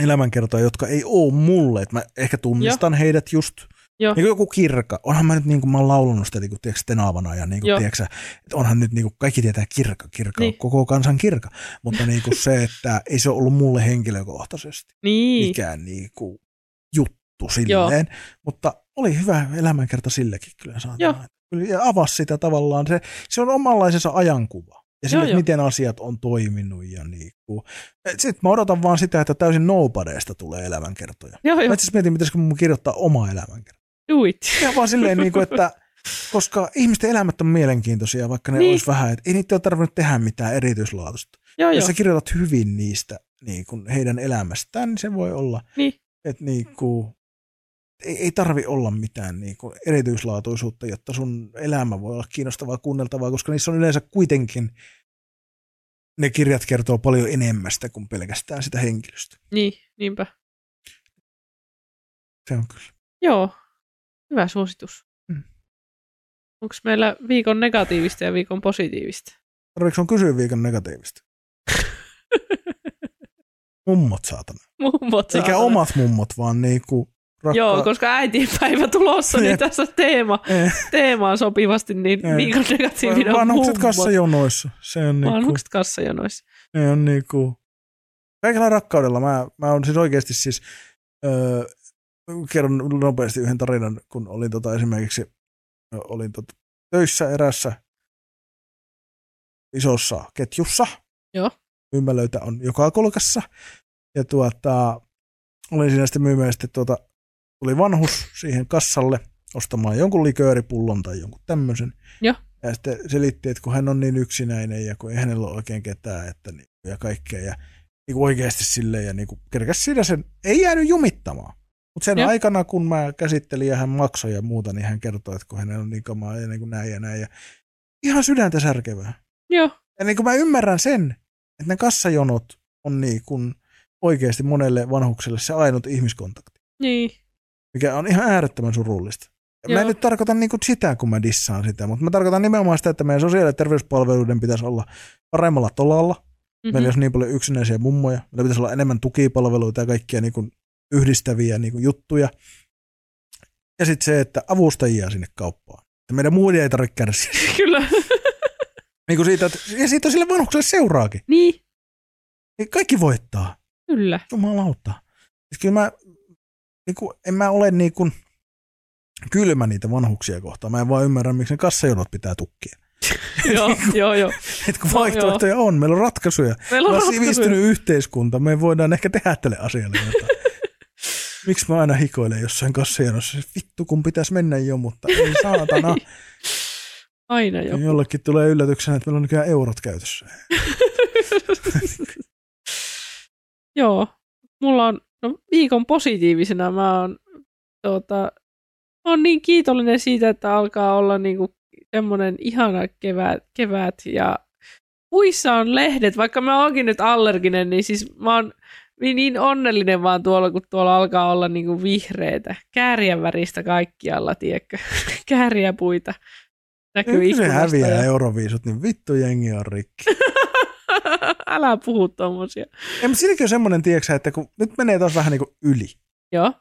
elämänkertoja, jotka ei ole mulle, että mä ehkä tunnistan Joo. heidät just, Joo. niin joku kirkka. Onhan mä nyt niin kuin, mä oon laulanut sitä niin kuin, tiedätkö, tenavana ja niin kuin, Joo. tiedätkö, että onhan nyt niin kuin, kaikki tietää kirkka, kirkka Niin. koko kansan kirkka. Mutta niin kuin se, että ei se ollut mulle henkilökohtaisesti Niin. mikään niin kuin, juttu silleen. Mutta oli hyvä elämänkerta sillekin kyllä saa Joo. Avasi sitä tavallaan. Se, se on omanlaisensa ajankuva. Ja sille, Joo, joo. miten asiat on toiminut ja niin kuin. Sitten mä odotan vaan sitä, että täysin nobodysta tulee elämänkertoja. Joo, Mä joo. itse asiassa mietin, pitäisikö mun kirjoittaa oma elämänkerta. Do it. Ja vaan silleen, niin kuin, että koska ihmisten elämät on mielenkiintoisia, vaikka ne Niin. olisi vähän, että ei niitä ole tarvinnut tehdä mitään erityislaatusta. Joo, Jos joo. sä kirjoitat hyvin niistä niin kuin heidän elämästään, niin se voi olla, Niin. että niin kuin, ei, ei tarvi olla mitään niin kuin erityislaatuisuutta, jotta sun elämä voi olla kiinnostavaa kuunneltavaa, koska niissä on yleensä kuitenkin ne kirjat kertoo paljon enemmästä kuin pelkästään sitä henkilöstä. Niin, niinpä. Se on kyllä. Joo, hyvä suositus. Mm. Onko meillä viikon negatiivista ja viikon positiivista? Tarviiko sun kysyä viikon negatiivista? Mummot saatana. Mummot Eikä saatana. omat mummot, vaan niinku rakka... Joo, koska äitienpäivä tulossa, niin tässä teema, Eh, teemaan sopivasti, niin viikon negatiivinen on Vanhukset mummot. kassajonoissa. Se on niinku, Vanhukset kassajonoissa. ne on niinku, kaikella rakkaudella. Mä, mä oon siis oikeasti siis, öö, kerron nopeasti yhden tarinan, kun olin tota esimerkiksi, olin tota töissä erässä isossa ketjussa. Joo. Myymälöitä on joka kolkassa. Ja tuota, olin siinä sitten myymään sitten tuota, tuli vanhus siihen kassalle ostamaan jonkun likööripullon tai jonkun tämmöisen. Joo. Ja sitten selitti, että kun hän on niin yksinäinen ja kun ei hänellä ole oikein ketään että niin, ja kaikkea. Ja niin oikeasti silleen ja niin kerkäs siinä sen, ei jäänyt jumittamaan. Mutta sen Joo. aikana, kun mä käsittelin ja hän maksoi ja muuta, niin hän kertoi, että kun hänellä on niin kamaa ja niin kuin näin ja näin. Ja ihan sydäntä särkevää. Joo, Ja niin kuin mä ymmärrän sen, että ne kassajonot on niin kuin oikeasti monelle vanhukselle se ainut ihmiskontakti, niin. Mikä on ihan äärettömän surullista. Ja Mä Joo. en nyt tarkoita niin kuin sitä, kun mä dissaan sitä, mutta mä tarkoitan nimenomaan sitä, että meidän sosiaali- ja terveyspalveluiden pitäisi olla paremmalla tolalla. Mm-hmm. Meillä olisi niin paljon yksinäisiä mummoja. Meillä pitäisi olla enemmän tukipalveluita ja kaikkia niin kuin yhdistäviä niin kuin juttuja. Ja sitten se, että avustajia sinne kauppaan. Että meidän muiden ei tarvitse kärsiä. Kyllä. niin kuin siitä, että, ja siitä on sille vanhukselle seuraakin. niin, Niin Kaikki voittaa. kyllä. Jumalauta. Siis kyllä mä, niin kuin, en mä ole niin kuin kylmä niitä vanhuksia kohtaan. Mä en vaan ymmärrä, miksi ne kassajonot pitää tukkia. joo, joo, joo. Et kun No, vaihtoehtoja on, meillä on ratkaisuja. Meillä on Me on ratkaisuja. sivistynyt yhteiskunta, me voidaan ehkä tehdä tälle asialle jotain. Miksi mä aina hikoilen jossain kassajonossa? Vittu, kun pitäisi mennä jo, mutta ei saatana. Aina jo. Jollekin tulee yllätyksenä, että meillä on nykyään eurot käytössä. Joo, mulla on no, viikon positiivisena mä oon, tuota, mä oon niin kiitollinen siitä, että alkaa olla niinku semmoinen ihana kevät, kevät ja puissa on lehdet, vaikka mä oonkin nyt allerginen, niin siis mä oon niin- niin onnellinen vaan tuolla, kun tuolla alkaa olla niinku vihreitä, kääriän väristä kaikkialla, tiedätkö, kääriäpuita. Näkyy Kun se häviää ja- euroviisut, niin vittu jengi on rikki. Älä puhu tommosia. Ei, mutta siinäkin on semmoinen, tiedätkö, että kun nyt menee taas vähän niin kuin yli. Joo,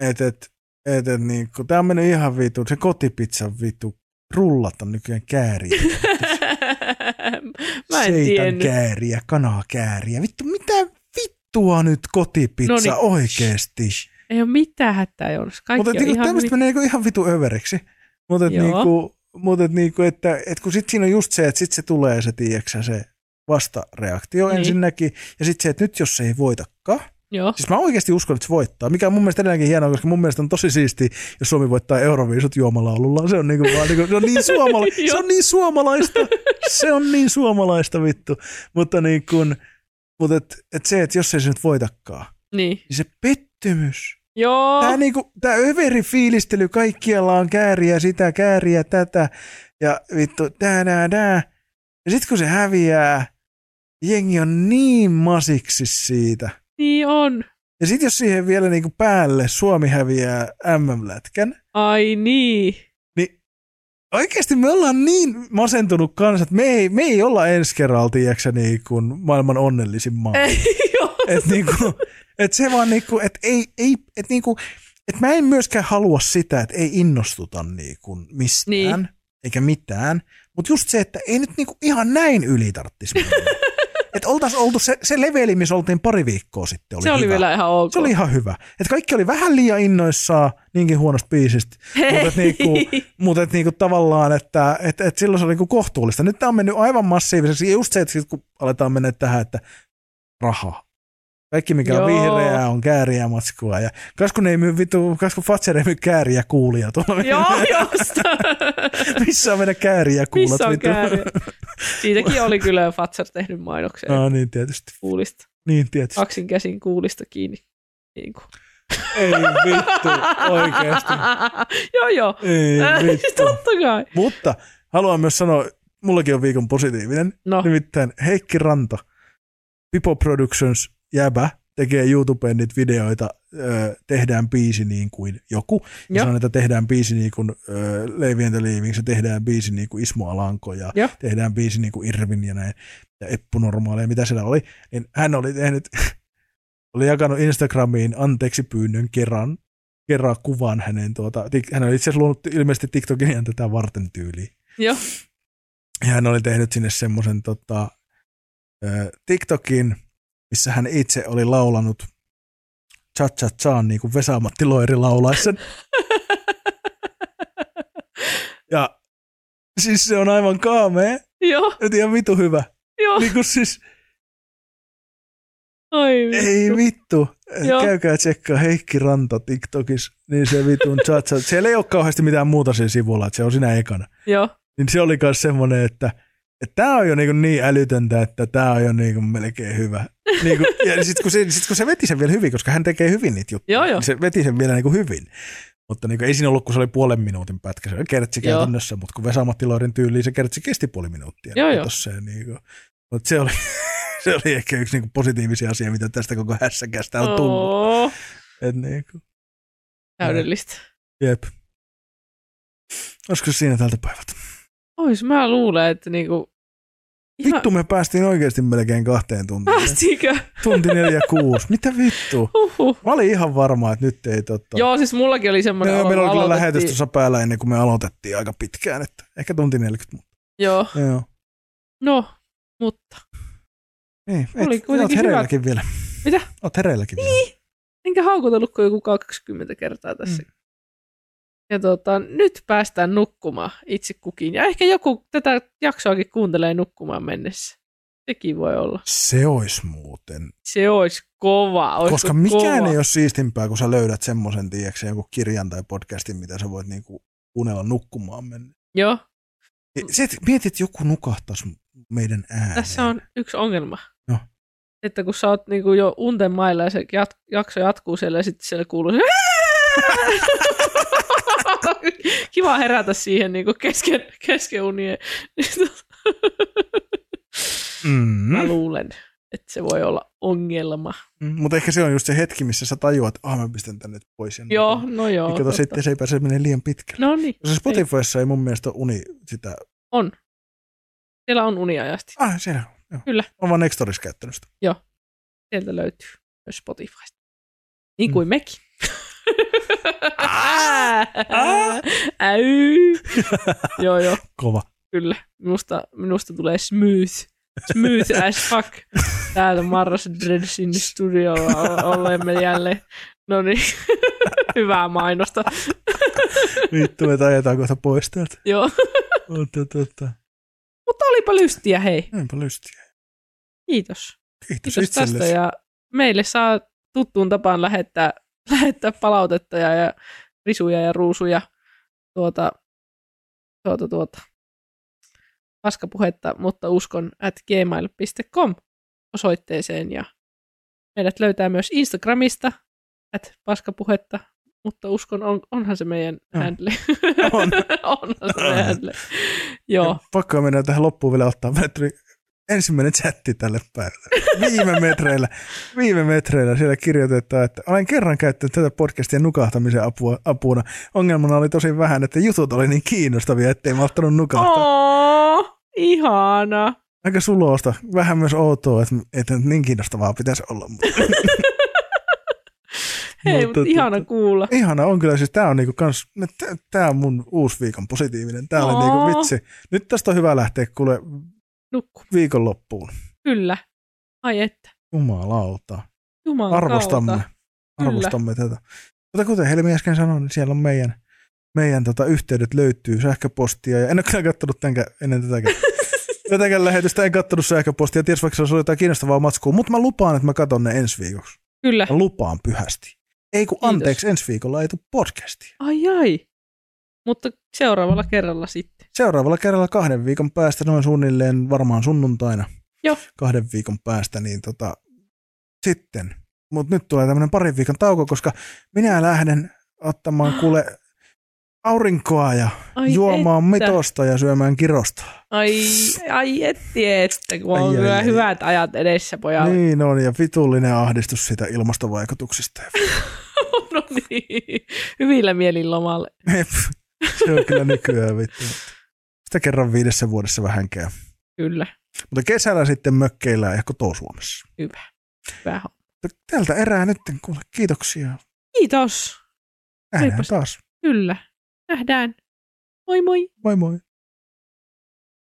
Että et, et, et, niin kun tää on mennyt ihan vittu, se kotipizza vittu, rullat on nykyään kääriä. mä en Seitan tiennyt. kääriä, kanaa kääriä. Vittu, mitä vittua nyt kotipizza No niin. oikeesti? Ei ole mitään hätää, Jonas. Kaikki Mutta on niinku, ihan tämmöistä hyvin. menee niinku ihan vitu överiksi. Mutta Joo. niinku, mut et niinku, että et kun sit siinä on just se, että sit se tulee se, tiiäksä, se vastareaktio Niin. ensinnäkin. Ja sitten se, että nyt jos se ei voitakaan, Joo. Siis mä oikeasti uskon, että se voittaa, mikä on mun mielestä edelleenkin hienoa, koska mun mielestä on tosi siisti, jos Suomi voittaa Euroviisut juomalaululla. Se on, niinku vaan, niinku, se on niin suomala- se on niin suomalaista. Se on niin suomalaista vittu. Mutta niin kun, mutta et, et se, että jos ei se nyt voitakaan, Niin. niin se pettymys. Joo. Tää, niinku, tää överi fiilistely, kaikkialla on kääriä sitä, kääriä tätä ja vittu tää, tää, tää. Ja sit kun se häviää, jengi on niin masiksi siitä. Niin on. Ja sitten jos siihen vielä niinku päälle Suomi häviää MM-lätkän, Ai niin. niin oikeasti me ollaan niin masentunut kanssa, että me ei, me ei olla ensi kerralla, tiedätkö, niin kuin maailman onnellisin maa. Ei. Et niinku, et se vaan niinku, et ei, ei, et niinku, et mä en myöskään halua sitä, että ei innostuta niinku mistään, Niin. eikä mitään. Mutta just se, että ei nyt niinku ihan näin yli tarttis mennä. Että oltaisiin oltu se, se leveli, missä oltiin pari viikkoa sitten, oli Se oli hyvä. vielä ihan ok. Se oli ihan hyvä. Et kaikki oli vähän liian innoissaan niinkin huonosta biisistä, mutta et niinku, mut et niinku tavallaan, että et, et silloin se oli niinku kohtuullista. Nyt tämä on mennyt aivan massiiviseksi. Just se, että sit kun aletaan mennä tähän, että raha. Kaikki mikä on Joo. vihreää on kääriä matskua. Ja kas kun ei myy vitu, kas kun Fatser ei myy kääriä kuulia tuolla. Joo, just. Missä on meidän kääriä kuulat? Missä on vittu? kääriä? Siitäkin oli kyllä Fatser tehnyt mainoksen No niin tietysti. kuulista. Niin tietysti. Kaksin käsin kuulista kiinni. Niin kuin. Ei vittu, oikeasti. joo, joo. Ei vittu. Totta kai. Mutta haluan myös sanoa, mullakin on viikon positiivinen. No, Nimittäin Heikki Ranta, Pipo Productions jäbä, tekee YouTubeen niitä videoita, ö, tehdään biisi niin kuin joku. Ja Joo. sanoo, että tehdään biisi niin kuin ö, Leivien Leavings, ja tehdään biisi niin kuin Ismo Alanko, ja Joo. tehdään biisi niin kuin Irvin ja näin, ja Eppu Normaali, ja mitä siellä oli. Niin hän oli tehnyt, oli jakanut Instagramiin anteeksi pyynnön kerran, kerran kuvan hänen, tuota, hän oli itse asiassa luonut ilmeisesti TikTokin ihan tätä varten tyyliin. joo. Ja hän oli tehnyt sinne semmoisen tota, TikTokin, missä hän itse oli laulanut cha cha chaan niin kuin Vesa-Matti Loiri laulaisi sen. Ja siis se on aivan kaamea, Joo, nyt ihan vitu hyvä. joo. Niin kuin siis, Ai ei vittu. vittu. Joo. Käykää tsekkaa Heikki Ranta TikTokissa, niin se vitun cha cha. Siellä ei ole kauheasti mitään muuta siinä sivulla, että se on siinä ekana. Joo. niin se oli myös semmoinen, että tämä on jo niin, niin älytöntä, että tämä on jo niin melkein hyvä. Niin kuin, ja sitten kun, se, sit kun se veti sen vielä hyvin, koska hän tekee hyvin niitä juttuja, Joo, joo. niin se veti sen vielä niin hyvin. Mutta niin kuin, ei siinä ollut, kun se oli puolen minuutin pätkä, se oli kertsi käytännössä, mutta kun Vesa-Matti Loirin tyyliin se kertsi kesti puoli minuuttia. Joo, joo. Ja niin kuin, mutta se oli, se oli ehkä yksi niin kuin positiivisia asia, mitä tästä koko hässäkästä on tullut. Oo, Et niin kuin, täydellistä. jep. Olisiko se siinä tältä päivältä? Ois, mä luulen, että niinku, Ihan, Vittu me päästiin oikeasti melkein kahteen tuntiin. Päästikö? Tunti neljä kuusi. Mitä vittu? Uhuh. Mä olin ihan varma, että nyt ei totta. Joo, siis mullakin oli semmoinen Meillä, meillä oli kyllä lähetys tuossa päällä ennen kuin me aloitettiin aika pitkään. Että ehkä tunti 40. mutta- Joo, Joo. no, mutta Niin, Oli et, kuitenkin oot hereilläkin vielä. Mitä? Oot hereilläkin vielä. enkä haukutellut kuin joku 20 kertaa tässä. Mm. Ja tota, nyt päästään nukkumaan itse kukin. Ja ehkä joku tätä jaksoakin kuuntelee nukkumaan mennessä. Sekin voi olla. Se olisi muuten. Se olisi kova. Olisiko Koska mikään kova? ei ole siistimpää, kun sä löydät semmoisen, tiedätkö, joku kirjan tai podcastin, mitä sä voit niinku kuunnella nukkumaan mennä. Joo, Sitten mietit, että joku nukahtaisi meidän ääneen. tässä on yksi ongelma. No. Että kun sä oot niinku jo unten mailla ja se jat- jakso jatkuu siellä ja sitten siellä kuuluu se Kiva herätä siihen niinku kesken, kesken unien. Mm. Mä luulen, että se voi olla ongelma. Mm, Mutta ehkä se on just se hetki, missä sä tajuat, että ah, mä pistän tänne pois. Ja Joo, nukun. no joo. Ja kato, totta. sitten se ei pääse menee liian pitkälle. No niin. Se Spotifyssa ei mun mielestä uni sitä. on. Siellä on uniajasti. Ah, siellä on. Joo. Kyllä. Olen vaan Nextorissa käyttänyt sitä. Sieltä löytyy myös Spotifysta. Niin Mm. kuin mekin. Ah! Äy. joo, joo, Kova. kyllä. Minusta, minusta tulee smooth. Smooth as fuck. Täällä Marras Dreadsin studiolla olemme jälleen. No niin, hyvää mainosta. Vittu, me ajetaan kohta pois täältä. Joo, Mutta tota, mutta olipa lystiä, hei. enpä lystiä. Kiitos. Kiitos, Kiitos tästä ja meille saa tuttuun tapaan lähettää, lähettää palautetta ja, ja risuja ja ruusuja tuota, tuota, tuota, paskapuhetta, mutta uskon at gmail.com osoitteeseen ja meidät löytää myös Instagramista at paskapuhetta, mutta uskon, on, onhan se meidän Joo. handle. On. onhan se meidän handle. Joo, Pakko mennä tähän loppuun vielä ottaa. Tuli ensimmäinen chatti tälle päivälle. Viime metreillä, viime metreillä siellä kirjoitetaan, että olen kerran käyttänyt tätä podcastia nukahtamisen apua, apuna. Ongelmana oli tosi vähän, että jutut oli niin kiinnostavia, ettei malttanut nukahtaa. Oh, ihana. Aika sulosta. Vähän myös outoa, että, että niin kiinnostavaa pitäisi olla. Hei, Mutta mutta ihana tota- kuulla. ihana on kyllä, siis tää on niinku kans, tää on mun uusi viikon positiivinen. Tää oli Oo. niinku vitsi. Nyt tästä on hyvä lähteä kuule Nukku. viikonloppuun. Kyllä. Ai että. Jumalauta. Jumalan Arvostamme. Kyllä. arvostamme tätä. Mutta kuten Helmi äsken sanoi, niin siellä on meidän, meidän tota, yhteydet löytyy sähköpostia. Ja en ole kyllä katsonut tämänkään, ennen tätäkään. tätäkään lähetystä en katsonut sähköpostia. Ties vaikka se ollut jotain kiinnostavaa matskua. Mutta mä lupaan, että mä katson ne ensi viikoksi. Kyllä. Mä lupaan pyhästi. Ei kun Kiitos. anteeksi, ensi viikolla ei tule podcastia. Ai ai. Mutta seuraavalla kerralla sitten. Seuraavalla kerralla kahden viikon päästä, noin suunnilleen varmaan sunnuntaina. Joo. Kahden viikon päästä, niin tota, sitten. Mutta nyt tulee tämmöinen parin viikon tauko, koska minä lähden ottamaan kuule aurinkoa ja Ai juomaan että. mitosta ja syömään kirosta. Ai, ai etti, että kun on Ai, ai, kyllä ai. hyvät ajat edessä, pojalla. Niin on, ja vitullinen ahdistus sitä ilmastovaikutuksista. no niin. Hyvillä mielin lomalle. Se on kyllä nykyään vittu. Sitä kerran viidessä vuodessa vähänkään. Kyllä. Mutta kesällä sitten mökkeillään ja koto-Suomessa. Hyvä. Hyvä. homma. Mutta Tältä erää nyt, kuule, kiitoksia. Kiitos. Nähdään Olipas- taas. Kyllä. Nähdään. Moi moi. Moi moi.